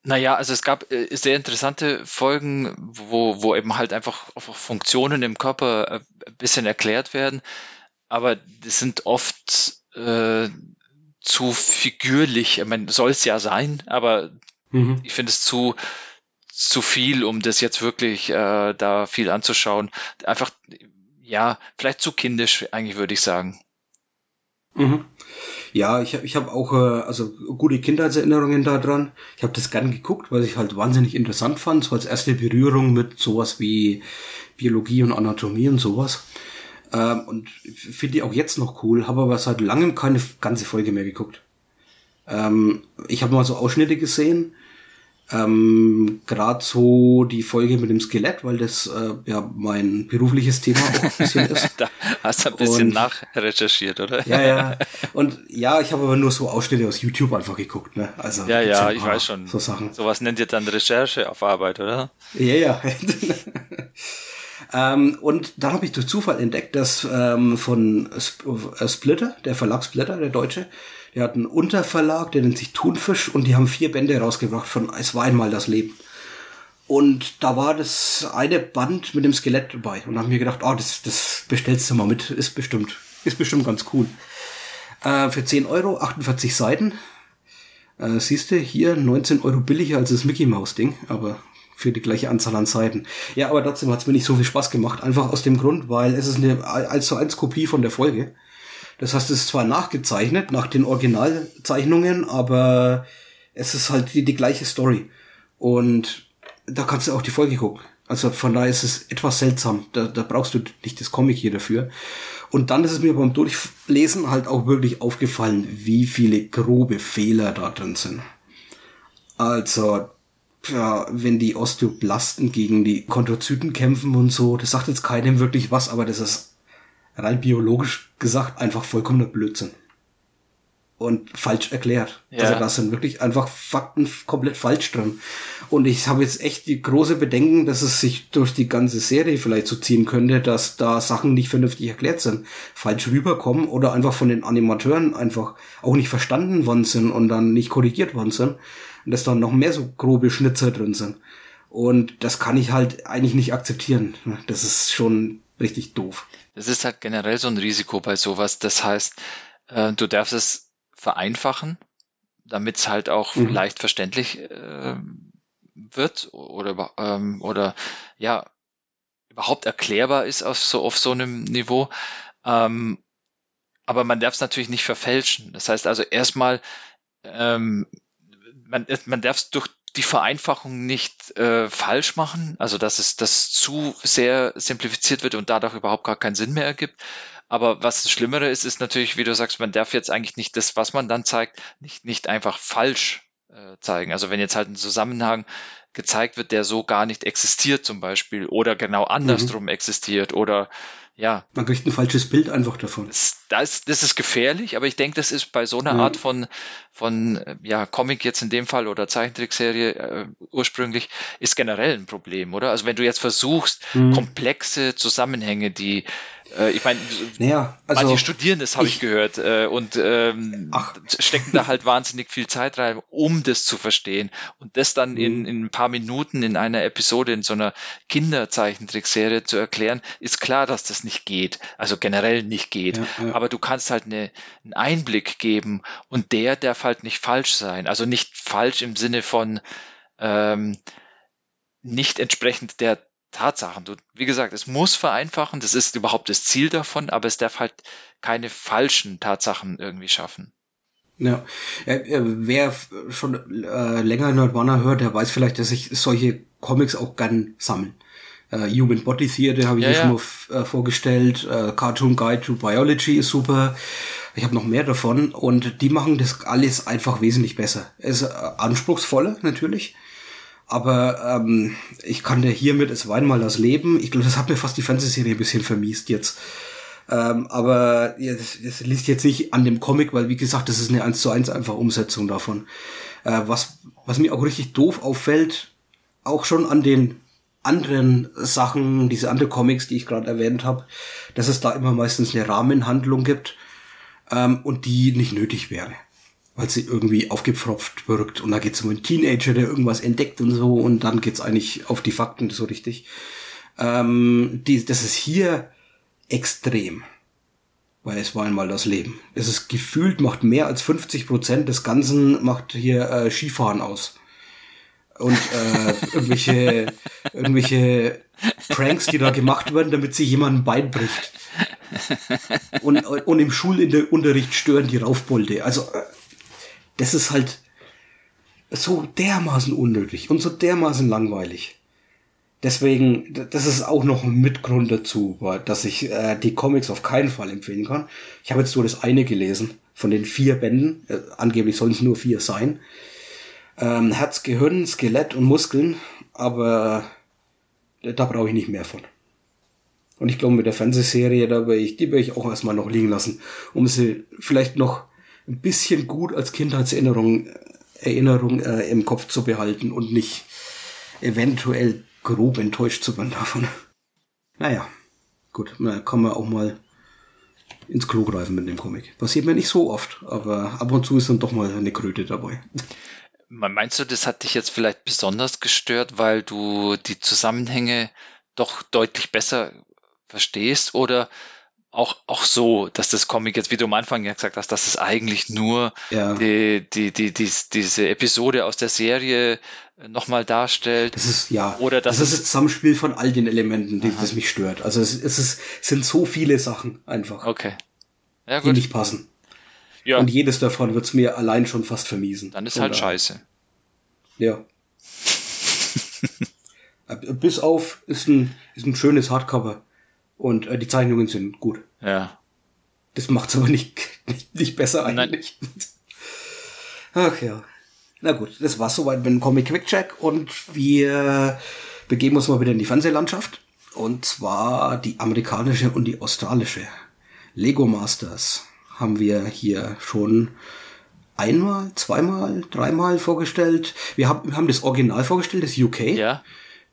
naja, also es gab äh, sehr interessante Folgen, wo, wo eben halt einfach Funktionen im Körper äh, ein bisschen erklärt werden, aber das sind oft äh, zu figürlich. Ich meine, soll es ja sein, aber mhm. ich finde es zu, zu viel, um das jetzt wirklich äh, da viel anzuschauen. Einfach, ja, vielleicht zu kindisch, eigentlich würde ich sagen. Mhm. Ja, ich, ich habe auch äh, also gute Kindheitserinnerungen daran. Ich habe das gern geguckt, weil ich halt wahnsinnig interessant fand, so als erste Berührung mit sowas wie Biologie und Anatomie und sowas. Ähm, und finde die auch jetzt noch cool, habe aber seit langem keine ganze Folge mehr geguckt. Ähm, ich habe mal so Ausschnitte gesehen, ähm, Gerade so die Folge mit dem Skelett, weil das äh, ja mein berufliches Thema auch ein bisschen ist. da hast du ein bisschen und, nachrecherchiert, oder? ja, ja. Und ja, ich habe aber nur so Ausschnitte aus YouTube einfach geguckt, ne? Also ja, ja, ich weiß schon. So Sachen. Sowas nennt ihr dann Recherche auf Arbeit, oder? Ja, ja. ähm, und dann habe ich durch Zufall entdeckt, dass ähm, von Sp äh, Splitter, der Verlag Splitter, der Deutsche, der hat einen Unterverlag, der nennt sich Thunfisch und die haben vier Bände rausgebracht von Es war einmal das Leben. Und da war das eine Band mit dem Skelett dabei und haben mir gedacht, oh, das, das bestellst du mal mit, ist bestimmt, ist bestimmt ganz cool. Äh, für 10 Euro, 48 Seiten. Äh, siehst du, hier 19 Euro billiger als das Mickey Mouse Ding, aber für die gleiche Anzahl an Seiten. Ja, aber trotzdem hat es mir nicht so viel Spaß gemacht, einfach aus dem Grund, weil es ist eine 1 zu 1 Kopie von der Folge. Das heißt, es ist zwar nachgezeichnet nach den Originalzeichnungen, aber es ist halt die, die gleiche Story. Und da kannst du auch die Folge gucken. Also von daher ist es etwas seltsam. Da, da brauchst du nicht das Comic hier dafür. Und dann ist es mir beim Durchlesen halt auch wirklich aufgefallen, wie viele grobe Fehler da drin sind. Also, ja, wenn die Osteoblasten gegen die Chondrozyten kämpfen und so, das sagt jetzt keinem wirklich was, aber das ist rein biologisch gesagt einfach vollkommener Blödsinn. Und falsch erklärt. Ja. Also da sind wirklich einfach Fakten komplett falsch drin. Und ich habe jetzt echt die große Bedenken, dass es sich durch die ganze Serie vielleicht so ziehen könnte, dass da Sachen nicht vernünftig erklärt sind, falsch rüberkommen oder einfach von den Animateuren einfach auch nicht verstanden worden sind und dann nicht korrigiert worden sind. Und dass da noch mehr so grobe Schnitzer drin sind. Und das kann ich halt eigentlich nicht akzeptieren. Das ist schon richtig doof. Das ist halt generell so ein Risiko bei sowas. Das heißt, äh, du darfst es vereinfachen, damit es halt auch mhm. leicht verständlich äh, wird oder, ähm, oder ja, überhaupt erklärbar ist auf so, auf so einem Niveau. Ähm, aber man darf es natürlich nicht verfälschen. Das heißt also erstmal, ähm, man, man darf es durch die Vereinfachung nicht äh, falsch machen, also dass es das zu sehr simplifiziert wird und dadurch überhaupt gar keinen Sinn mehr ergibt. Aber was das Schlimmere ist, ist natürlich, wie du sagst, man darf jetzt eigentlich nicht das, was man dann zeigt, nicht, nicht einfach falsch äh, zeigen. Also wenn jetzt halt ein Zusammenhang gezeigt wird, der so gar nicht existiert zum Beispiel oder genau andersrum mhm. existiert oder ja. Man kriegt ein falsches Bild einfach davon. Das, das, das ist gefährlich, aber ich denke, das ist bei so einer Ja. Art von, von ja, Comic jetzt in dem Fall oder Zeichentrickserie äh, ursprünglich, ist generell ein Problem, oder? Also wenn du jetzt versuchst, Mhm. komplexe Zusammenhänge, die äh, ich meine, Naja, also manche studieren das, habe ich, gehört, äh, und ähm, stecken da halt wahnsinnig viel Zeit rein, um das zu verstehen. Und das dann Mhm. in, in ein paar Minuten in einer Episode in so einer Kinderzeichentrickserie zu erklären, ist klar, dass das nicht geht. Also generell nicht geht. Ja, ja. Aber du kannst halt eine, einen Einblick geben und der darf halt nicht falsch sein. Also nicht falsch im Sinne von ähm, nicht entsprechend der Tatsachen. Du, wie gesagt, es muss vereinfachen, das ist überhaupt das Ziel davon, aber es darf halt keine falschen Tatsachen irgendwie schaffen. Ja, äh, äh, wer schon äh, länger Nerdwana hört, der weiß vielleicht, dass ich solche Comics auch gern sammle. Äh, Human Body Theater habe ich Ja, ja. schon mal äh, vorgestellt. Äh, Cartoon Guide to Biology ist super. Ich habe noch mehr davon und die machen das alles einfach wesentlich besser. Es ist äh, anspruchsvoller natürlich, aber ähm, ich kann dir hiermit es einmal das Leben. Ich glaube, das hat mir fast die Fernsehserie ein bisschen vermiest jetzt. Ähm, aber ja, das, das liegt jetzt nicht an dem Comic, weil wie gesagt, das ist eine 1 zu 1 einfach Umsetzung davon. Äh, was, was mir auch richtig doof auffällt, auch schon an den anderen Sachen, diese anderen Comics, die ich gerade erwähnt habe, dass es da immer meistens eine Rahmenhandlung gibt ähm, und die nicht nötig wäre. Weil sie irgendwie aufgepfropft wirkt und da geht es um einen Teenager, der irgendwas entdeckt und so und dann geht's eigentlich auf die Fakten so richtig. Ähm, die, das ist hier extrem. Weil es war einmal das Leben. Es ist gefühlt, macht mehr als 50 Prozent des Ganzen, macht hier äh, Skifahren aus. Und äh, irgendwelche, irgendwelche Pranks, die da gemacht werden, damit sich jemand ein Bein bricht. Und, und im Schulunterricht stören die Raufbolde. Also, äh, das ist halt so dermaßen unnötig und so dermaßen langweilig. Deswegen, das ist auch noch ein Mitgrund dazu, dass ich äh, die Comics auf keinen Fall empfehlen kann. Ich habe jetzt nur das eine gelesen von den vier Bänden. Äh, angeblich sollen es nur vier sein. Ähm, Herz, Gehirn, Skelett und Muskeln, aber da, da brauche ich nicht mehr von. Und ich glaube, mit der Fernsehserie, da werde ich, die werde ich auch erstmal noch liegen lassen, um sie vielleicht noch ein bisschen gut als Kindheitserinnerung Erinnerung äh, im Kopf zu behalten und nicht eventuell grob enttäuscht zu werden davon. Naja, gut, na, kann man auch mal ins Klo greifen mit dem Comic. Passiert mir nicht so oft, aber ab und zu ist dann doch mal eine Kröte dabei. Meinst du, das hat dich jetzt vielleicht besonders gestört, weil du die Zusammenhänge doch deutlich besser verstehst oder auch, auch so, dass das Comic jetzt, wie du am Anfang ja gesagt hast, dass es eigentlich nur Ja. die, die, die, die, diese Episode aus der Serie nochmal darstellt. Das ist, ja, Oder dass das ist es- das Zusammenspiel von all den Elementen, die, das mich stört. Also es, es, ist, es sind so viele Sachen einfach, Okay. Ja, die nicht passen. Ja. Und jedes davon wird's mir allein schon fast vermiesen. Dann ist Von halt scheiße. Ja. Äh, Bis auf ist ein, ist ein schönes Hardcover. Und äh, die Zeichnungen sind gut. Ja. Das macht's aber nicht, nicht, nicht besser eigentlich. Ach ja. Na gut, das war's soweit mit dem Comic Quick Check und wir begeben uns mal wieder in die Fernsehlandschaft. Und zwar die amerikanische und die australische. Lego Masters haben wir hier schon einmal, zweimal, dreimal vorgestellt. Wir haben, wir haben das Original vorgestellt, das UK. Ja.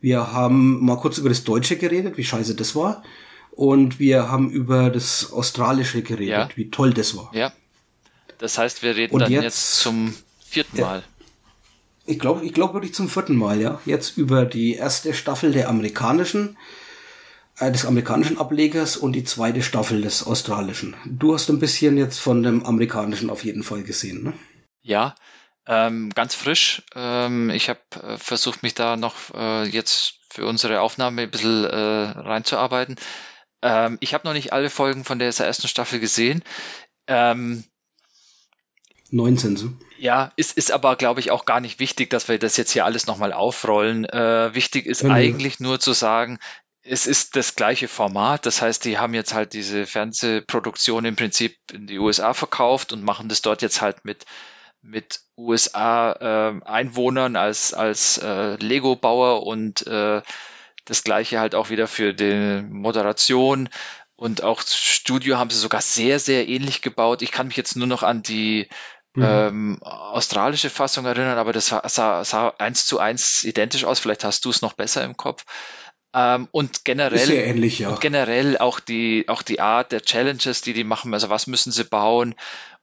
Wir haben mal kurz über das Deutsche geredet, wie scheiße das war. Und wir haben über das Australische geredet, Ja. wie toll das war. Ja. Das heißt, wir reden Und dann jetzt, jetzt- zum vierten Ja. Mal. Ich glaube, ich glaube wirklich zum vierten Mal, ja. Jetzt über die erste Staffel der amerikanischen, äh, des amerikanischen Ablegers und die zweite Staffel des australischen. Du hast ein bisschen jetzt von dem amerikanischen auf jeden Fall gesehen, ne? Ja, ähm, ganz frisch. Ähm, ich habe äh, versucht, mich da noch äh, jetzt für unsere Aufnahme ein bisschen äh, reinzuarbeiten. Ähm, ich habe noch nicht alle Folgen von der ersten Staffel gesehen. Ähm, 19 so. ja, ist, ist aber, glaube ich, auch gar nicht wichtig, dass wir das jetzt hier alles nochmal aufrollen. Äh, wichtig ist Ja, eigentlich nur zu sagen, es ist das gleiche Format. Das heißt, die haben jetzt halt diese Fernsehproduktion im Prinzip in die USA verkauft und machen das dort jetzt halt mit, mit USA-Einwohnern als, als äh, Lego-Bauer und äh, das gleiche halt auch wieder für die Moderation. Und auch Studio haben sie sogar sehr, sehr ähnlich gebaut. Ich kann mich jetzt nur noch an die Mhm. ähm, australische Fassung erinnern, aber das sah, sah, sah eins zu eins identisch aus. Vielleicht hast du es noch besser im Kopf. Ähm, und generell, ähnlich, ja. und generell auch die, auch die Art der Challenges, die die machen. Also was müssen sie bauen?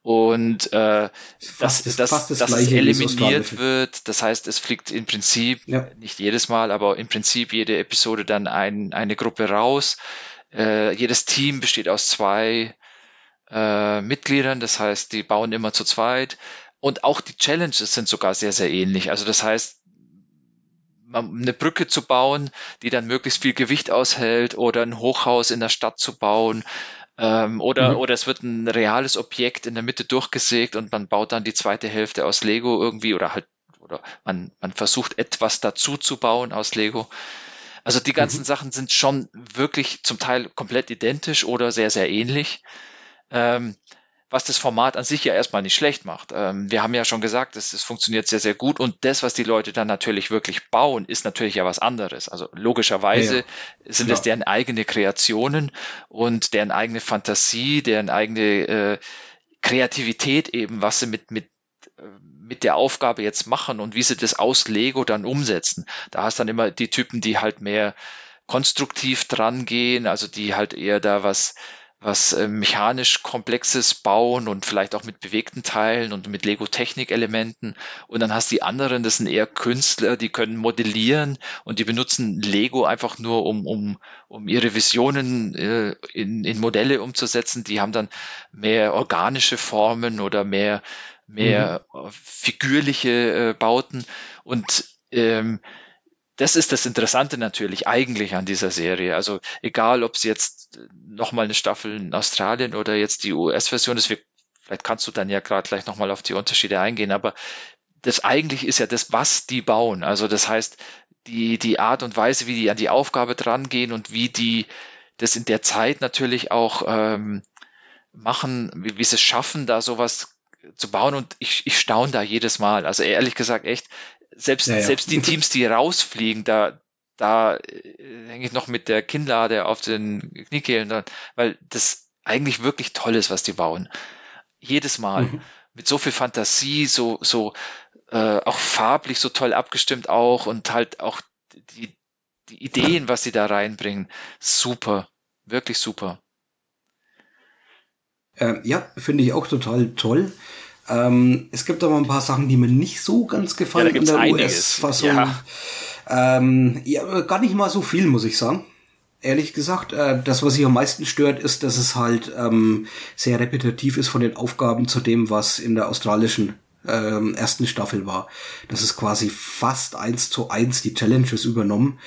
Und äh, dass, Fast das- dass, das dass es eliminiert wird. Das heißt, es fliegt im Prinzip, Ja. nicht jedes Mal, aber im Prinzip jede Episode dann ein, eine Gruppe raus. Äh, jedes Team besteht aus zwei äh, Mitgliedern, das heißt, die bauen immer zu zweit. Und auch die Challenges sind sogar sehr, sehr ähnlich. Also das heißt, eine Brücke zu bauen, die dann möglichst viel Gewicht aushält oder ein Hochhaus in der Stadt zu bauen. Ähm, oder, Mhm. oder es wird ein reales Objekt in der Mitte durchgesägt und man baut dann die zweite Hälfte aus Lego irgendwie oder halt, oder man, man versucht etwas dazu zu bauen aus Lego. Also die ganzen Sachen sind schon wirklich zum Teil komplett identisch oder sehr, sehr ähnlich. Ähm, was das Format an sich ja erstmal nicht schlecht macht. Ähm, wir haben ja schon gesagt, es, es funktioniert sehr, sehr gut und das, was die Leute dann natürlich wirklich bauen, ist natürlich ja was anderes. Also logischerweise Ja, ja. sind es deren eigene Kreationen und deren eigene Fantasie, deren eigene äh, Kreativität eben, was sie mit, mit äh, mit der Aufgabe jetzt machen und wie sie das aus Lego dann umsetzen. Da hast dann immer die Typen, die halt mehr konstruktiv dran gehen, also die halt eher da was was äh, mechanisch komplexes bauen und vielleicht auch mit bewegten Teilen und mit Lego Technik-Elementen. Und dann hast die anderen, das sind eher Künstler, die können modellieren und die benutzen Lego einfach nur, um, um, um ihre Visionen äh, in, in Modelle umzusetzen. Die haben dann mehr organische Formen oder mehr, mehr äh, figürliche äh, Bauten. Und ähm, das ist das Interessante natürlich eigentlich an dieser Serie. Also egal, ob es jetzt nochmal eine Staffel in Australien oder jetzt die US-Version ist, vielleicht kannst du dann ja gerade gleich nochmal auf die Unterschiede eingehen, aber das eigentlich ist ja das, was die bauen. Also das heißt, die, die Art und Weise, wie die an die Aufgabe drangehen und wie die das in der Zeit natürlich auch ähm, machen, wie, wie sie es schaffen, da sowas zu bauen und ich, ich staune da jedes Mal. Also ehrlich gesagt echt, selbst, Ja, ja. selbst die Teams, die rausfliegen, da, da äh, hänge ich noch mit der Kinnlade auf den Kniekehlen, dran, weil das eigentlich wirklich toll ist, was die bauen. Jedes Mal. Mhm. Mit so viel Fantasie, so, so äh, auch farblich so toll abgestimmt auch und halt auch die, die Ideen, was sie da reinbringen. Super. Wirklich super. Ähm, ja, finde ich auch total toll. Ähm, es gibt aber ein paar Sachen, die mir nicht so ganz gefallen Ja, in der. US-Fassung. Ja. Ähm, ja, gar nicht mal so viel, muss ich sagen. Ehrlich gesagt, äh, das, was sich am meisten stört, ist, dass es halt ähm, sehr repetitiv ist von den Aufgaben zu dem, was in der australischen ähm, ersten Staffel war. Das ist quasi fast eins zu eins die Challenges übernommen.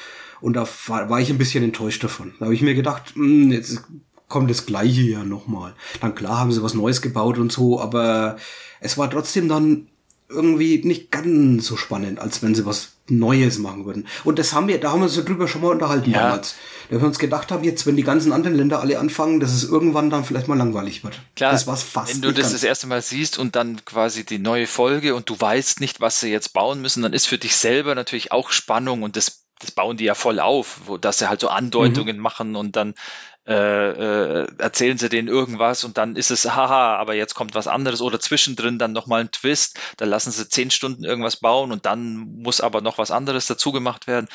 Und da war, war ich ein bisschen enttäuscht davon. Da habe ich mir gedacht, hm, jetzt kommt das gleiche ja nochmal. Dann klar haben sie was Neues gebaut und so, aber es war trotzdem dann irgendwie nicht ganz so spannend, als wenn sie was Neues machen würden. Und das haben wir, da haben wir uns darüber schon mal unterhalten Ja. damals. Da wir uns gedacht haben, jetzt, wenn die ganzen anderen Länder alle anfangen, dass es irgendwann dann vielleicht mal langweilig wird. Klar, das war's fast wenn du das das erste Mal siehst und dann quasi die neue Folge und du weißt nicht, was sie jetzt bauen müssen, dann ist für dich selber natürlich auch Spannung und das, das bauen die ja voll auf, wo, dass sie halt so Andeutungen machen und dann äh, äh, erzählen sie denen irgendwas und dann ist es, haha, aber jetzt kommt was anderes oder zwischendrin dann nochmal ein Twist, da lassen sie zehn Stunden irgendwas bauen und dann muss aber noch was anderes dazu gemacht werden.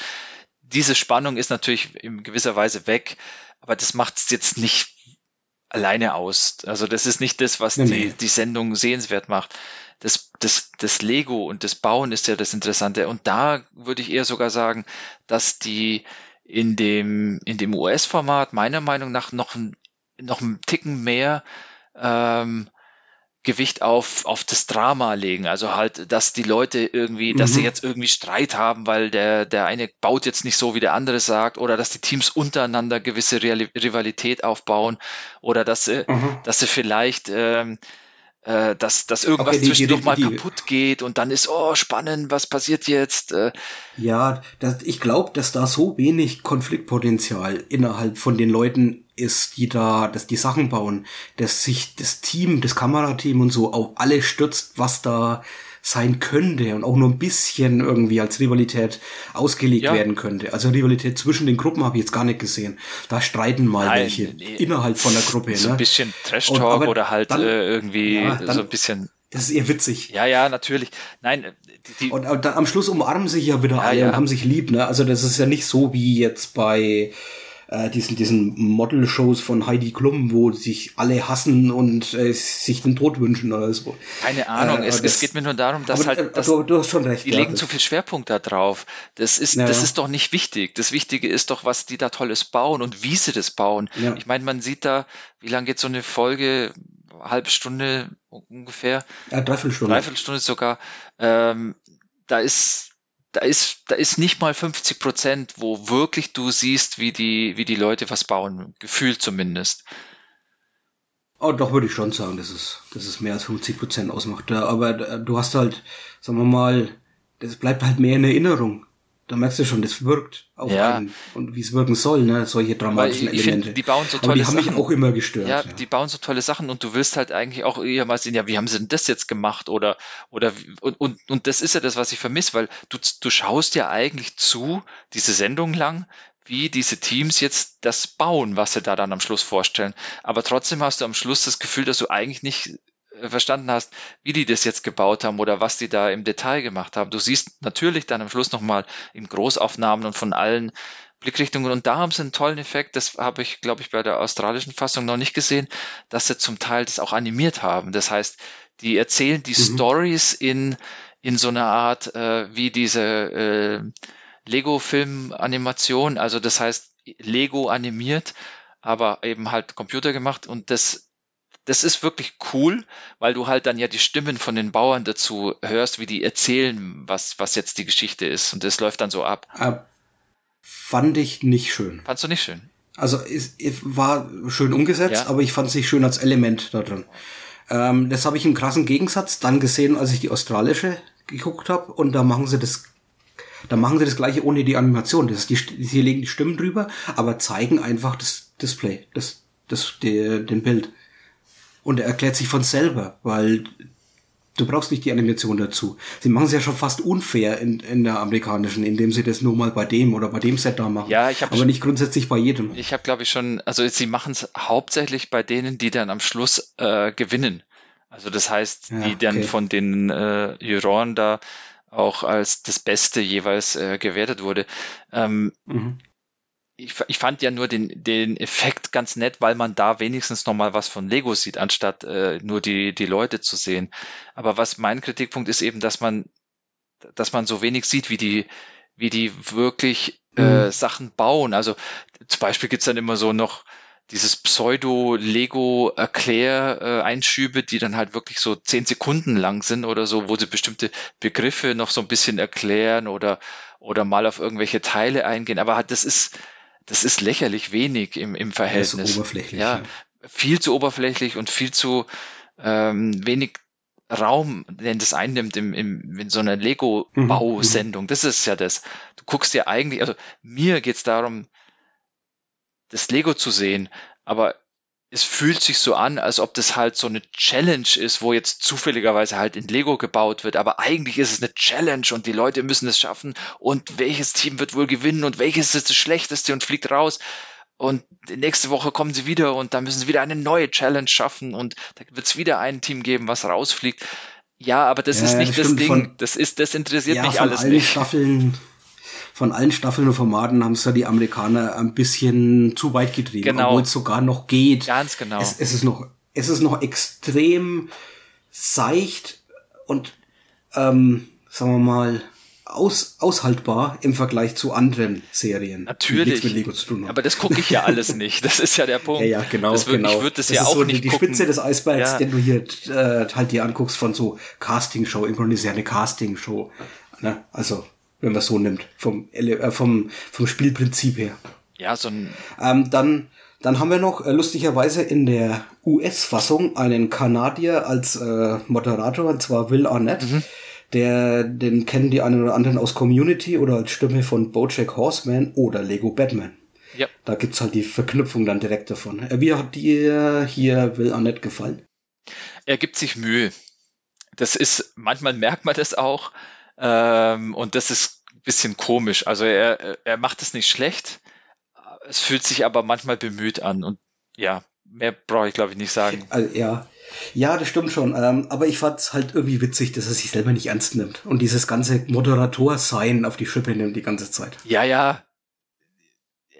Diese Spannung ist natürlich in gewisser Weise weg, aber das macht es jetzt nicht alleine aus. Also das ist nicht das, was Nee, die, nee. die Sendung sehenswert macht. Das, das, das Lego und das Bauen ist ja das Interessante. Und da würde ich eher sogar sagen, dass die in dem, in dem US-Format meiner Meinung nach noch ein, noch ein Ticken mehr ähm, Gewicht auf, auf das Drama legen. Also halt, dass die Leute irgendwie, dass sie Mhm. jetzt irgendwie Streit haben, weil der, der eine baut jetzt nicht so, wie der andere sagt, oder dass die Teams untereinander gewisse Reali Rivalität aufbauen, oder dass sie, Mhm. dass sie vielleicht, ähm, äh, dass, dass irgendwas Okay, die- die- zwischendurch mal die- kaputt geht und dann ist, oh, spannend, was passiert jetzt? Äh, Ja, das, ich glaube, dass da so wenig Konfliktpotenzial innerhalb von den Leuten ist, die da, dass die Sachen bauen, dass sich das Team, das Kamerateam und so auf alle stürzt, was da sein könnte und auch nur ein bisschen irgendwie als Rivalität ausgelegt Ja. werden könnte. Also Rivalität zwischen den Gruppen habe ich jetzt gar nicht gesehen. Da streiten mal Nein, welche nee. innerhalb von der Gruppe. So ne? ein bisschen Trash Und- Talk aber oder halt dann- äh, irgendwie Ja, dann- so ein bisschen. Das ist eher witzig. Ja, ja, natürlich. Nein, äh, die, die, Und, und dann am Schluss umarmen sich ja wieder Ja, alle ja. und haben sich lieb, ne? Also das ist ja nicht so wie jetzt bei äh, diesen, diesen Model-Shows von Heidi Klum, wo sich alle hassen und äh, sich den Tod wünschen oder so. keine Ahnung. Äh, es, aber es das- geht mir nur darum, dass aber, äh, halt. Dass, du, du hast schon recht. die ja, legen das- zu viel Schwerpunkt da drauf. Das ist, Ja, das ist doch nicht wichtig. Das Wichtige ist doch, was die da Tolles bauen und wie sie das bauen. Ja. Ich meine, man sieht da, wie lange geht so eine Folge? Halbe Stunde ungefähr. Ja, Dreiviertelstunde. Dreiviertelstunde sogar. Ähm, da ist da ist, da ist nicht mal 50 Prozent, wo wirklich du siehst, wie die, wie die Leute was bauen. Gefühlt zumindest. Oh, doch würde ich schon sagen, dass es, dass es mehr als 50 Prozent ausmacht. Aber äh, du hast halt, sagen wir mal, das bleibt halt mehr in Erinnerung. Da merkst du schon, das wirkt auf Ja. einen und wie es wirken soll, ne? Solche dramatischen Elemente. finde, die bauen so Aber tolle die haben mich Sachen. auch immer gestört. Ja, ja. die bauen so tolle Sachen und du willst halt eigentlich auch eher mal sehen, ja, wie haben sie denn das jetzt gemacht oder oder und und, und das ist ja das, was ich vermisse, weil du du schaust ja eigentlich zu diese Sendung lang, wie diese Teams jetzt das bauen, was sie da dann am Schluss vorstellen. Aber trotzdem hast du am Schluss das Gefühl, dass du eigentlich nicht verstanden hast, wie die das jetzt gebaut haben oder was die da im Detail gemacht haben. Du siehst natürlich dann am Schluss nochmal in Großaufnahmen und von allen Blickrichtungen und da haben sie einen tollen Effekt, das habe ich, glaube ich, bei der australischen Fassung noch nicht gesehen, dass sie zum Teil das auch animiert haben. Das heißt, die erzählen die Stories in, in so einer Art äh, wie diese äh, Lego-Film-Animation, also das heißt Lego animiert, aber eben halt Computer gemacht und das das ist wirklich cool, weil du halt dann ja die Stimmen von den Bauern dazu hörst, wie die erzählen, was, was jetzt die Geschichte ist. Und das läuft dann so ab. Äh, fand ich nicht schön. Fandst du nicht schön? Also es, es war schön umgesetzt, Ja. aber ich fand es nicht schön als Element da drin. Ähm, das habe ich im krassen Gegensatz dann gesehen, als ich die australische geguckt habe und da machen sie das da machen sie das gleiche ohne die Animation. Das ist die, sie legen die Stimmen drüber, aber zeigen einfach das Display, das, das, die, den Bild. Und er erklärt sich von selber, weil du brauchst nicht die Animation dazu. Sie machen es ja schon fast unfair in, in der amerikanischen, indem sie das nur mal bei dem oder bei dem Set da machen. Ja, ich hab aber nicht grundsätzlich bei jedem. Ich habe, glaube ich, schon, also sie machen es hauptsächlich bei denen, die dann am Schluss äh, gewinnen. Also das heißt, Ja, die dann okay. von den äh, Juroren da auch als das Beste jeweils äh, gewertet wurde. Ähm, Mhm. Ich, ich fand ja nur den, den Effekt ganz nett, weil man da wenigstens noch mal was von Lego sieht, anstatt äh, nur die, die Leute zu sehen. Aber was mein Kritikpunkt ist eben, dass man, dass man so wenig sieht, wie die, wie die wirklich äh, Mhm. Sachen bauen. Also zum Beispiel gibt's dann immer so noch dieses Pseudo-Lego-Erklär-Einschübe, die dann halt wirklich so zehn Sekunden lang sind oder so, wo sie bestimmte Begriffe noch so ein bisschen erklären oder, oder mal auf irgendwelche Teile eingehen. Aber halt, das ist, das ist lächerlich wenig im, im Verhältnis. oberflächlich, Ja, ja. viel zu oberflächlich und viel zu ähm, wenig Raum, den das einnimmt im, im, in so einer Mhm, Lego-Bausendung. Das ist ja das. Du guckst ja eigentlich, also mir geht's darum, das Lego zu sehen, aber es fühlt sich so an, als ob das halt so eine Challenge ist, wo jetzt zufälligerweise halt in Lego gebaut wird, aber eigentlich ist es eine Challenge und die Leute müssen es schaffen und welches Team wird wohl gewinnen und welches ist das schlechteste und fliegt raus und nächste Woche kommen sie wieder und dann müssen sie wieder eine neue Challenge schaffen und da wird es wieder ein Team geben, was rausfliegt. Ja, aber das Ja, ist nicht das das Ding. von- das ist, das interessiert ja, mich alles nicht. Staffeln, von allen Staffeln und Formaten haben es da die Amerikaner ein bisschen zu weit getrieben, Genau. obwohl es sogar noch geht. Ganz genau. Es, es ist noch, es ist noch extrem seicht und, ähm, sagen wir mal, aus, aushaltbar im Vergleich zu anderen Serien, die Natürlich. nichts mit Lego zu tun. Aber das gucke ich ja alles nicht. Das ist ja der Punkt. Ja, ja, genau, das würd, genau. Ich würde das, das ja auch so nicht die, die gucken. Spitze des Eisbergs, Ja. den du hier äh, halt dir anguckst von so Castingshow. Im Grunde ist ja eine Castingshow. Ne? Also, wenn man es so nimmt, vom, äh, vom, vom Spielprinzip her. Ja, so ein Ähm, dann, dann haben wir noch äh, lustigerweise in der US-Fassung einen Kanadier als äh, Moderator, und zwar Will Arnett. Mhm. Der, den kennen die einen oder anderen aus Community oder als Stimme von Bojack Horseman oder Lego Batman. Ja. Da gibt's halt die Verknüpfung dann direkt davon. Äh, Wie hat dir hier Will Arnett gefallen? Er gibt sich Mühe. das ist, manchmal merkt man das auch. Ähm, und das ist ein bisschen komisch. Also er, er macht es nicht schlecht. Es fühlt sich aber manchmal bemüht an. Und ja, mehr brauche ich, glaube ich, nicht sagen. Also, ja. Ja, das stimmt schon. Ähm, aber ich fand es halt irgendwie witzig, dass er sich selber nicht ernst nimmt und dieses ganze Moderator-Sein auf die Schippe nimmt die ganze Zeit. Ja, ja.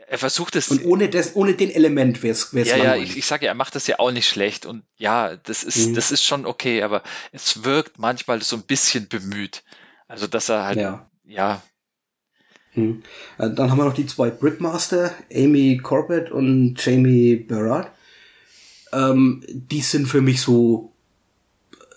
Er versucht es. Und ohne das, ohne den Element wäre es Ja, ja, ich, ich sage, er macht das ja auch nicht schlecht. Und ja, das ist, mhm. das ist schon okay, aber es wirkt manchmal so ein bisschen bemüht. Also, dass er halt, ja. ja. Hm. Dann haben wir noch die zwei Brickmaster, Amy Corbett und Jamie Barrard. Ähm, die sind für mich so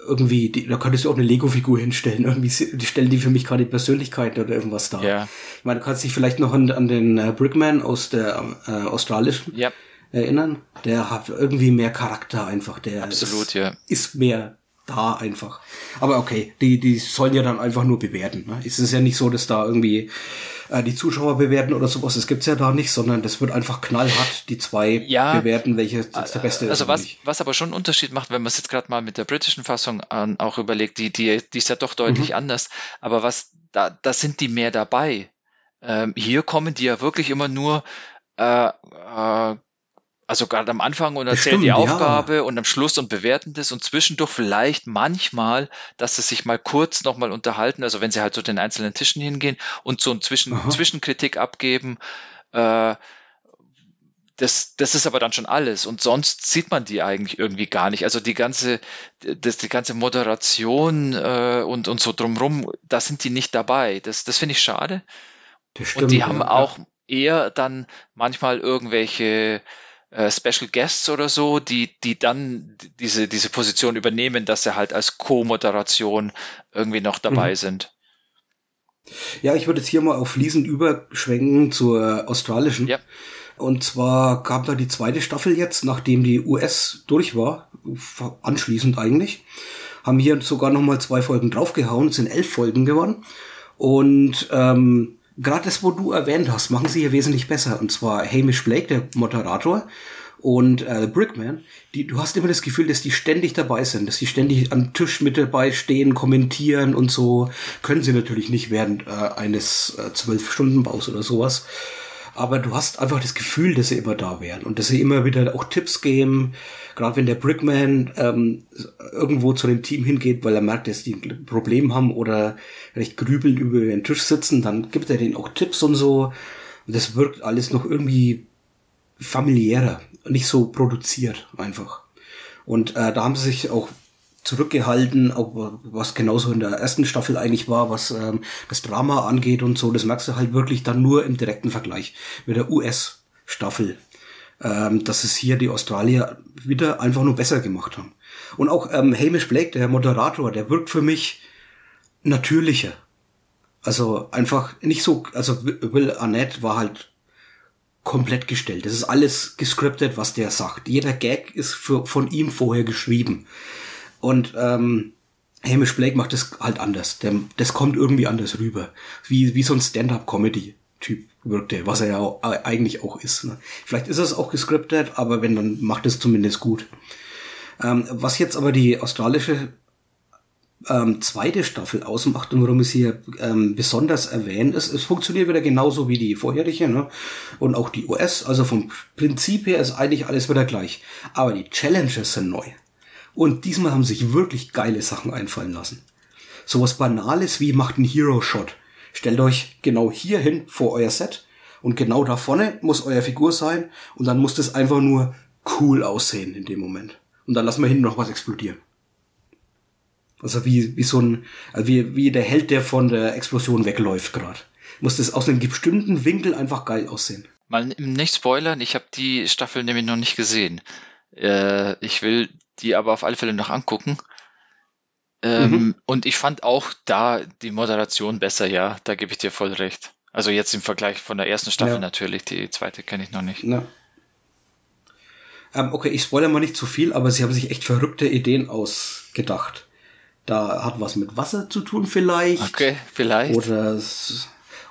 irgendwie, die, da könntest du auch eine Lego-Figur hinstellen. Irgendwie die stellen die für mich gerade Persönlichkeiten oder irgendwas dar. Ja. Ich meine, du kannst dich vielleicht noch an, an den äh, Brickman aus der äh, australischen ja. erinnern. Der hat irgendwie mehr Charakter einfach. Der Absolut, ist, ja. ist mehr da einfach. Aber okay, die, die sollen ja dann einfach nur bewerten. Ne? Es ist ja nicht so, dass da irgendwie äh, die Zuschauer bewerten oder sowas. Das gibt's ja da nicht, sondern das wird einfach knallhart die zwei ja, bewerten, welche jetzt der beste also ist. Also was, was aber schon einen Unterschied macht, wenn man es jetzt gerade mal mit der britischen Fassung an, auch überlegt, die, die, die ist ja doch deutlich mhm. anders. Aber was, da, da sind die mehr dabei. Ähm, hier kommen die ja wirklich immer nur äh, äh, also gerade am Anfang und erzählen die Aufgabe ja. und am Schluss und bewerten das und zwischendurch vielleicht manchmal, dass sie sich mal kurz nochmal unterhalten, also wenn sie halt zu den einzelnen Tischen hingehen und so ein Zwischen Zwischenkritik abgeben. Äh, das, das ist aber dann schon alles und sonst sieht man die eigentlich irgendwie gar nicht. Also die ganze, das, die ganze Moderation äh, und, und so drumrum, da sind die nicht dabei. Das, das finde ich schade. Stimmt, und die haben ja. auch eher dann manchmal irgendwelche äh, Special Guests oder so, die, die dann diese, diese Position übernehmen, dass sie halt als Co-Moderation irgendwie noch dabei mhm. sind. Ja, ich würde jetzt hier mal auf Fliesen überschwenken zur australischen. Ja. Und zwar gab da die zweite Staffel jetzt, nachdem die US durch war, anschließend eigentlich, haben hier sogar noch mal zwei Folgen draufgehauen, sind elf Folgen geworden. Und ähm, gerade das, wo du erwähnt hast, machen sie hier wesentlich besser. Und zwar Hamish Blake, der Moderator, und äh, Brickman, die, du hast immer das Gefühl, dass die ständig dabei sind, dass die ständig am Tisch mit dabei stehen, kommentieren und so. Können sie natürlich nicht während äh, eines äh, Zwölf-Stunden-Baus oder sowas aber du hast einfach das Gefühl, dass sie immer da wären und dass sie immer wieder auch Tipps geben. Gerade wenn der Brickman ähm, irgendwo zu dem Team hingeht, weil er merkt, dass die ein Problem haben oder recht grübeln über den Tisch sitzen, dann gibt er denen auch Tipps und so. Und das wirkt alles noch irgendwie familiärer, nicht so produziert einfach. Und äh, da haben sie sich auch zurückgehalten, auch was genauso in der ersten Staffel eigentlich war, was ähm, das Drama angeht und so. Das merkst du halt wirklich dann nur im direkten Vergleich mit der US-Staffel. Ähm, dass es hier die Australier wieder einfach nur besser gemacht haben. Und auch ähm, Hamish Blake, der Moderator, der wirkt für mich natürlicher. Also einfach nicht so, also Will Arnett war halt komplett gestellt. Das ist alles gescriptet, was der sagt. Jeder Gag ist für, von ihm vorher geschrieben. Und ähm, Hamish Blake macht das halt anders. Der, das kommt irgendwie anders rüber. Wie, wie so ein Stand-up-Comedy-Typ wirkt er, was er ja auch, eigentlich auch ist. Ne? Vielleicht ist es auch gescriptet, aber wenn, dann macht es zumindest gut. Ähm, was jetzt aber die australische ähm, zweite Staffel ausmacht und warum es hier ähm, besonders erwähnt ist, es funktioniert wieder genauso wie die vorherige ne? und auch die US. Also vom Prinzip her ist eigentlich alles wieder gleich. Aber die Challenges sind neu. Und diesmal haben sich wirklich geile Sachen einfallen lassen. Sowas Banales wie macht einen Hero Shot. Stellt euch genau hier hin vor euer Set und genau da vorne muss euer Figur sein und dann muss das einfach nur cool aussehen in dem Moment. Und dann lassen wir hinten noch was explodieren. Also wie, wie so ein, also wie, wie der Held, der von der Explosion wegläuft gerade. Muss das aus einem bestimmten Winkel einfach geil aussehen. Mal nicht spoilern, ich habe die Staffel nämlich noch nicht gesehen. Äh, ich will die aber auf alle Fälle noch angucken. Ähm, mhm. Und ich fand auch da die Moderation besser, ja, da gebe ich dir voll recht. Also jetzt im Vergleich von der ersten Staffel ja. natürlich, die zweite kenne ich noch nicht. Ja. Ähm, okay, ich spoilere mal nicht zu viel, aber sie haben sich echt verrückte Ideen ausgedacht. Da hat was mit Wasser zu tun vielleicht. Okay, vielleicht. Oder,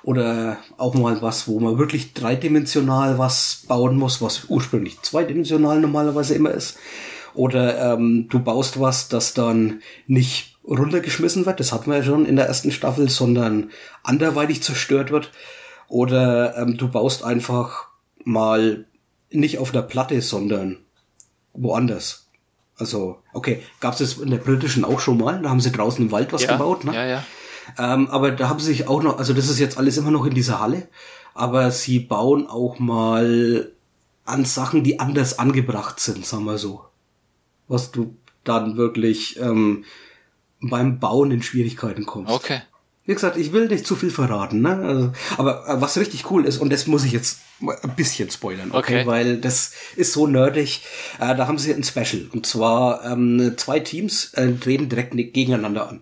oder auch mal was, wo man wirklich dreidimensional was bauen muss, was ursprünglich zweidimensional normalerweise immer ist. Oder ähm, du baust was, das dann nicht runtergeschmissen wird, das hatten wir ja schon in der ersten Staffel, sondern anderweitig zerstört wird. Oder ähm, du baust einfach mal nicht auf der Platte, sondern woanders. Also, okay, gab es das in der britischen auch schon mal? Da haben sie draußen im Wald was ja, gebaut, ne? Ja, ja. Ähm, aber da haben sie sich auch noch, also das ist jetzt alles immer noch in dieser Halle, aber sie bauen auch mal an Sachen, die anders angebracht sind, sagen wir so. Was du dann wirklich ähm, beim Bauen in Schwierigkeiten kommst. Okay. Wie gesagt, ich will nicht zu viel verraten, ne? Also, aber äh, was richtig cool ist, und das muss ich jetzt ein bisschen spoilern, okay? Okay. Weil das ist so nerdig. Äh, da haben sie ein Special. Und zwar ähm, zwei Teams äh, treten direkt ne- gegeneinander an.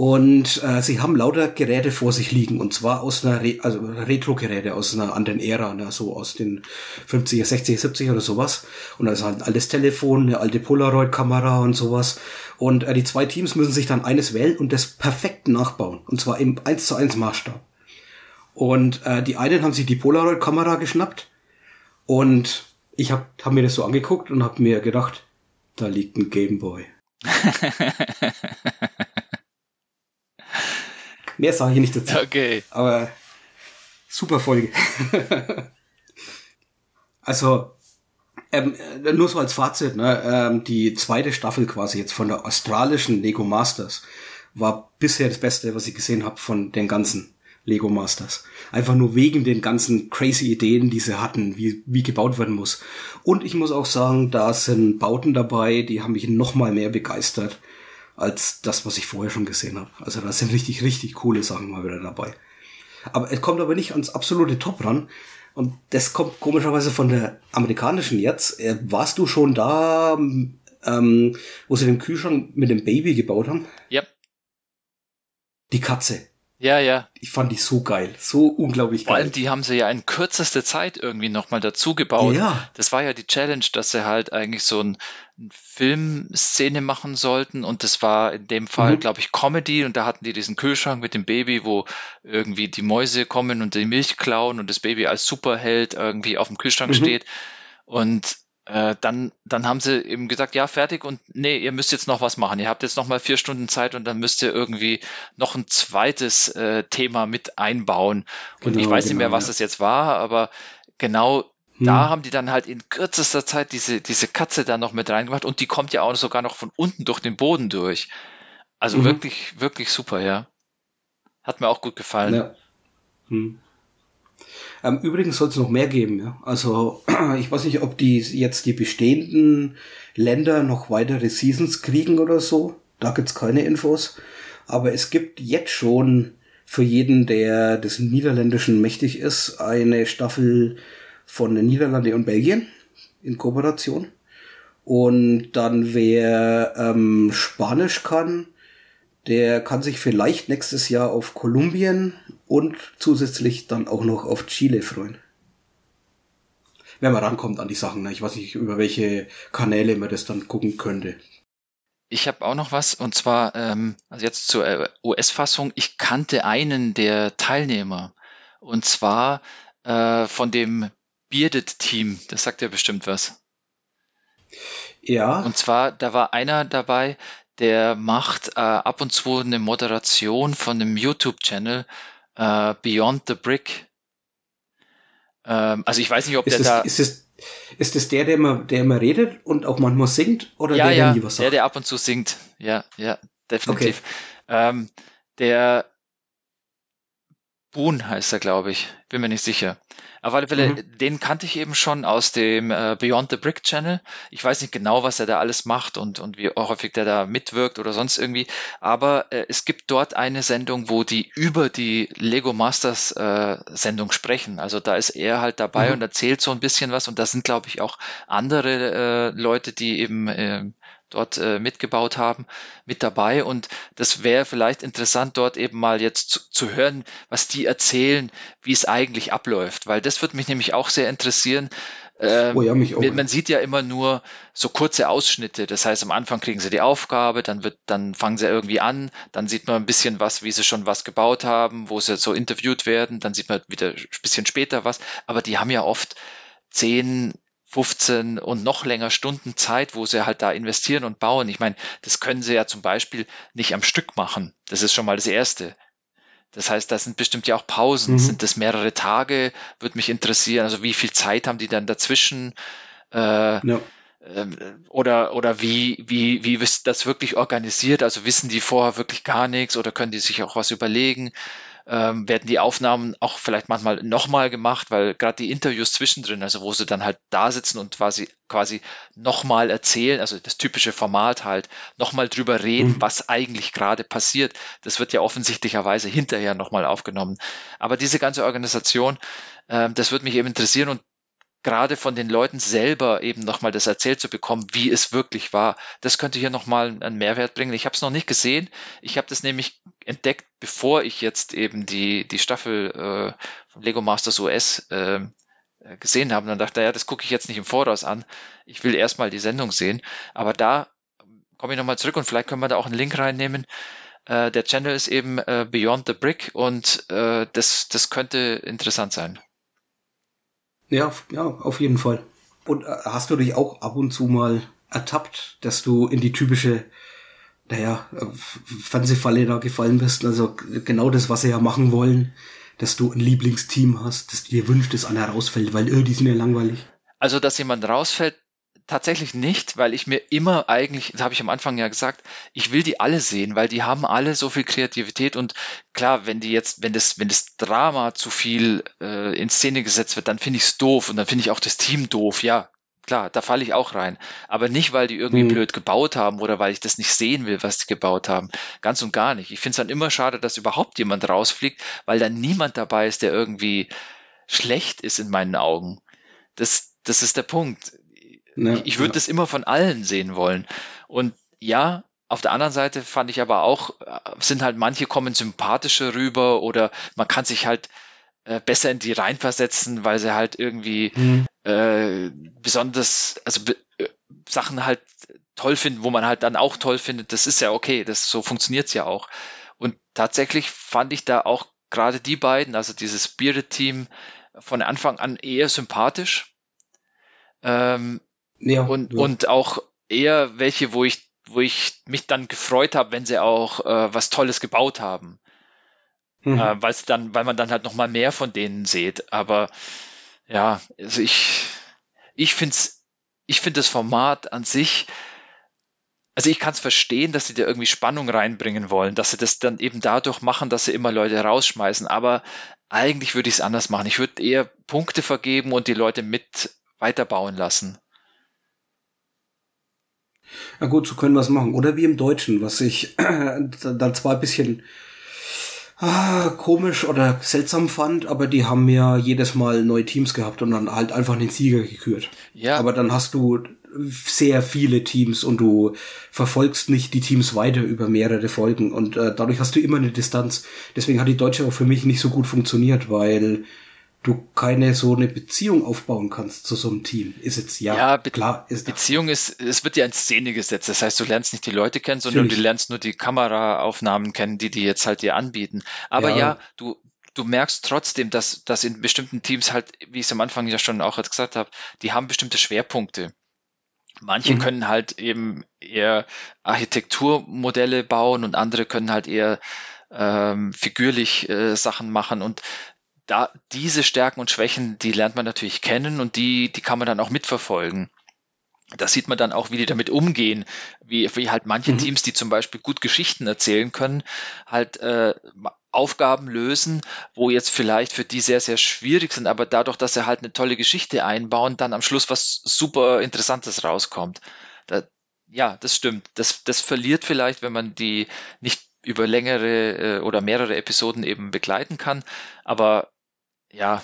Und äh, sie haben lauter Geräte vor sich liegen. Und zwar aus einer Re also Retro-Geräte aus einer anderen Ära, ne? so aus den 50er, 60er, 70er oder sowas. Und da ist halt ein altes Telefon, eine alte Polaroid-Kamera und sowas. Und äh, die zwei Teams müssen sich dann eines wählen und das perfekt nachbauen. Und zwar im 1 zu 1 Maßstab. Und äh, die einen haben sich die Polaroid-Kamera geschnappt und ich habe hab mir das so angeguckt und habe mir gedacht, da liegt ein Gameboy. Mehr sage ich nicht dazu. Okay. Aber super Folge. also, ähm, äh, nur so als Fazit, ne, ähm, die zweite Staffel quasi jetzt von der australischen Lego Masters war bisher das Beste, was ich gesehen habe von den ganzen Lego Masters. Einfach nur wegen den ganzen crazy Ideen, die sie hatten, wie, wie gebaut werden muss. Und ich muss auch sagen, da sind Bauten dabei, die haben mich noch mal mehr begeistert als das, was ich vorher schon gesehen habe. Also da sind richtig, richtig coole Sachen mal wieder dabei. Aber es kommt aber nicht ans absolute Top ran. Und das kommt komischerweise von der amerikanischen jetzt. Äh, warst du schon da, ähm, wo sie den Kühlschrank mit dem Baby gebaut haben? Ja. Die Katze. Ja, ja. Ich fand die so geil. So unglaublich Vor geil. allem, die haben sie ja in kürzester Zeit irgendwie nochmal dazu gebaut. Ja. Das war ja die Challenge, dass sie halt eigentlich so ein, ein Filmszene machen sollten und das war in dem Fall, Mhm. glaube ich, Comedy und da hatten die diesen Kühlschrank mit dem Baby, wo irgendwie die Mäuse kommen und die Milch klauen und das Baby als Superheld irgendwie auf dem Kühlschrank Mhm. steht und äh, dann, dann haben sie eben gesagt, ja, fertig und nee, ihr müsst jetzt noch was machen. Ihr habt jetzt noch mal vier Stunden Zeit und dann müsst ihr irgendwie noch ein zweites äh, Thema mit einbauen. Und ich Genau, weiß nicht mehr, genau, was ja. es jetzt war, aber genau Hm. da haben die dann halt in kürzester Zeit diese, diese Katze da noch mit reingemacht und die kommt ja auch sogar noch von unten durch den Boden durch. Also Mhm. wirklich, wirklich super, ja. Hat mir auch gut gefallen. Ja. Hm. Ähm, übrigens soll es noch mehr geben, ja. Also ich weiß nicht, ob die jetzt die bestehenden Länder noch weitere Seasons kriegen oder so. Da gibt's keine Infos. Aber es gibt jetzt schon für jeden, der des Niederländischen mächtig ist, eine Staffel von den Niederlande und Belgien in Kooperation. Und dann wer ähm, Spanisch kann, der kann sich vielleicht nächstes Jahr auf Kolumbien und zusätzlich dann auch noch auf Chile freuen. Wenn man rankommt an die Sachen. Ne? Ich weiß nicht, über welche Kanäle man das dann gucken könnte. Ich habe auch noch was und zwar, ähm, also jetzt zur äh, US-Fassung. Ich kannte einen der Teilnehmer und zwar äh, von dem Bearded-Team. Das sagt ja bestimmt was. Ja. Und zwar, da war einer dabei, der macht äh, ab und zu eine Moderation von einem YouTube-Channel äh, Beyond the Brick. Ähm, also ich weiß nicht, ob Ist der das, da. ist, das, ist das der, der immer, der immer redet und auch manchmal singt? Oder ja, der, ja, der nie was der, sagt? der ab und zu singt. Ja, ja, definitiv. Ähm, der Boone heißt er, glaube ich. Bin mir nicht sicher. Auf alle Fälle, Mhm. den kannte ich eben schon aus dem äh, Beyond the Brick Channel. Ich weiß nicht genau, was er da alles macht und, und wie häufig der da mitwirkt oder sonst irgendwie. Aber äh, es gibt dort eine Sendung, wo die über die Lego Masters äh, Sendung sprechen. Also da ist er halt dabei Mhm. und erzählt so ein bisschen was. Und da sind, glaube ich, auch andere äh, Leute, die eben äh, dort äh, mitgebaut haben, mit dabei. Und das wäre vielleicht interessant, dort eben mal jetzt zu, zu hören, was die erzählen, wie es eigentlich abläuft. Weil das würde mich nämlich auch sehr interessieren. Ähm, Oh ja, mich auch. man- sieht ja immer nur so kurze Ausschnitte. Das heißt, am Anfang kriegen sie die Aufgabe, dann wird, dann fangen sie irgendwie an, dann sieht man ein bisschen was, wie sie schon was gebaut haben, wo sie so interviewt werden, dann sieht man wieder ein bisschen später was. Aber die haben ja oft 10, 15 und noch länger Stunden Zeit, wo sie halt da investieren und bauen. Ich meine, das können sie ja zum Beispiel nicht am Stück machen. Das ist schon mal das Erste. Das heißt, da sind bestimmt ja auch Pausen. Mhm. Sind das mehrere Tage? Würde mich interessieren. Also wie viel Zeit haben die dann dazwischen? Äh, Ja. ähm, oder oder wie, wie, wie ist das wirklich organisiert? Also wissen die vorher wirklich gar nichts oder können die sich auch was überlegen? Ähm, werden die Aufnahmen auch vielleicht manchmal nochmal gemacht, weil gerade die Interviews zwischendrin, also wo sie dann halt da sitzen und quasi quasi nochmal erzählen, also das typische Format halt, nochmal drüber reden, Mhm. was eigentlich gerade passiert. Das wird ja offensichtlicherweise hinterher nochmal aufgenommen. Aber diese ganze Organisation, ähm, das würde mich eben interessieren und gerade von den Leuten selber eben nochmal das erzählt zu bekommen, wie es wirklich war. Das könnte hier nochmal einen Mehrwert bringen. Ich habe es noch nicht gesehen. Ich habe das nämlich entdeckt, bevor ich jetzt eben die, die Staffel äh, von Lego Masters US äh, äh, gesehen habe. Und dann dachte ich, ja, das gucke ich jetzt nicht im Voraus an. Ich will erstmal die Sendung sehen. Aber da komme ich nochmal zurück und vielleicht können wir da auch einen Link reinnehmen. Äh, der Channel ist eben äh, Beyond the Brick und äh, das, das könnte interessant sein. Ja, auf- ja, auf jeden Fall. Und äh, hast du dich auch ab und zu mal ertappt, dass du in die typische, naja, äh, Fernsehfalle da gefallen bist? Also genau das, was sie ja machen wollen, dass du ein Lieblingsteam hast, dass dir wünscht, dass einer rausfällt, weil äh, die sind ja langweilig. Also, dass jemand rausfällt, tatsächlich nicht, weil ich mir immer eigentlich, das habe ich am Anfang ja gesagt, ich will die alle sehen, weil die haben alle so viel Kreativität und klar, wenn die jetzt, wenn das, wenn das Drama zu viel äh, in Szene gesetzt wird, dann finde ich es doof und dann finde ich auch das Team doof, ja. Klar, da falle ich auch rein. Aber nicht, weil die irgendwie Mhm. blöd gebaut haben oder weil ich das nicht sehen will, was die gebaut haben. Ganz und gar nicht. Ich finde es dann immer schade, dass überhaupt jemand rausfliegt, weil dann niemand dabei ist, der irgendwie schlecht ist in meinen Augen. Das, das ist der Punkt. Ja, ich ich würde ja. das immer von allen sehen wollen. Und ja, auf der anderen Seite fand ich aber auch, äh, sind halt manche kommen sympathischer rüber oder man kann sich halt äh, besser in die reinversetzen, weil sie halt irgendwie Mhm. äh, besonders, also äh, Sachen halt toll finden, wo man halt dann auch toll findet. Das ist ja okay, das so funktioniert's ja auch. Und tatsächlich fand ich da auch gerade die beiden, also dieses Spirit-Team, von Anfang an eher sympathisch. Ähm, Ja, und, ja. und auch eher welche, wo ich, wo ich mich dann gefreut habe, wenn sie auch äh, was Tolles gebaut haben. Mhm. Äh, weil dann, weil man dann halt nochmal mehr von denen sieht. Aber ja, also ich, ich finde ich finde das Format an sich, also ich kann es verstehen, dass sie da irgendwie Spannung reinbringen wollen, dass sie das dann eben dadurch machen, dass sie immer Leute rausschmeißen. Aber eigentlich würde ich es anders machen. Ich würde eher Punkte vergeben und die Leute mit weiterbauen lassen. Na gut, so können wir es machen. Oder wie im Deutschen, was ich dann zwar ein bisschen ah, komisch oder seltsam fand, aber die haben ja jedes Mal neue Teams gehabt und dann halt einfach den Sieger gekürt. Ja. Aber dann hast du sehr viele Teams und du verfolgst nicht die Teams weiter über mehrere Folgen und äh, dadurch hast du immer eine Distanz. Deswegen hat die Deutsche auch für mich nicht so gut funktioniert, weil du keine so eine Beziehung aufbauen kannst zu so einem Team. Ist jetzt ja, Ja, Be klar, ist Beziehung ist, es wird ja in Szene gesetzt. Das heißt, du lernst nicht die Leute kennen, sondern Natürlich. du lernst nur die Kameraaufnahmen kennen, die die jetzt halt dir anbieten. Aber Ja. ja, du, du merkst trotzdem, dass, dass in bestimmten Teams halt, wie ich es am Anfang ja schon auch gesagt habe, die haben bestimmte Schwerpunkte. Manche Mhm. können halt eben eher Architekturmodelle bauen und andere können halt eher ähm, figürlich äh, Sachen machen und da diese Stärken und Schwächen, die lernt man natürlich kennen und die, die kann man dann auch mitverfolgen. Da sieht man dann auch, wie die damit umgehen, wie, wie halt manche Mhm. Teams, die zum Beispiel gut Geschichten erzählen können, halt äh, Aufgaben lösen, wo jetzt vielleicht für die sehr, sehr schwierig sind, aber dadurch, dass sie halt eine tolle Geschichte einbauen, dann am Schluss was super Interessantes rauskommt. Da, ja, das stimmt. Das, das verliert vielleicht, wenn man die nicht über längere äh, oder mehrere Episoden eben begleiten kann. Aber ja,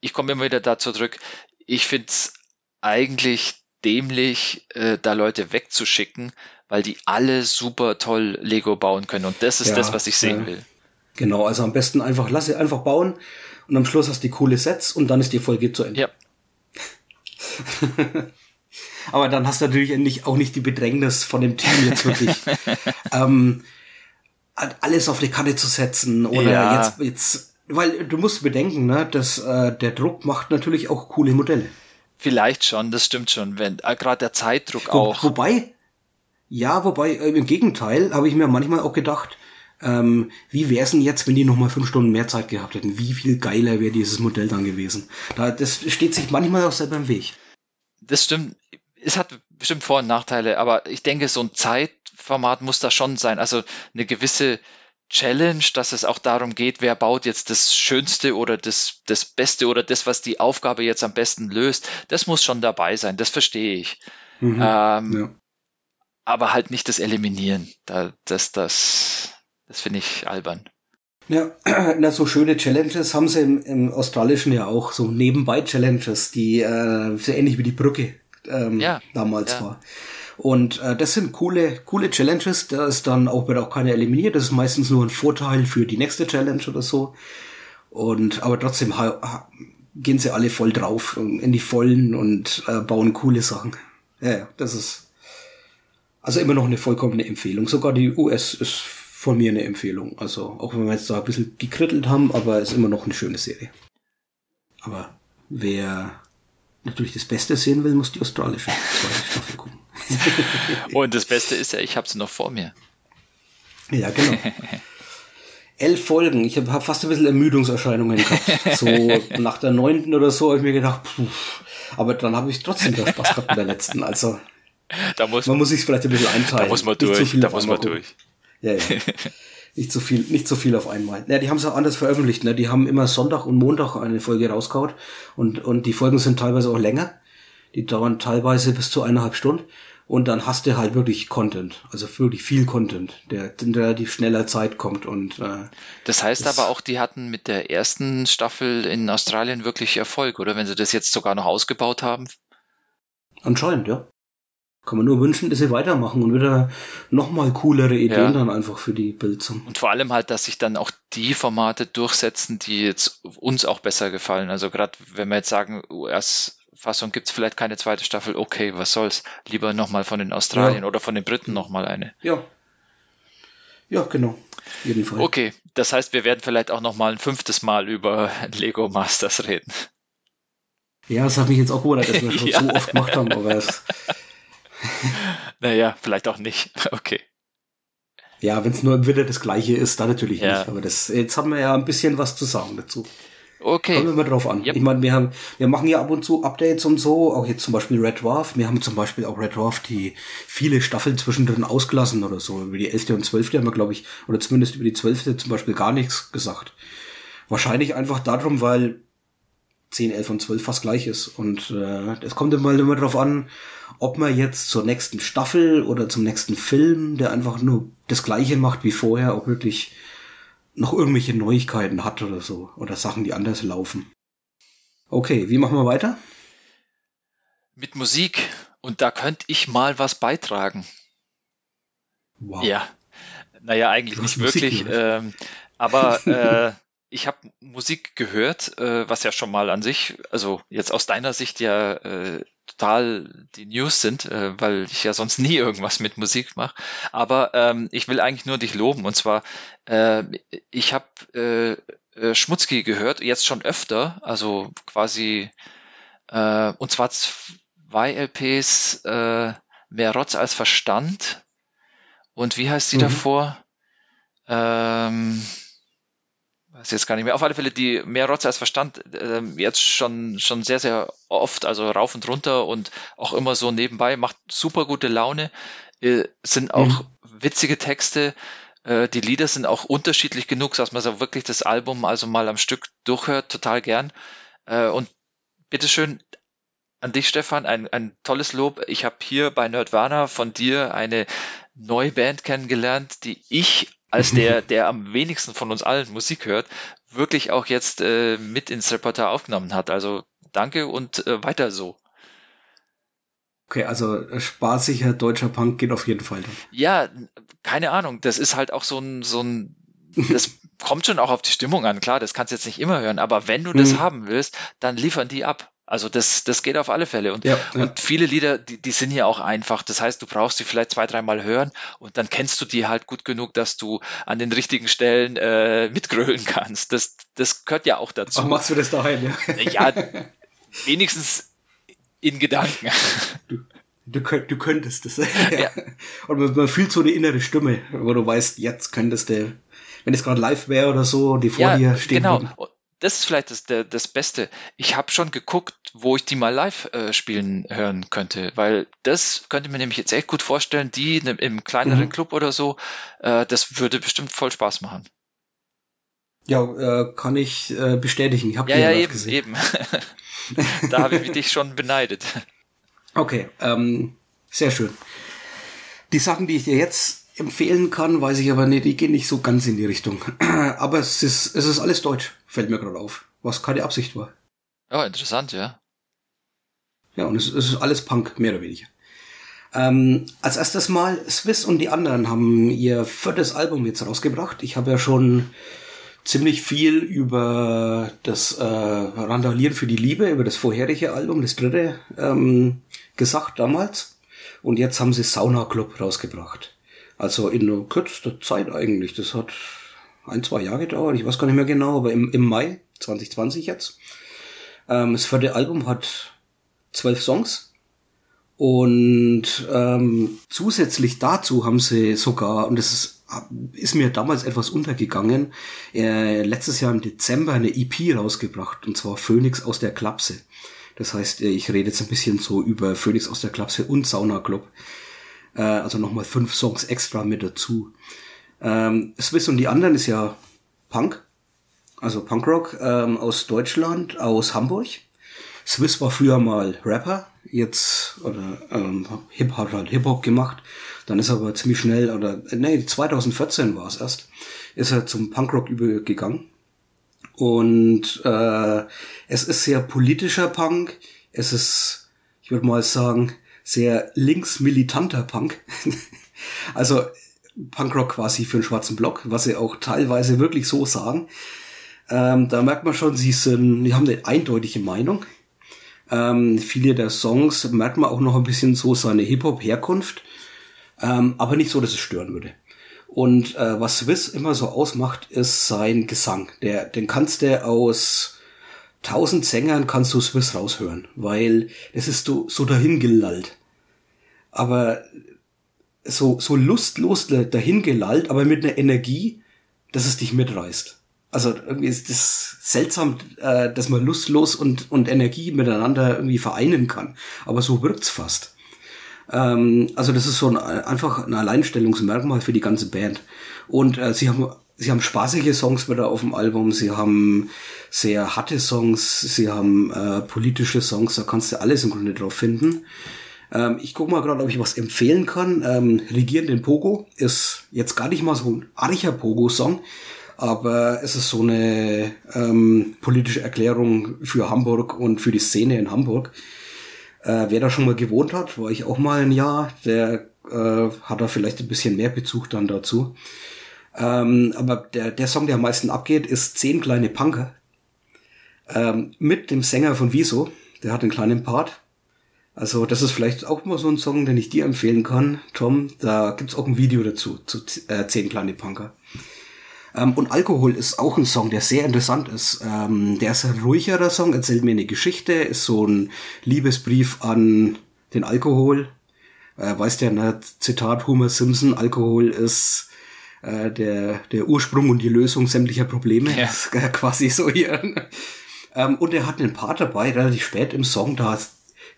ich komme immer wieder dazu zurück. Ich finde es eigentlich dämlich, äh, da Leute wegzuschicken, weil die alle super toll Lego bauen können. Und das ist Ja, das, was ich sehen ja. will. Genau, also am besten einfach, lass sie einfach bauen und am Schluss hast du die coole Sets und dann ist die Folge zu Ende. Ja. Aber dann hast du natürlich nicht, auch nicht die Bedrängnis von dem Team jetzt wirklich, ähm, alles auf die Karte zu setzen oder Ja. jetzt, jetzt, weil du musst bedenken, ne, dass äh, der Druck macht natürlich auch coole Modelle. Vielleicht schon, das stimmt schon, wenn äh, gerade der Zeitdruck Wo, auch. Wobei, ja, wobei, äh, im Gegenteil, habe ich mir manchmal auch gedacht, ähm, wie wär's denn jetzt, wenn die nochmal fünf Stunden mehr Zeit gehabt hätten? Wie viel geiler wäre dieses Modell dann gewesen? Da, das steht sich manchmal auch selber im Weg. Das stimmt. Es hat bestimmt Vor- und Nachteile, aber ich denke, so ein Zeitformat muss da schon sein. Also eine gewisse Challenge, dass es auch darum geht, wer baut jetzt das Schönste oder das, das Beste oder das, was die Aufgabe jetzt am besten löst. Das muss schon dabei sein, das verstehe ich. Mhm, ähm, ja. Aber halt nicht das Eliminieren. Da, das, das, das finde ich albern. Ja, na, so schöne Challenges haben sie im, im Australischen ja auch, so Nebenbei-Challenges, die äh, so ähnlich wie die Brücke ähm, Ja, damals ja. war. Und äh, das sind coole, coole Challenges. Da ist dann auch, wird auch keiner eliminiert. Das ist meistens nur ein Vorteil für die nächste Challenge oder so. Und aber trotzdem gehen sie alle voll drauf in die Vollen und äh, bauen coole Sachen. Ja, das ist also immer noch eine vollkommene Empfehlung. Sogar die US ist von mir eine Empfehlung. Also auch wenn wir jetzt da ein bisschen gekrittelt haben, aber ist immer noch eine schöne Serie. Aber wer natürlich das Beste sehen will, muss die australische. Und das Beste ist ja, ich habe sie noch vor mir. Ja, genau. Elf Folgen. Ich habe hab fast ein bisschen Ermüdungserscheinungen gehabt. So nach der neunten oder so habe ich mir gedacht, puh. aber dann habe ich trotzdem wieder Spaß gehabt mit der letzten. Also Da muss man muss sich vielleicht ein bisschen einteilen. Da muss man Nicht zu durch, viel da muss man gucken. durch. Ja, ja. nicht zu viel, nicht zu viel auf einmal. Ja, die haben es auch anders veröffentlicht. Ne? Die haben immer Sonntag und Montag eine Folge rausgehauen und und die Folgen sind teilweise auch länger. Die dauern teilweise bis zu eineinhalb Stunden. Und dann hast du halt wirklich Content, also wirklich viel Content, der in relativ schneller Zeit kommt und äh, Das heißt aber auch, die hatten mit der ersten Staffel in Australien wirklich Erfolg, oder? Wenn sie das jetzt sogar noch ausgebaut haben. anscheinend, ja. Kann man nur wünschen, dass sie weitermachen und wieder nochmal coolere Ideen Ja. dann einfach für die Bildung. Und vor allem halt, dass sich dann auch die Formate durchsetzen, die jetzt uns auch besser gefallen. Also gerade wenn wir jetzt sagen, US-Fassung gibt es vielleicht keine zweite Staffel, okay, was soll's. Lieber nochmal von den Australien Ja. oder von den Briten nochmal eine. Ja. Ja, genau. Auf jeden Fall. Okay, das heißt, wir werden vielleicht auch nochmal ein fünftes Mal über Lego Masters reden. Ja, das hat mich jetzt auch gewundert, dass wir schon Ja. so oft gemacht haben, aber es, Naja, vielleicht auch nicht. Okay. ja, wenn es nur im Winter das gleiche ist, dann natürlich Ja. nicht. Aber das, jetzt haben wir ja ein bisschen was zu sagen dazu. Okay. Kommen wir mal drauf an. Ich meine, wir haben, wir machen ja ab und zu Updates und so, auch jetzt zum Beispiel Red Dwarf. Wir haben zum Beispiel auch Red Dwarf die viele Staffeln zwischendrin ausgelassen oder so. Über die 11. und 12. haben wir, glaube ich, oder zumindest über die 12. zum Beispiel gar nichts gesagt. Wahrscheinlich einfach darum, weil 10, 11 und 12 fast gleich ist. Und äh, es kommt immer, immer darauf an, ob man jetzt zur nächsten Staffel oder zum nächsten Film, der einfach nur das gleiche macht wie vorher, auch wirklich noch irgendwelche Neuigkeiten hat oder so. Oder Sachen, die anders laufen. Okay, wie machen wir weiter? Mit Musik. Und da könnte ich mal was beitragen. Wow. Ja. Naja, eigentlich nicht Musik wirklich. Ähm, aber äh, ich habe Musik gehört, äh, was ja schon mal an sich, also jetzt aus deiner Sicht ja äh, total die News sind, äh, weil ich ja sonst nie irgendwas mit Musik mache. Aber ähm, ich will eigentlich nur dich loben. Und zwar, äh, ich habe äh, äh, Schmutzki gehört, jetzt schon öfter, also quasi, äh, und zwar zwei LPs, äh, Mehr Rotz als Verstand. Und wie heißt die Mhm. davor? Ähm, weiß jetzt gar nicht mehr. Auf alle Fälle die mehr Rotz als Verstand ähm, jetzt schon schon sehr sehr oft, also rauf und runter und auch immer so nebenbei macht super gute Laune. Äh, sind auch witzige Texte. Äh, die Lieder sind auch unterschiedlich genug, dass man so wirklich das Album also mal am Stück durchhört, total gern. Äh, und bitteschön an dich, Stefan, ein, ein tolles Lob. Ich habe hier bei Nerdwana von dir eine neue Band kennengelernt, die ich als der, der am wenigsten von uns allen Musik hört, wirklich auch jetzt äh, mit ins Repertoire aufgenommen hat. Also danke und äh, weiter so. Okay, also äh, spaßiger deutscher Punk geht auf jeden Fall. Dann. Ja, keine Ahnung. Das ist halt auch so ein, so ein, das kommt schon auch auf die Stimmung an. Klar, das kannst du jetzt nicht immer hören, aber wenn du das Mhm. haben willst, dann liefern die ab. Also das, das geht auf alle Fälle. Und, Ja, ja. und viele Lieder, die, die sind ja auch einfach. Das heißt, du brauchst sie vielleicht zwei, dreimal hören und dann kennst du die halt gut genug, dass du an den richtigen Stellen äh, mitgrölen kannst. Das, das gehört ja auch dazu. Ach, machst du das daheim, ja? Ja, wenigstens In Gedanken. Du, könnt, du könntest es. ja. Und man, man fühlt so eine innere Stimme, wo du weißt, jetzt könntest du, wenn es gerade live wäre oder so, die vor dir stehen genau. würden. Das ist vielleicht das, der, das Beste. Ich habe schon geguckt, wo ich die mal live äh, spielen hören könnte, weil das könnte mir nämlich jetzt echt gut vorstellen, die in, im kleineren Mhm. Club oder so, äh, das würde bestimmt voll Spaß machen. Ja, äh, kann ich äh, bestätigen. Ich habe Ja, die ja, live eben, gesehen. eben. da habe ich dich schon beneidet. Okay, ähm, sehr schön. Die Sachen, die ich dir jetzt empfehlen kann, weiß ich aber nicht, die gehen nicht so ganz in die Richtung. aber es ist, es ist alles deutsch, fällt mir gerade auf, was keine Absicht war. Ja, interessant, ja. Ja, und es, es ist alles Punk, mehr oder weniger. Ähm, als erstes Mal, Swiss und die anderen haben ihr viertes Album jetzt rausgebracht. Ich habe ja schon ziemlich viel über das äh, Randalieren für die Liebe, über das vorherige Album, das dritte, ähm, gesagt damals. Und jetzt haben sie Sauna Club rausgebracht. Also in nur kürzester Zeit eigentlich. Das hat ein, zwei Jahre gedauert, ich weiß gar nicht mehr genau, aber im, im Mai 2020 jetzt. Ähm, das vierte Album hat zwölf Songs. Und ähm, zusätzlich dazu haben sie sogar, und das ist, ist mir damals etwas untergegangen, äh, letztes Jahr im Dezember eine EP rausgebracht, und zwar Phoenix aus der Klapse. Das heißt, äh, ich rede jetzt ein bisschen so über Phoenix aus der Klapse und Sauna Club. Äh, also nochmal fünf Songs extra mit dazu. Ähm, Swiss und die anderen ist ja Punk, also Punkrock ähm, aus Deutschland, aus Hamburg. Swiss war früher mal Rapper, jetzt oder ähm, Hip hat halt Hip Hop gemacht. Dann ist er aber ziemlich schnell oder nee 2014 war es erst, ist er zum Punkrock übergegangen. Und äh, es ist sehr politischer Punk. Es ist, ich würde mal sagen, sehr linksmilitanter Punk. also Punkrock quasi für einen schwarzen Block, was sie auch teilweise wirklich so sagen. Ähm, da merkt man schon, sie sind, die haben eine eindeutige Meinung. Ähm, viele der Songs merkt man auch noch ein bisschen so seine Hip-Hop-Herkunft, ähm, aber nicht so, dass es stören würde. Und äh, was Swiss immer so ausmacht, ist sein Gesang. Der, den kannst du aus tausend Sängern kannst du Swiss raushören, weil es ist so, so dahingelallt. Aber so, so lustlos dahingelallt, aber mit einer Energie, dass es dich mitreißt. Also irgendwie ist das seltsam, äh, dass man lustlos und, und Energie miteinander irgendwie vereinen kann. Aber so wirkt's fast. Ähm, also das ist so ein, einfach ein Alleinstellungsmerkmal für die ganze Band. Und äh, sie haben sie haben spaßige Songs wieder auf dem Album, sie haben sehr harte Songs, sie haben äh, politische Songs, da kannst du alles im Grunde drauf finden. Ähm, ich gucke mal gerade, ob ich was empfehlen kann. Ähm, Regieren den Pogo ist jetzt gar nicht mal so ein archer Pogo-Song, aber es ist so eine ähm, politische Erklärung für Hamburg und für die Szene in Hamburg. Äh, wer da schon mal gewohnt hat, war ich auch mal ein Jahr, der äh, hat da vielleicht ein bisschen mehr Bezug dann dazu. Ähm, aber der, der Song, der am meisten abgeht, ist Zehn kleine Punker. Ähm, mit dem Sänger von Wieso. Der hat einen kleinen Part. Also das ist vielleicht auch mal so ein Song, den ich dir empfehlen kann, Tom. Da gibt's auch ein Video dazu, zu äh, Zehn kleine Punker. Ähm, und Alkohol ist auch ein Song, der sehr interessant ist. Ähm, der ist ein ruhigerer Song, erzählt mir eine Geschichte, ist so ein Liebesbrief an den Alkohol. Äh, weißt ja, ne, Zitat Homer Simpson, Alkohol ist äh, der, der Ursprung und die Lösung sämtlicher Probleme. Ja. Das ist quasi so hier. ähm, und er hat einen Part dabei, relativ spät im Song, da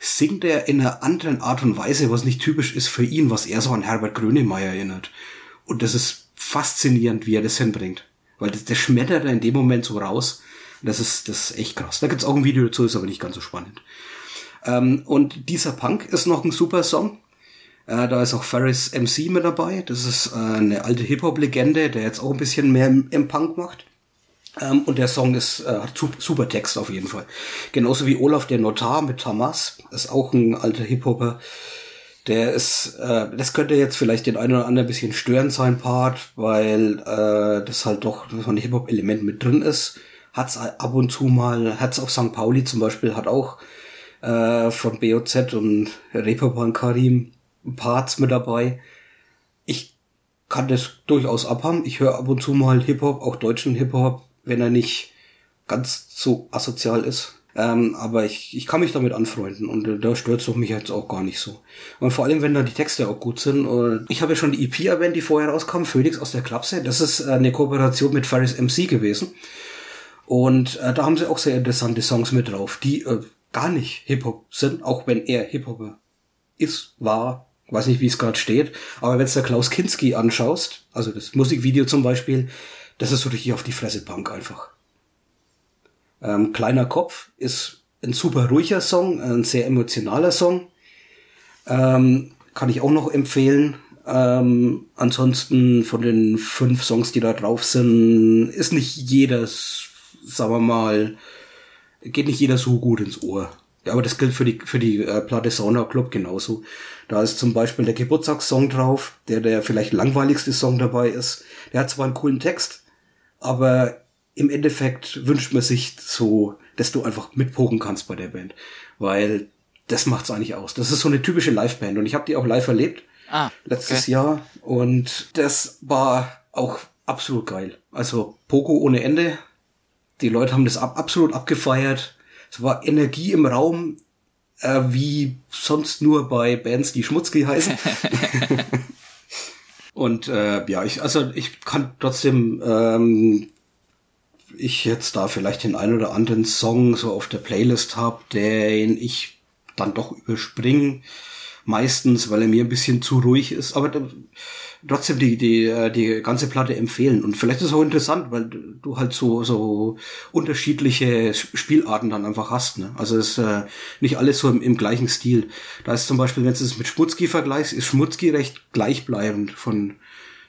singt er in einer anderen Art und Weise, was nicht typisch ist für ihn, was er so an Herbert Grönemeyer erinnert. Und das ist faszinierend, wie er das hinbringt. Weil das, das schmettert er in dem Moment so raus. Das ist, das ist echt krass. Da gibt's auch ein Video dazu, ist aber nicht ganz so spannend. Ähm, und dieser Punk ist noch ein super Song. Äh, da ist auch Ferris MC mit dabei. Das ist äh, eine alte Hip-Hop-Legende, der jetzt auch ein bisschen mehr im, im Punk macht. Ähm, und der Song ist, äh, super, Text auf jeden Fall. Genauso wie Olaf der Notar mit Tamas. Ist auch ein alter Hip-Hopper. Der ist, äh, das könnte jetzt vielleicht den einen oder anderen ein bisschen stören, sein Part, weil äh, das halt doch so ein Hip-Hop-Element mit drin ist. Hat's ab und zu mal, hat's auch St. Pauli zum Beispiel, hat auch äh, von BOZ und Reeperbahn Karim Parts mit dabei. Ich kann das durchaus abhaben. Ich höre ab und zu mal Hip-Hop, auch deutschen Hip-Hop, wenn er nicht ganz so asozial ist. Ähm, aber ich, ich kann mich damit anfreunden und äh, da stört es mich jetzt auch gar nicht so. Und vor allem, wenn da die Texte auch gut sind. Und ich habe ja schon die EP erwähnt, die vorher rauskam, Phoenix aus der Klapse. Das ist äh, eine Kooperation mit Ferris MC gewesen. Und äh, da haben sie auch sehr interessante Songs mit drauf, die äh, gar nicht Hip-Hop sind, auch wenn er Hip-Hopper ist, war, weiß nicht, wie es gerade steht. Aber wenn du Klaus Kinski anschaust, also das Musikvideo zum Beispiel, das ist so richtig auf die Fresse Punk einfach. Ähm, Kleiner Kopf ist ein super ruhiger Song, ein sehr emotionaler Song. Ähm, kann ich auch noch empfehlen. Ähm, ansonsten von den fünf Songs, die da drauf sind, ist nicht jeder, sagen wir mal, geht nicht jeder so gut ins Ohr. Ja, aber das gilt für die, für die äh, Platte Sauna Club genauso. Da ist zum Beispiel der Geburtstagssong drauf, der der vielleicht langweiligste Song dabei ist. Der hat zwar einen coolen Text, aber im Endeffekt wünscht man sich so, dass du einfach mitpoken kannst bei der Band. Weil das macht's eigentlich aus. Das ist so eine typische Liveband und ich habe die auch live erlebt. Ah, letztes okay. Jahr und das war auch absolut geil. Also Poco ohne Ende. Die Leute haben das ab, absolut abgefeiert. Es war Energie im Raum, äh, wie sonst nur bei Bands, die Schmutzki heißen. und äh, ja, ich also ich kann trotzdem ähm, ich jetzt da vielleicht den ein oder anderen Song so auf der Playlist habe, den ich dann doch überspringe. Meistens, weil er mir ein bisschen zu ruhig ist. Aber trotzdem die, die, die ganze Platte empfehlen. Und vielleicht ist es auch interessant, weil du halt so, so unterschiedliche Spielarten dann einfach hast. Ne? Also es ist äh, nicht alles so im, im gleichen Stil. Da ist zum Beispiel, wenn du es mit Schmutzki vergleichst, ist Schmutzki recht gleichbleibend von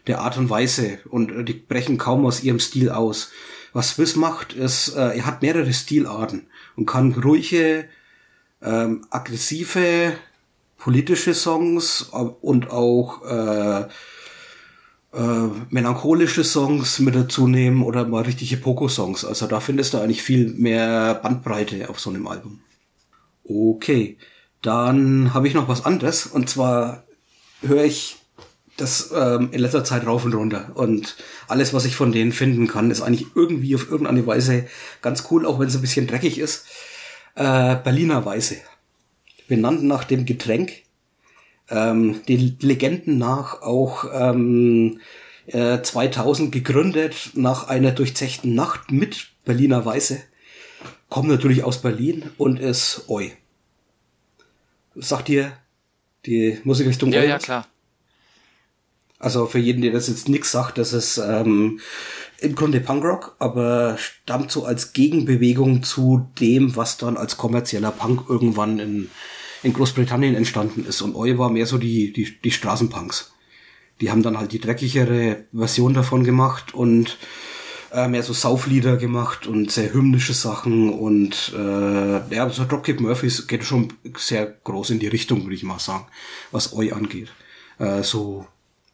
der Art und Weise. Und die brechen kaum aus ihrem Stil aus. Was Swiss macht, ist, äh, er hat mehrere Stilarten und kann ruhige, ähm, aggressive, politische Songs und auch äh, äh, melancholische Songs mit dazu nehmen oder mal richtige Poco-Songs. Also da findest du eigentlich viel mehr Bandbreite auf so einem Album. Okay, dann habe ich noch was anderes und zwar höre ich das ähm, in letzter Zeit rauf und runter. Und alles, was ich von denen finden kann, ist eigentlich irgendwie auf irgendeine Weise ganz cool, auch wenn es ein bisschen dreckig ist. Äh, Berliner Weiße. Benannt nach dem Getränk. Ähm, den Legenden nach auch ähm, äh, 2000 gegründet nach einer durchzechten Nacht mit Berliner Weiße. Kommt natürlich aus Berlin und ist Oi. Sagt ihr die Musikrichtung Ja, Oi ja, klar. Also für jeden, der das jetzt nix sagt, das ist ähm, im Grunde Punkrock, aber stammt so als Gegenbewegung zu dem, was dann als kommerzieller Punk irgendwann in, in Großbritannien entstanden ist. Und Oi war mehr so die, die, die Straßenpunks. Die haben dann halt die dreckigere Version davon gemacht und äh, mehr so Sauflieder gemacht und sehr hymnische Sachen und äh, ja, so Dropkick Murphys geht schon sehr groß in die Richtung, würde ich mal sagen, was Oi angeht. Äh, so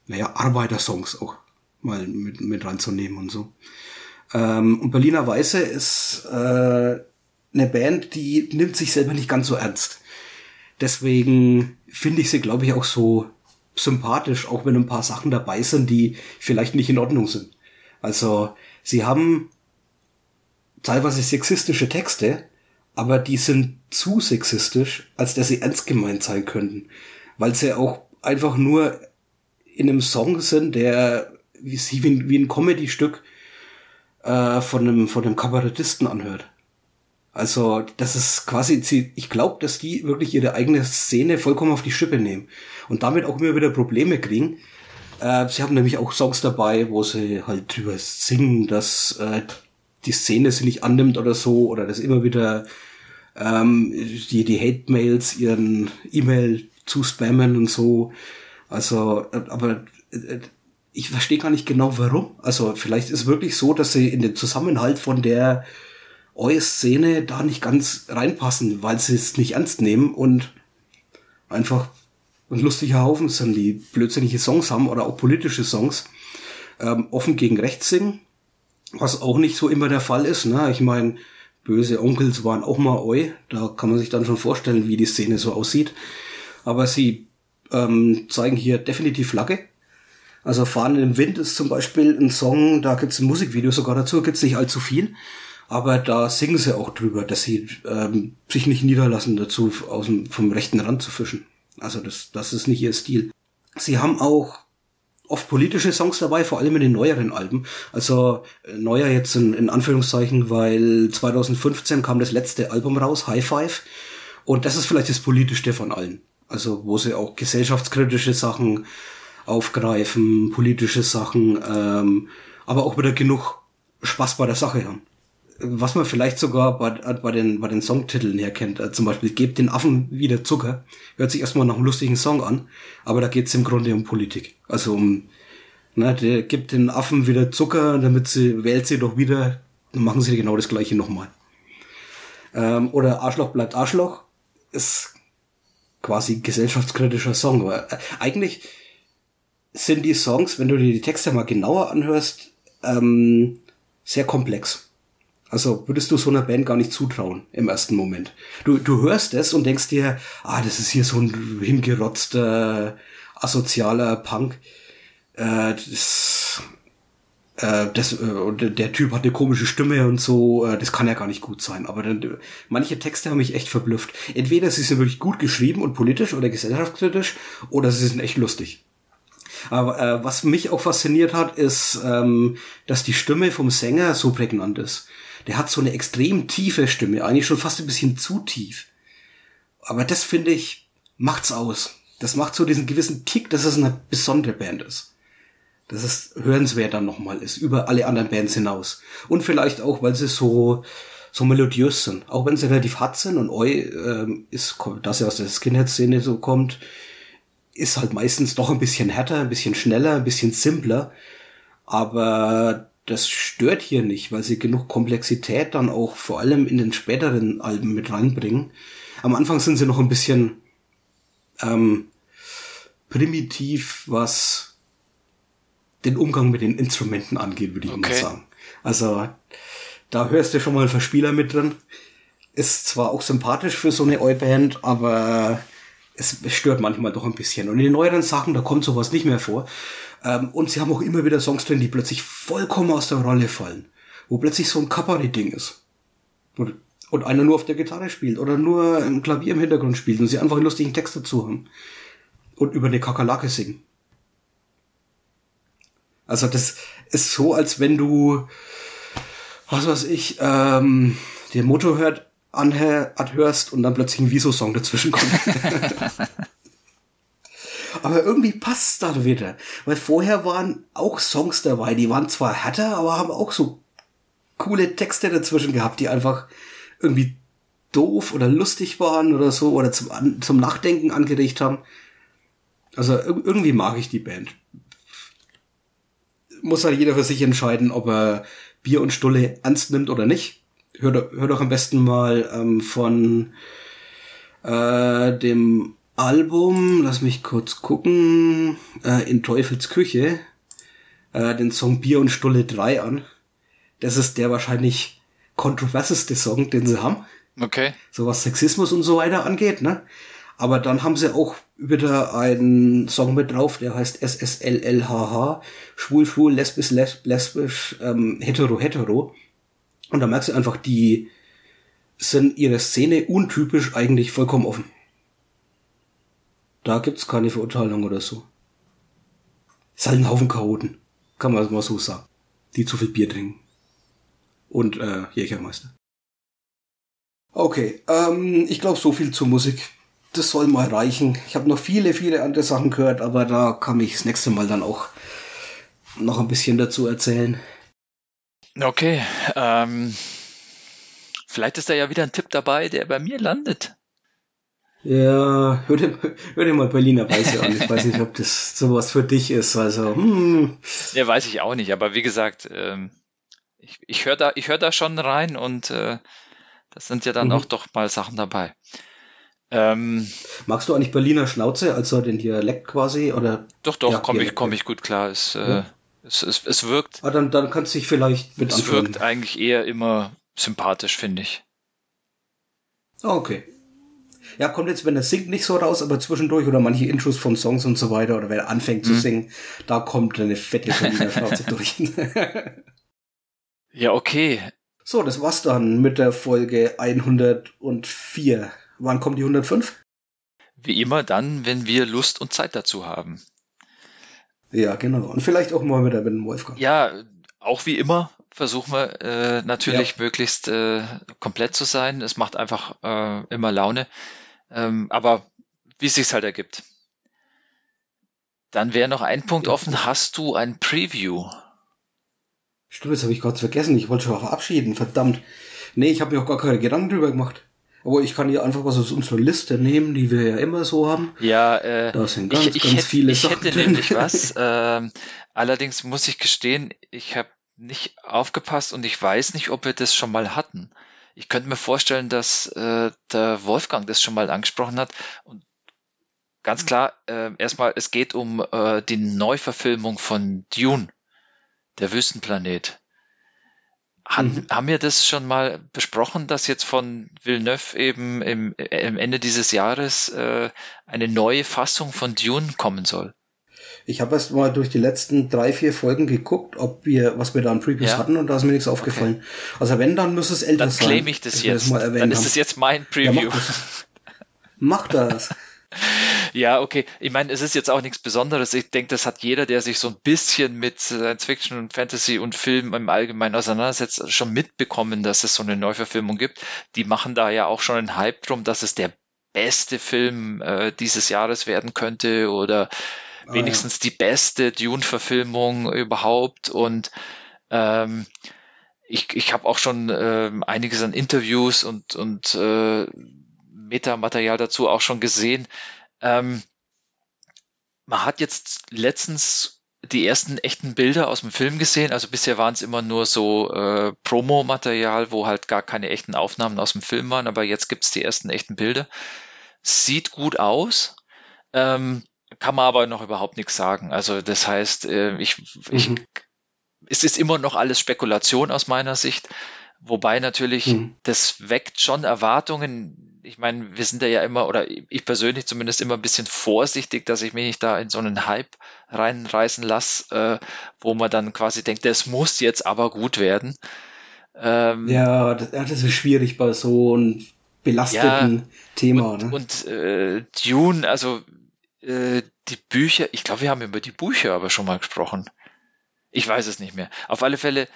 naja, Arbeitersongs auch mal mit, mit reinzunehmen und so. Ähm, und Berliner Weiße ist äh, eine Band, die nimmt sich selber nicht ganz so ernst. Deswegen finde ich sie, glaube ich, auch so sympathisch, auch wenn ein paar Sachen dabei sind, die vielleicht nicht in Ordnung sind. Also, sie haben teilweise sexistische Texte, aber die sind zu sexistisch, als dass sie ernst gemeint sein könnten. Weil sie auch einfach nur in einem Song sind, der wie, wie ein Comedy-Stück äh, von einem von einem Kabarettisten anhört. Also das ist quasi, ich glaube, dass die wirklich ihre eigene Szene vollkommen auf die Schippe nehmen und damit auch immer wieder Probleme kriegen. Äh, sie haben nämlich auch Songs dabei, wo sie halt drüber singen, dass äh, die Szene sie nicht annimmt oder so oder dass immer wieder ähm, die, die Hate-Mails ihren E-Mail zu spammen und so. Also, äh, aber äh, ich verstehe gar nicht genau warum. Also vielleicht ist wirklich so, dass sie in den Zusammenhalt von der Eu-Szene da nicht ganz reinpassen, weil sie es nicht ernst nehmen und einfach ein lustiger Haufen sind, die blödsinnige Songs haben oder auch politische Songs, ähm, offen gegen rechts singen, was auch nicht so immer der Fall ist. Ne? Ich meine, böse Onkels waren auch mal Eu, da kann man sich dann schon vorstellen, wie die Szene so aussieht. Aber sie ähm, zeigen hier definitiv Flagge. Also Fahren im Wind ist zum Beispiel ein Song, da gibt's ein Musikvideo sogar dazu, gibt's nicht allzu viel. Aber da singen sie auch drüber, dass sie ähm, sich nicht niederlassen dazu, aus dem, vom rechten Rand zu fischen. Also das, das ist nicht ihr Stil. Sie haben auch oft politische Songs dabei, vor allem in den neueren Alben. Also äh, neuer jetzt in, in Anführungszeichen, weil 2015 kam das letzte Album raus, High Five. Und das ist vielleicht das politischste von allen. Also wo sie auch gesellschaftskritische Sachen aufgreifen, politische Sachen, ähm, aber auch wieder genug Spaß bei der Sache haben. Was man vielleicht sogar bei, bei, den, bei den Songtiteln herkennt, äh, zum Beispiel Gebt den Affen wieder Zucker, hört sich erstmal nach einem lustigen Song an, aber da geht es im Grunde um Politik. Also um, na, der gibt den Affen wieder Zucker, damit sie, wählt sie doch wieder, dann machen sie genau das gleiche nochmal. Ähm, oder Arschloch bleibt Arschloch, ist quasi gesellschaftskritischer Song, aber äh, eigentlich sind die Songs, wenn du dir die Texte mal genauer anhörst, ähm, sehr komplex. Also würdest du so einer Band gar nicht zutrauen im ersten Moment. Du, du hörst es und denkst dir, ah, das ist hier so ein hingerotzter, asozialer Punk. Äh, das, äh, das, äh, der Typ hat eine komische Stimme und so, äh, das kann ja gar nicht gut sein. Aber dann, manche Texte haben mich echt verblüfft. Entweder sie sind wirklich gut geschrieben und politisch oder gesellschaftskritisch, oder sie sind echt lustig. Aber äh, was mich auch fasziniert hat, ist, ähm, dass die Stimme vom Sänger so prägnant ist. Der hat so eine extrem tiefe Stimme, eigentlich schon fast ein bisschen zu tief. Aber das finde ich, macht's aus. Das macht so diesen gewissen Kick, dass es eine besondere Band ist. Dass es hörenswert dann nochmal ist, über alle anderen Bands hinaus. Und vielleicht auch, weil sie so, so melodiös sind. Auch wenn sie relativ hart sind und Oi ähm, ist, dass er aus der Skinhead-Szene so kommt, ist halt meistens doch ein bisschen härter, ein bisschen schneller, ein bisschen simpler. Aber das stört hier nicht, weil sie genug Komplexität dann auch vor allem in den späteren Alben mit reinbringen. Am Anfang sind sie noch ein bisschen ähm, primitiv, was den Umgang mit den Instrumenten angeht, würde ich okay. mal sagen. Also da hörst du schon mal einen Verspieler mit drin. Ist zwar auch sympathisch für so eine Oi-Band, aber es stört manchmal doch ein bisschen. Und in den neueren Sachen, da kommt sowas nicht mehr vor. Ähm, und sie haben auch immer wieder Songs drin, die plötzlich vollkommen aus der Rolle fallen. Wo plötzlich so ein Kabarett-Ding ist. Und, und einer nur auf der Gitarre spielt oder nur im Klavier im Hintergrund spielt und sie einfach einen lustigen Text dazu haben. Und über eine Kakerlake singen. Also das ist so, als wenn du, was weiß ich, ähm, den Motor hört, anhörst und dann plötzlich ein Wieso-Song dazwischen kommt. aber irgendwie passt da wieder. Weil vorher waren auch Songs dabei, die waren zwar härter, aber haben auch so coole Texte dazwischen gehabt, die einfach irgendwie doof oder lustig waren oder so oder zum, zum Nachdenken angeregt haben. Also irgendwie mag ich die Band. Muss halt jeder für sich entscheiden, ob er Bier und Stulle ernst nimmt oder nicht hör, hör doch am besten mal ähm, von äh, dem Album, lass mich kurz gucken, äh, in Teufels Küche, äh, den Song Bier und Stulle 3 an. Das ist der wahrscheinlich kontroverseste Song, den sie haben. Okay. So was Sexismus und so weiter angeht, ne? Aber dann haben sie auch wieder einen Song mit drauf, der heißt SSLLHH, schwul, schwul, lesbisch, lesbisch, ähm, hetero, hetero. Und da merkst du einfach, die sind ihre Szene untypisch eigentlich vollkommen offen. Da gibt's keine Verurteilung oder so. Ist halt ein Haufen Chaoten. Kann man mal so sagen. Die zu viel Bier trinken. Und äh, Jägermeister. Okay, ähm, ich glaube so viel zur Musik. Das soll mal reichen. Ich habe noch viele, viele andere Sachen gehört, aber da kann ich das nächste Mal dann auch noch ein bisschen dazu erzählen. Okay, ähm, vielleicht ist da ja wieder ein Tipp dabei, der bei mir landet. Ja, hör dir, hör dir mal Berliner Weiße an. Ich weiß nicht, ob das sowas für dich ist. Also, hm. Ja, weiß ich auch nicht. Aber wie gesagt, ähm, ich, ich höre da, ich hör da schon rein und äh, das sind ja dann mhm. auch doch mal Sachen dabei. Ähm, Magst du eigentlich Berliner Schnauze, also den Dialekt quasi? Oder? Doch, doch, ja, komme ich, komm ich gut klar. Ist, äh, ja. Es, es, es wirkt. Ah, dann, dann kannst du dich vielleicht mit Es anfangen. wirkt eigentlich eher immer sympathisch, finde ich. Ah, okay. Ja, kommt jetzt, wenn er singt, nicht so raus, aber zwischendurch oder manche Intros von Songs und so weiter oder wenn er anfängt mhm. zu singen, da kommt eine fette Schnauze durch. ja, okay. So, das war's dann mit der Folge 104. Wann kommt die 105? Wie immer dann, wenn wir Lust und Zeit dazu haben. Ja, genau. Und vielleicht auch mal wieder mit dem Wolfgang. Ja, auch wie immer versuchen wir äh, natürlich ja. möglichst äh, komplett zu sein. Es macht einfach äh, immer Laune. Ähm, aber wie es sich halt ergibt. Dann wäre noch ein Punkt offen. Hast du ein Preview? Stimmt, das habe ich gerade vergessen. Ich wollte schon verabschieden. Verdammt. Nee, ich habe mir auch gar keine Gedanken drüber gemacht. Aber ich kann hier einfach was aus unserer Liste nehmen, die wir ja immer so haben. Ja, äh, da sind ganz, ich, ich ganz hätte, viele ich Sachen hätte drin. nämlich was. Ähm, allerdings muss ich gestehen, ich habe nicht aufgepasst und ich weiß nicht, ob wir das schon mal hatten. Ich könnte mir vorstellen, dass äh, der Wolfgang das schon mal angesprochen hat. Und ganz klar, äh, erstmal, es geht um äh, die Neuverfilmung von Dune, der Wüstenplanet. Han, Mhm. Haben wir das schon mal besprochen, dass jetzt von Villeneuve eben im, äh, im Ende dieses Jahres äh, eine neue Fassung von Dune kommen soll? Ich habe erst mal durch die letzten drei, vier Folgen geguckt, ob wir, was wir da an Previews Ja. hatten und da ist mir nichts aufgefallen. Also wenn, dann muss es älter Dann sein. claim ich das jetzt. mal erwähnt Dann ist es jetzt mein Ja, Preview. mach das. Mach das. Ja, okay. Ich meine, es ist jetzt auch nichts Besonderes. Ich denke, das hat jeder, der sich so ein bisschen mit Science Fiction und Fantasy und Film im Allgemeinen auseinandersetzt, schon mitbekommen, dass es so eine Neuverfilmung gibt. Die machen da ja auch schon einen Hype drum, dass es der beste Film äh, dieses Jahres werden könnte oder Ah, wenigstens die beste Dune-Verfilmung überhaupt. Und ähm, ich, ich habe auch schon ähm, einiges an Interviews und, und äh, Metamaterial dazu auch schon gesehen. Ähm, man hat jetzt letztens die ersten echten Bilder aus dem Film gesehen. Also bisher waren es immer nur so äh, Promo-Material, wo halt gar keine echten Aufnahmen aus dem Film waren, aber jetzt gibt es die ersten echten Bilder. Sieht gut aus. Ähm, kann man aber noch überhaupt nichts sagen. Also das heißt, äh, ich, ich, Mhm. es ist immer noch alles Spekulation aus meiner Sicht. Wobei natürlich, Mhm. das weckt schon Erwartungen. Ich meine, wir sind da ja immer, oder ich persönlich zumindest immer ein bisschen vorsichtig, dass ich mich nicht da in so einen Hype reinreißen lasse, äh, wo man dann quasi denkt, das muss jetzt aber gut werden. Ähm, Ja, das, ja, das ist schwierig bei so einem belasteten Thema. und, ne? und äh, Dune, also äh, die Bücher, ich glaube, wir haben über die Bücher aber schon mal gesprochen. Ich weiß es nicht mehr. Auf alle Fälle,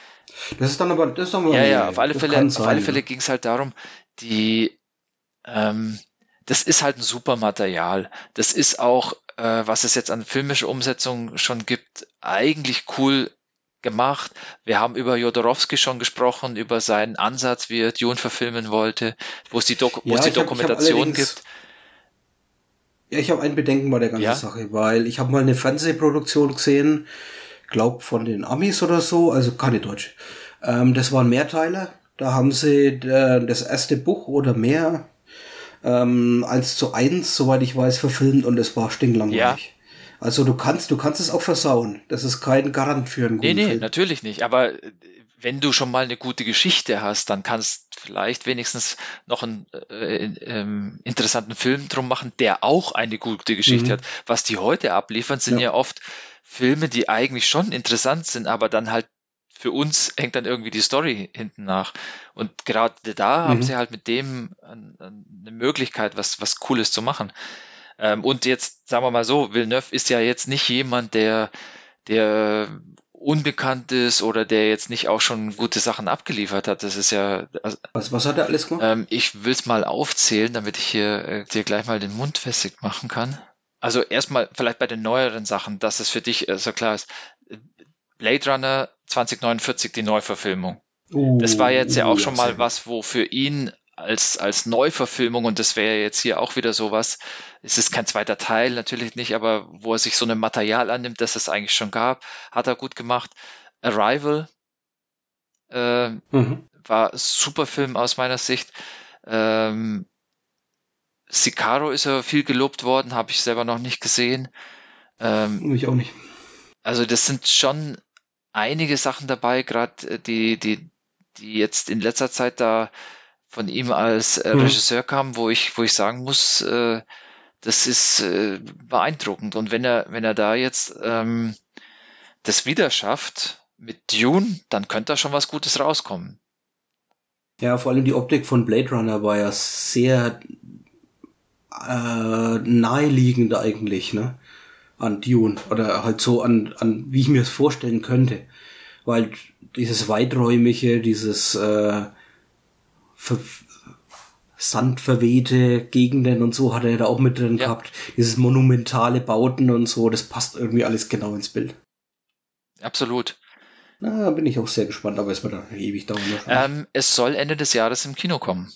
Das ist dann aber, das ist dann aber ja, ja, auf alle Fälle, auf alle. Fälle ging es halt darum, die, ähm, das ist halt ein super Material. Das ist auch, äh, was es jetzt an filmischer Umsetzung schon gibt, eigentlich cool gemacht. Wir haben über Jodorowsky schon gesprochen, über seinen Ansatz, wie er Dune verfilmen wollte, wo es die, Doku wo Ja, es die ich hab- hab Dokumentation gibt. Ja, ich habe ein Bedenken bei der ganzen Ja? Sache, weil ich habe mal eine Fernsehproduktion gesehen, glaub von den Amis oder so, also keine deutsche. Ähm, das waren Mehrteiler. Da haben sie äh, das erste Buch oder mehr ähm, eins zu eins, soweit ich weiß, verfilmt und es war stinklangweilig. Also du kannst, du kannst es auch versauen. Das ist kein Garant für einen Nee, guten nee, Film. natürlich nicht. Aber äh, wenn du schon mal eine gute Geschichte hast, dann kannst vielleicht wenigstens noch einen äh, ähm, interessanten Film drum machen, der auch eine gute Geschichte Mhm. hat. Was die heute abliefern, sind ja. Ja. oft Filme, die eigentlich schon interessant sind, aber dann halt für uns hängt dann irgendwie die Story hinten nach. Und gerade da haben Mhm. sie halt mit dem eine Möglichkeit, was, was Cooles zu machen. Ähm, und jetzt, sagen wir mal so, Villeneuve ist ja jetzt nicht jemand, der, der unbekannt ist oder der jetzt nicht auch schon gute Sachen abgeliefert hat. Das ist ja, also, Was, was hat er alles gemacht? ähm, ich will es mal aufzählen, damit ich hier äh, dir gleich mal den Mund fessig machen kann. Also erstmal vielleicht bei den neueren Sachen, dass es für dich äh, so klar ist. Blade Runner 2049, die Neuverfilmung. Das war jetzt ja Oh, auch schon mal gut. was, wo für ihn als, als Neuverfilmung, und das wäre jetzt hier auch wieder sowas, es ist kein zweiter Teil, natürlich nicht, aber wo er sich so ein Material annimmt, das es eigentlich schon gab, hat er gut gemacht. Arrival äh, Mhm. war super Film aus meiner Sicht. Ähm, Sicario ist ja viel gelobt worden, habe ich selber noch nicht gesehen. Ähm, Ich auch nicht. also das sind schon einige Sachen dabei, gerade die, die, die jetzt in letzter Zeit da von ihm als äh, Mhm. Regisseur kamen, wo ich, wo ich sagen muss, äh, das ist äh, beeindruckend. Und wenn er, wenn er da jetzt ähm, das wieder schafft mit Dune, dann könnte da schon was Gutes rauskommen. Ja, vor allem die Optik von Blade Runner war ja sehr äh, naheliegend eigentlich, ne? An Dune. Oder halt so an, an wie ich mir es vorstellen könnte. Weil dieses weiträumige, dieses äh, ver sandverwehte Gegenden und so hat er da auch mit drin gehabt. Dieses monumentale Bauten und so, das passt irgendwie alles genau ins Bild. Absolut. Na, bin ich auch sehr gespannt, aber es wird dann ewig dauern. Ähm, es soll Ende des Jahres im Kino kommen.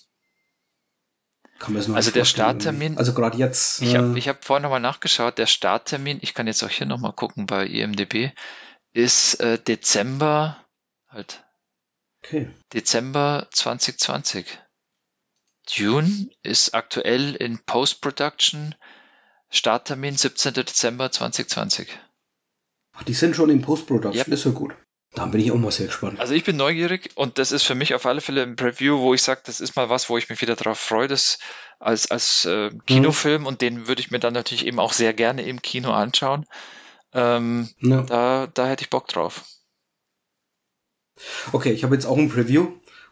Kann man es noch Also der Starttermin. Also gerade jetzt. Ich habe äh, ich hab vorhin nochmal nachgeschaut. Der Starttermin, ich kann jetzt auch hier nochmal gucken bei IMDb, ist äh, Dezember, halt, Okay. Dezember 2020. Dune ist aktuell in Post-Production. Starttermin 17. Dezember 2020. Ach, die sind schon in Post-Production, das ist ja gut. Da bin ich auch mal sehr gespannt. Also ich bin neugierig und das ist für mich auf alle Fälle ein Preview, wo ich sage, das ist mal was, wo ich mich wieder drauf freue, das als, als äh, Kinofilm und den würde ich mir dann natürlich eben auch sehr gerne im Kino anschauen. Ähm, Ja. da, da hätte ich Bock drauf. Okay, ich habe jetzt auch ein Preview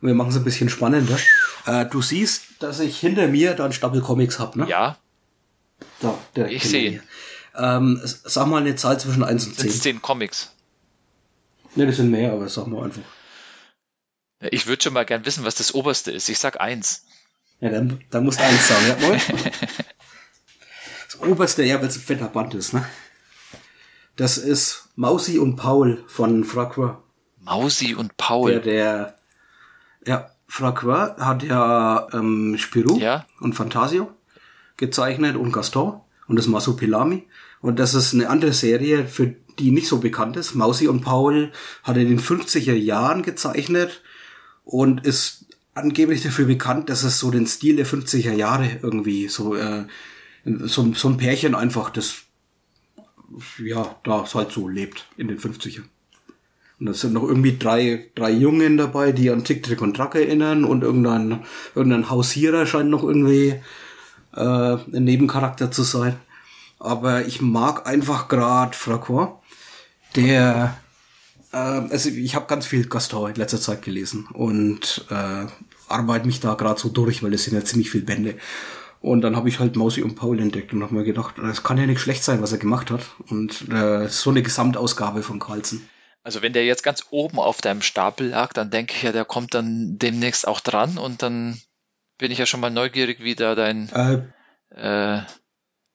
und wir machen es ein bisschen spannender. Äh, du siehst, dass ich hinter mir da einen Stapel Comics habe, ne? Ja. Da, direkt Ich sehe. Ähm, sag mal eine Zahl zwischen 1 und Sind 10. zehn Comics. Ne, das sind mehr, aber sag mal einfach. Ich würde schon mal gern wissen, was das oberste ist. Ich sag eins. Ja, dann, dann musst du eins sagen, ja, moin. Das oberste, ja, weil es ein fetter Band ist, ne? Das ist Mausi und Paul von Fracqua. Mausi und Paul. Der, der, ja, Fracqua hat ja ähm, Spirou Ja. und Fantasio gezeichnet und Gaston und das Masupilami. Und das ist eine andere Serie, für die nicht so bekannt ist. Mausi und Paul hat er in den 50er Jahren gezeichnet und ist angeblich dafür bekannt, dass es so den Stil der 50er Jahre irgendwie so, äh, so, so ein Pärchen einfach, das ja, da es halt so lebt in den 50ern. Und da sind noch irgendwie drei, drei Jungen dabei, die an Tick, Trick und Track erinnern und irgendein, irgendein Hausierer scheint noch irgendwie äh, ein Nebencharakter zu sein. Aber ich mag einfach gerade Fracor, der äh, also ich habe ganz viel Gaston in letzter Zeit gelesen und äh, arbeite mich da gerade so durch, weil es sind ja ziemlich viele Bände. Und dann habe ich halt Mausi und Paul entdeckt und habe mir gedacht, das kann ja nicht schlecht sein, was er gemacht hat. Und äh, so eine Gesamtausgabe von Carlsen. Also wenn der jetzt ganz oben auf deinem Stapel lag, dann denke ich ja, der kommt dann demnächst auch dran und dann bin ich ja schon mal neugierig, wie da dein Äh, äh,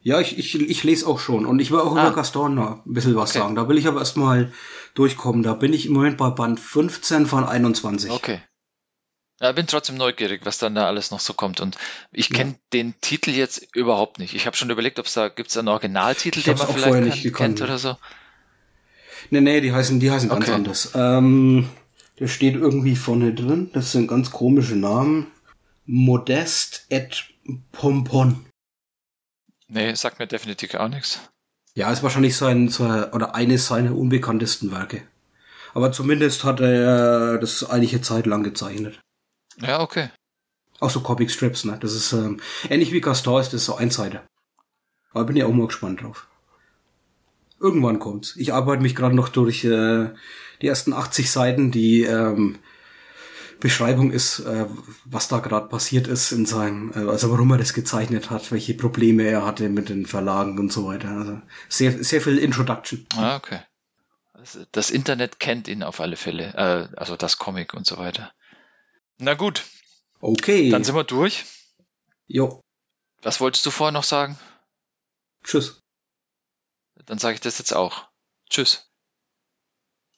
Ja, ich, ich, ich lese auch schon. Und ich will auch Ah. über Gaston noch ein bisschen was sagen. Da will ich aber erstmal durchkommen. Da bin ich im Moment bei Band 15 von 21. Okay. Ja, bin trotzdem neugierig, was dann da alles noch so kommt. Und ich kenne den Titel jetzt überhaupt nicht. Ich habe schon überlegt, ob es da gibt es einen Originaltitel, den man vielleicht kennt, nicht kennt oder so. Nee, nee, die heißen, die heißen ganz Okay. anders. Ähm, der steht irgendwie vorne drin. Das sind ganz komische Namen. Modest et Pompon. Nee, sagt mir definitiv auch nichts. Ja, ist wahrscheinlich sein, sein oder eines seiner unbekanntesten Werke. Aber zumindest hat er das einige Zeit lang gezeichnet. Ja, okay. Auch so Comic Strips, ne? Das ist ähm, ähnlich wie Gaston ist das so Einseiter. Aber bin ja auch mal gespannt drauf. Irgendwann kommt's. Ich arbeite mich gerade noch durch äh, die ersten 80 Seiten, die ähm, Beschreibung ist, äh, was da gerade passiert ist in seinem, äh, also warum er das gezeichnet hat, welche Probleme er hatte mit den Verlagen und so weiter. Also sehr, sehr viel Introduction. Ah, okay. Das Internet kennt ihn auf alle Fälle. Äh, also das Comic und so weiter. Na gut. Okay. Dann sind wir durch. Jo. Was wolltest du vorher noch sagen? Tschüss. Dann sage ich das jetzt auch. Tschüss.